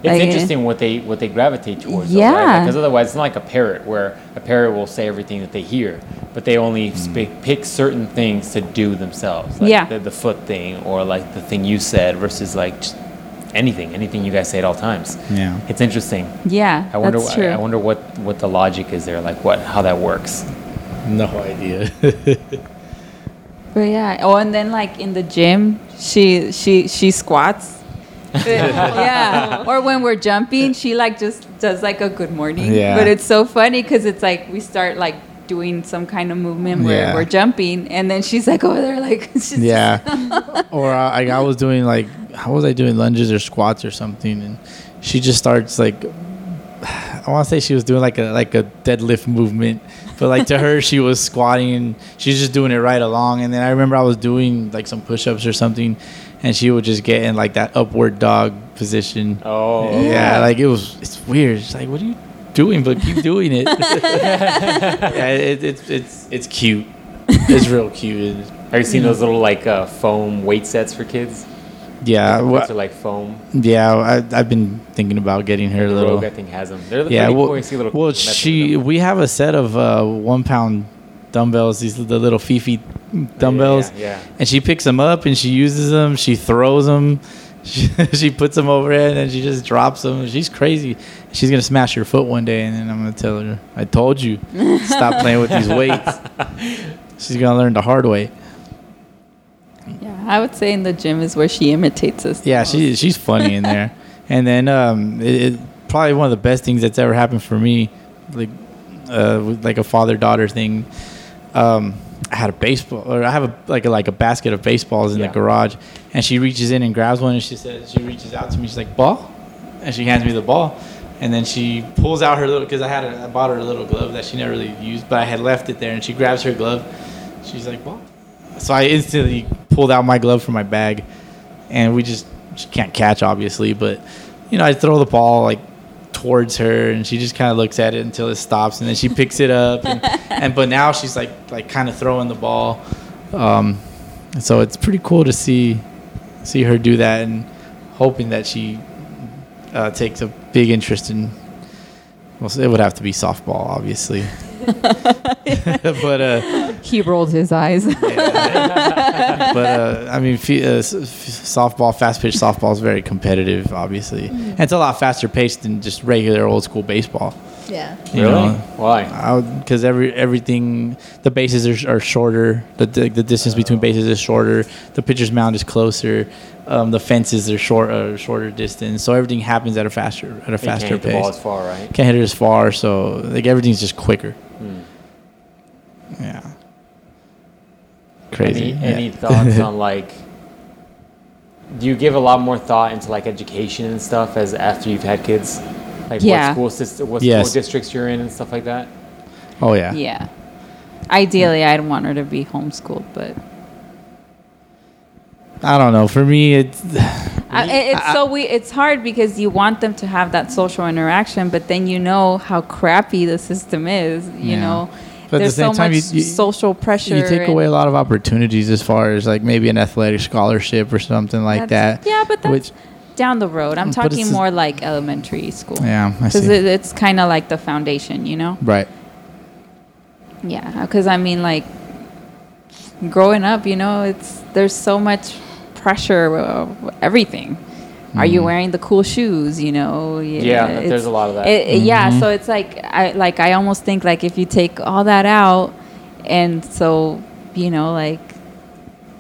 It's Like, interesting what they what they gravitate towards. Yeah. Because otherwise, it's not like a parrot where a parrot will say everything that they hear, but they only hmm. sp- pick certain things to do themselves. Like Yeah. The, the foot thing, or like the thing you said, versus like just anything, anything you guys say at all times. yeah. It's interesting. Yeah, I wonder. that's wh- true. I wonder what what the logic is there. Like what how that works. No idea. But yeah. Oh, and then like in the gym, she she she squats. yeah. Or when we're jumping, she like just does like a good morning. Yeah. But it's so funny because it's like we start like doing some kind of movement where Yeah. we're jumping, and then she's like over there like she's yeah, or uh, I, I was doing like, how was I doing lunges or squats or something, and she just starts like, I want to say she was doing like a like a deadlift movement, but like to her she was squatting and she's just doing it right along, and then I remember I was doing like some push-ups or something, and she would just get in like that upward dog position. Oh. Yeah, like it was. It's weird. It's like, what are you doing? But keep doing it. yeah, it, it's it's it's cute. It's real cute. Have you seen those little like uh, foam weight sets for kids? yeah, Like, wha- those are like foam. yeah. I, I've been thinking about getting her a little. Rogue, I think, has them. They're Yeah, well, cool. See little well, kids messing with she. them. We have a set of uh, one pound dumbbells. These the little Fifi dumbbells, Yeah, yeah. and she picks them up and she uses them. She throws them. She, she puts them over it and then she just drops them. She's crazy. She's gonna smash her foot one day, and then I'm gonna tell her, "I told you, stop playing with these weights." She's gonna learn the hard way. Yeah, I would say in the gym is where she imitates us. Yeah, most. she she's funny in there. And then um, it, it probably one of the best things that's ever happened for me, like uh, like a father daughter thing. Um, I had a baseball, or I have a like a like a basket of baseballs in Yeah. the garage, and she reaches in and grabs one, and she says she reaches out to me, she's like ball, and she hands me the ball, and then she pulls out her little because I had a, I bought her a little glove that she never really used, but I had left it there, and she grabs her glove, she's like ball, so I instantly pulled out my glove from my bag, and we just she can't catch obviously, but you know I throw the ball like towards her, and she just kind of looks at it until it stops, and then she picks it up, and, and but now she's like like kind of throwing the ball, um, so it's pretty cool to see see her do that, and hoping that she uh, takes a big interest in. Well, it would have to be softball, obviously. but uh, He rolled his eyes. but uh, I mean, f- uh, s- f- softball, fast pitch softball is very competitive. Obviously, and it's a lot faster paced than just regular old school baseball. Yeah. you really? know. Why? because every everything the bases are, are shorter the, the the distance between bases is shorter the pitcher's mound is closer um, the fences are short uh, shorter distance so everything happens at a faster at a You faster can't hit the ball pace as far, right? can't hit it as far so like everything's just quicker Hmm. yeah crazy Any, yeah. any thoughts on like? Do you give a lot more thought into like education and stuff as after you've had kids? Like Yeah. what school system, what Yes. school districts you're in and stuff like that. oh yeah yeah. Ideally, I'd want her to be homeschooled, but i don't know for me it's I, it- it's so we. It's hard because you want them to have that social interaction, but then you know how crappy the system is. You Yeah. know, But at the there's same so time, much you- you- social pressure. you take away a lot of opportunities as far as like maybe an athletic scholarship or something like that Yeah, but that's which down the road. I'm talking it's- more like elementary school. yeah i Because it, it's kind of like the foundation, you know? right Yeah. Because I mean, like, growing up, you know, it's there's so much pressure, uh, everything. Are you Mhm. wearing the cool shoes? You know. Yeah, there's a lot of that. it- it- Yeah. So it's like I like I almost think like if you take all that out, and so you know like,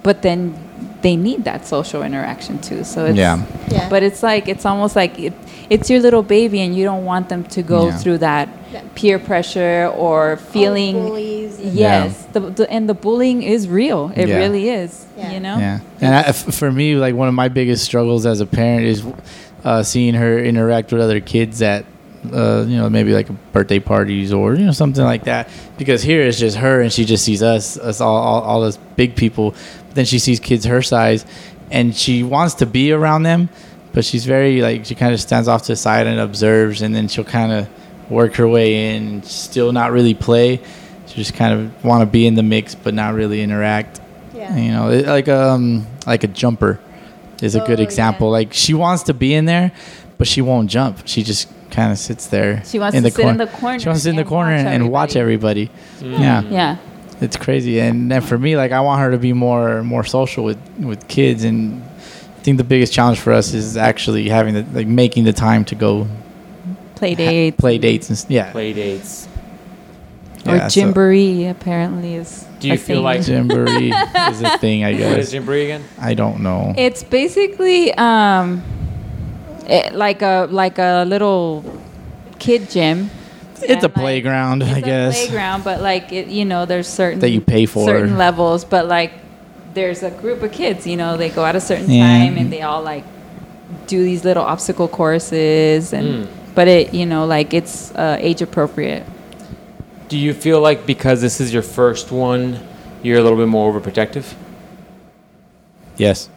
but then they need that social interaction too. So it's Yeah. Yeah. but it's like it's almost like it, it's your little baby, and you don't want them to go Yeah. through that Yeah. peer pressure or feeling. bullies and- yes, the, the, and the bullying is real. It Yeah. really is. Yeah. You know. Yeah, and I, f- for me, like one of my biggest struggles as a parent is uh, seeing her interact with other kids at, uh, you know, maybe like birthday parties or you know something like that. Because here it's just her, and she just sees us, us all, all, all us big people. But then she sees kids her size, and she wants to be around them, but she's very like she kind of stands off to the side and observes, and then she'll kind of work her way in, still not really play. She just kind of want to be in the mix, but not really interact. Yeah. You know, it, like um like a jumper is a good Oh, example. yeah. Like she wants to be in there, but she won't jump. She just kind of sits there. She wants to sit in the corner She wants to sit in the and corner watch and watch everybody. Yeah, Yeah. it's crazy. And then for me, like I want her to be more more social with with kids. And I think the biggest challenge for us is actually having the like making the time to go Play ha- dates. play dates, and yeah. Play dates. Or Yeah, so- apparently is. Do you a feel thing. like- Jamboree is a thing, I What is guess. Jamboree again? I don't know. It's basically um, it, like a like a little kid gym. It's a like, playground, It's I a guess. playground, but like it, you know, there's certain That you pay for. certain levels, but like there's a group of kids. You know, they go at a certain Yeah. time and they all like do these little obstacle courses, and Mm. but it you know like it's uh, age appropriate. Do you feel like because this is your first one, you're a little bit more overprotective? Yes.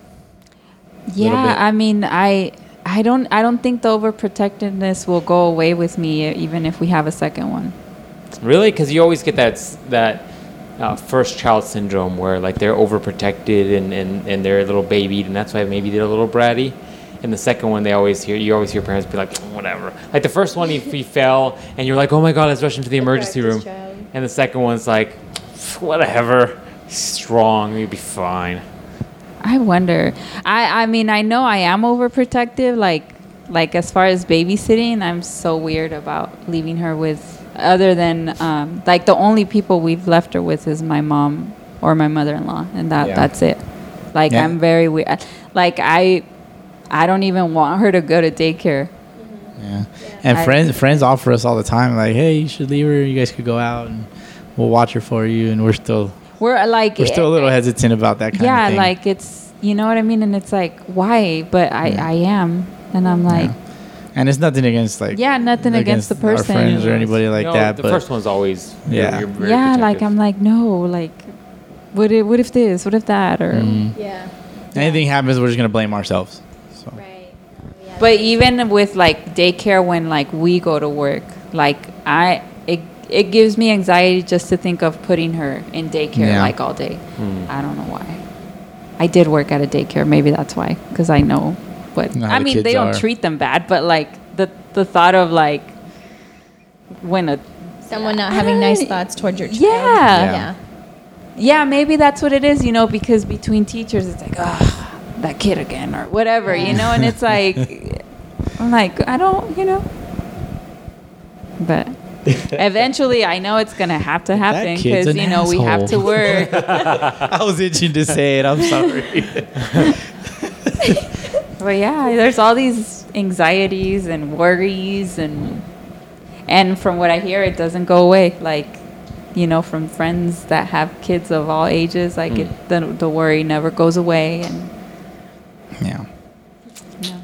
Yeah. I mean, I I don't I don't think the overprotectiveness will go away with me even if we have a second one. Really? Because you always get that that uh, first child syndrome where like they're overprotected and, and, and they're a little babied, and that's why maybe they're a little bratty. And the second one, they always hear you always hear parents be like, whatever. Like the first one, he, he fell, and you're like, oh my god, let's rush him to the emergency room. child. And the second one's like, whatever, he's strong, you'll be fine. I wonder. I I mean, I know I am overprotective like like as far as babysitting, I'm so weird about leaving her with other than um, like the only people we've left her with is my mom or my mother-in-law and that Yeah. that's it. Like Yeah. I'm very weird. Like I I don't even want her to go to daycare. Yeah. And I- friends friends offer us all the time, like, hey, you should leave her. You guys could go out and we'll watch her for you. And we're still We're like we're still a little hesitant about that kind yeah, of thing. Yeah, like it's you know what I mean, and it's like why? But I Yeah. I am, and I'm like and it's nothing against like yeah, nothing against, the person. our friends or anybody like No, that. The but first one's always Yeah. You're, you're very yeah, like. I'm like no, like what if what if this, what if that, or mm, Yeah. anything happens, we're just gonna blame ourselves. So Right. Yeah. But even with like daycare, when like we go to work, like I it it gives me anxiety just to think of putting her in daycare Yeah. like all day. Hmm. I don't know why. I did work at a daycare, maybe that's why, because I know what. Know I mean, kids they don't are. treat them bad, but like the the thought of like when a Someone not having nice thoughts towards your child. Yeah. Yeah. yeah, maybe that's what it is, you know, because between teachers, it's like, ah, that kid again, or whatever, you know, and it's like, I'm like, I don't, you know, but eventually, I know it's gonna have to happen because you know we have to work. I was itching to say it. I'm sorry. But yeah, there's all these anxieties and worries and and from what I hear it doesn't go away. Like, you know, from friends that have kids of all ages, like it the, the worry never goes away and yeah. yeah.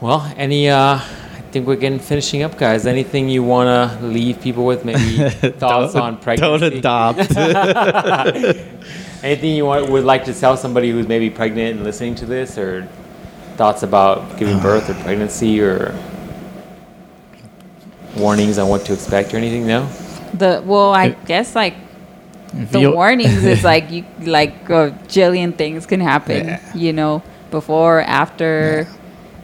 Well, any uh I think we're getting finishing up, guys. Anything you want to leave people with? Maybe thoughts on pregnancy? Don't adopt. Anything you want would like to tell somebody who's maybe pregnant and listening to this, or thoughts about giving uh-huh. birth or pregnancy, or warnings on what to expect or anything? No. The well, I If- guess like the warnings is like you like a jillion things can happen Yeah. you know before after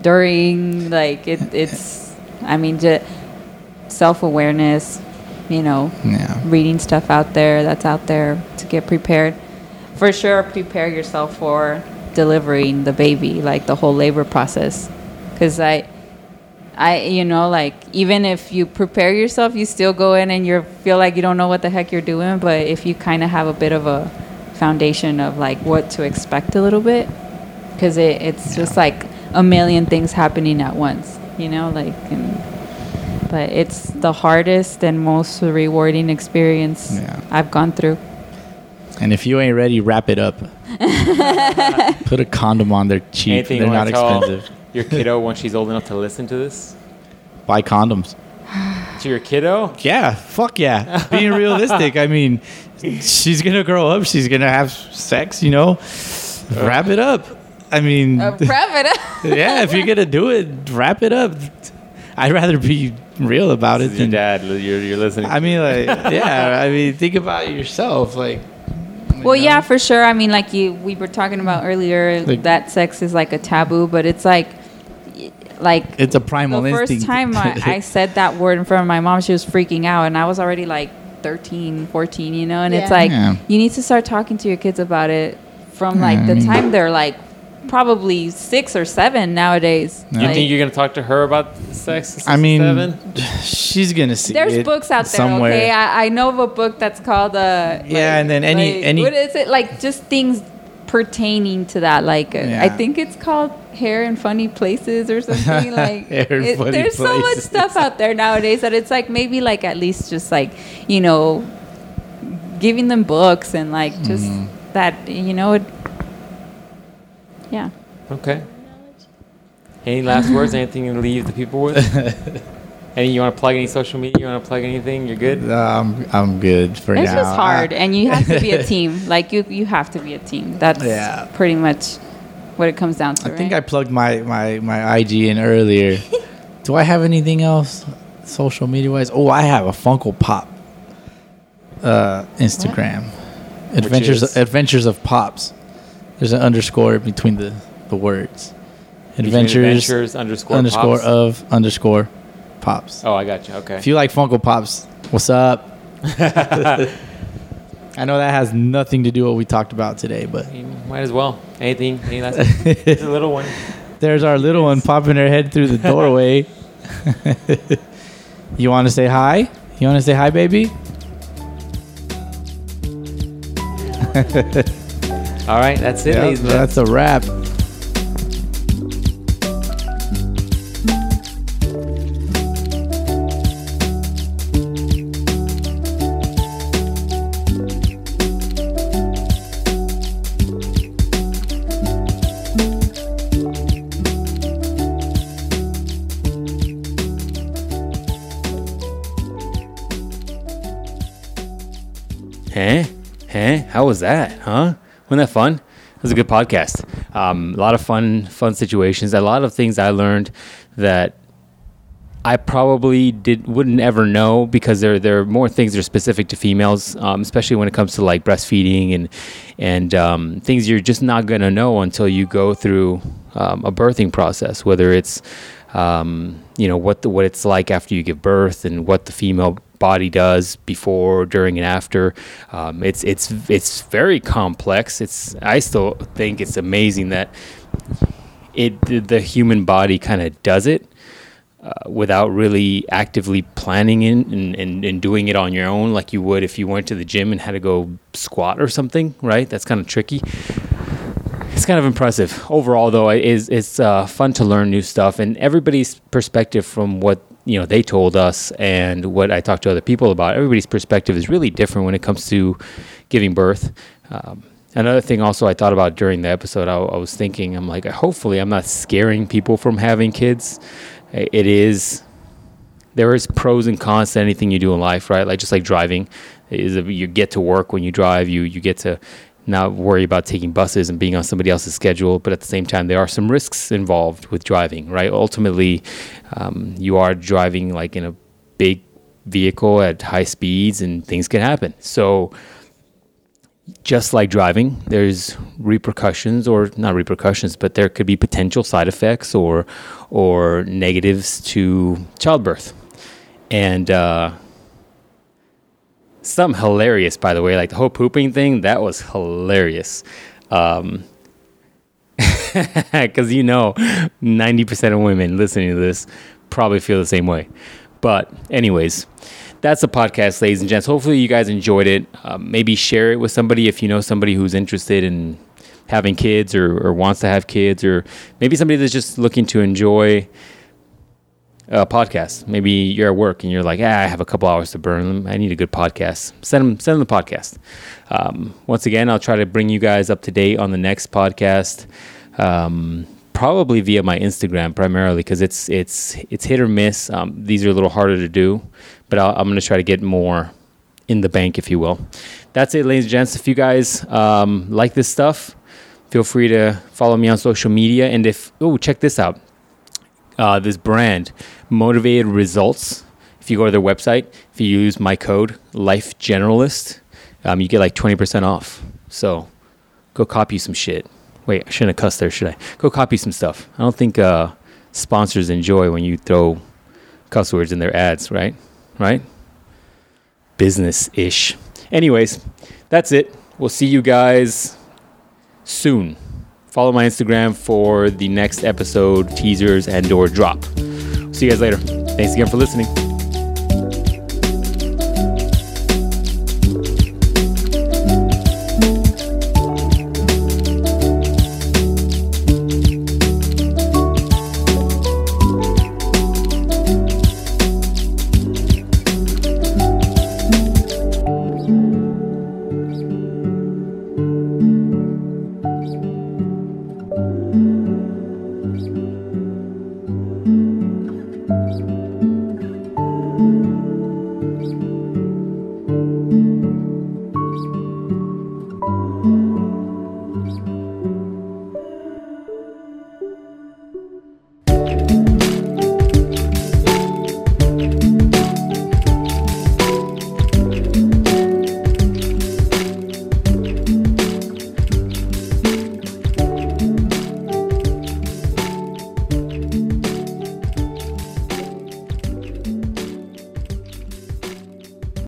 during like it, it's i mean just self-awareness you know Yeah. reading stuff out there that's out there to get prepared for sure prepare yourself for delivering the baby like the whole labor process because i I, you know, like even if you prepare yourself, you still go in and you feel like you don't know what the heck you're doing. But if you kind of have a bit of a foundation of like what to expect a little bit, because it, it's just like a million things happening at once, you know, like, and, but it's the hardest and most rewarding experience Yeah. I've gone through. And if you ain't ready, wrap it up. Put a condom on. They're cheap. Anything They're you not tell expensive. your kiddo when she's old enough to listen to this? Buy condoms. To your kiddo? Yeah, fuck yeah. Being realistic, I mean, she's gonna grow up. She's gonna have sex. You know, wrap it up. I mean, Uh, prep it up. yeah, if you're gonna do it, wrap it up. I'd rather be real about it This is your than. dad. You're, you're listening. I mean, like, yeah. I mean, think about yourself. Like, you Well, know? yeah, for sure. I mean, like you, we were talking about earlier, Like- that sex is like a taboo, but it's like, like it's a primal the first instinct. time I, I said that word in front of my mom, she was freaking out, and I was already like 13, 14, you know. And it's like Yeah. you need to start talking to your kids about it from like the I mean- time they're like probably six or seven nowadays. you Like, think you're gonna talk to her about sex? at I mean, 67? she's gonna see. there's it books out there. somewhere. Okay, I, I know of a book that's called uh. Yeah, and then any- like, any- what is it like? Just things pertaining to that. Like uh, I think it's called Hair in Funny Places or something. Like Hair it- Funny there's so much stuff out there nowadays that it's like maybe like at least just like you know giving them books and like just Mm-hmm. that you know it. Yeah. Okay. Any last words? Anything to leave the people with? any you want to plug any social media? You want to plug anything? You're good. Um, I'm good for It's now. It's just hard, and you have to be a team. Like you, you have to be a team. That's Yeah. pretty much what it comes down to. I think I plugged my, my, my IG in earlier. Do I have anything else social media wise? Oh, I have a Funko Pop uh, Instagram. Adventures? Adventures of Pops. There's an underscore between the, the words. Adventures, adventures underscore underscore pops? of underscore Pops. Oh, I got you. Okay. If you like Funko Pops, what's up? I know that has nothing to do with what we talked about today, but You might as well. Anything? Any last? it's a little one. There's our little one popping her head through the doorway. you want to say hi? You want to say hi, baby? All right, that's it, Yeah, ladies and that's a wrap. Huh? Huh? How was that? Huh? Wasn't that fun? It was a good podcast. Um, a lot of fun, fun situations. A lot of things I learned that I probably did wouldn't ever know because there there are more things that are specific to females, um, especially when it comes to like breastfeeding and and um, things you're just not gonna know until you go through um, a birthing process. Whether it's um, you know what the, what it's like after you give birth and what the female body does before, during, and after. Um, it's it's it's very complex. It's I still think it's amazing that it the human body kind of does it uh, without really actively planning it and, and, and doing it on your own like you would if you went to the gym and had to go squat or something right that's kind of tricky it's kind of impressive overall though it is it's uh, fun to learn new stuff and everybody's perspective from what you know they told us and what i talked to other people about everybody's perspective is really different when it comes to giving birth um, another thing also i thought about during the episode I, I was thinking i'm like hopefully i'm not scaring people from having kids it is there is pros and cons to anything you do in life, right? Like just like driving, is you get to work when you drive, you you get to not worry about taking buses and being on somebody else's schedule, but at the same time, there are some risks involved with driving, right? Ultimately, um, you are driving like in a big vehicle at high speeds, and things can happen. So just like driving, there's repercussions or not repercussions, but there could be potential side effects or or negatives to childbirth. And uh, something hilarious, by the way, like the whole pooping thing, that was hilarious. Um, because you know 90% of women listening to this probably feel the same way but anyways that's the podcast, ladies and gents. Hopefully, you guys enjoyed it. Um, maybe share it with somebody if you know somebody who's interested in having kids or, or wants to have kids, or maybe somebody that's just looking to enjoy a podcast. Maybe you're at work and you're like, ah, I have a couple hours to burn. I need a good podcast. Send them, send them the podcast. Um, once again, I'll try to bring you guys up to date on the next podcast. Um, probably via my Instagram primarily because it's it's it's hit or miss. Um, these are a little harder to do, but i am going to try to get more in the bank, if you will. That's it, ladies and gents. If you guys um, like this stuff, feel free to follow me on social media. And if oh, check this out, uh, this brand, Motivated Results. If you go to their website, if you use my code Life Generalist, um, you get like twenty percent off. So go copy some shit. Wait, I shouldn't have cussed there, should I? Go copy some stuff. I don't think uh, sponsors enjoy when you throw cuss words in their ads, right? Right? Business ish. Anyways, that's it. We'll see you guys soon. Follow my Instagram for the next episode, teasers, and or drop. See you guys later. Thanks again for listening.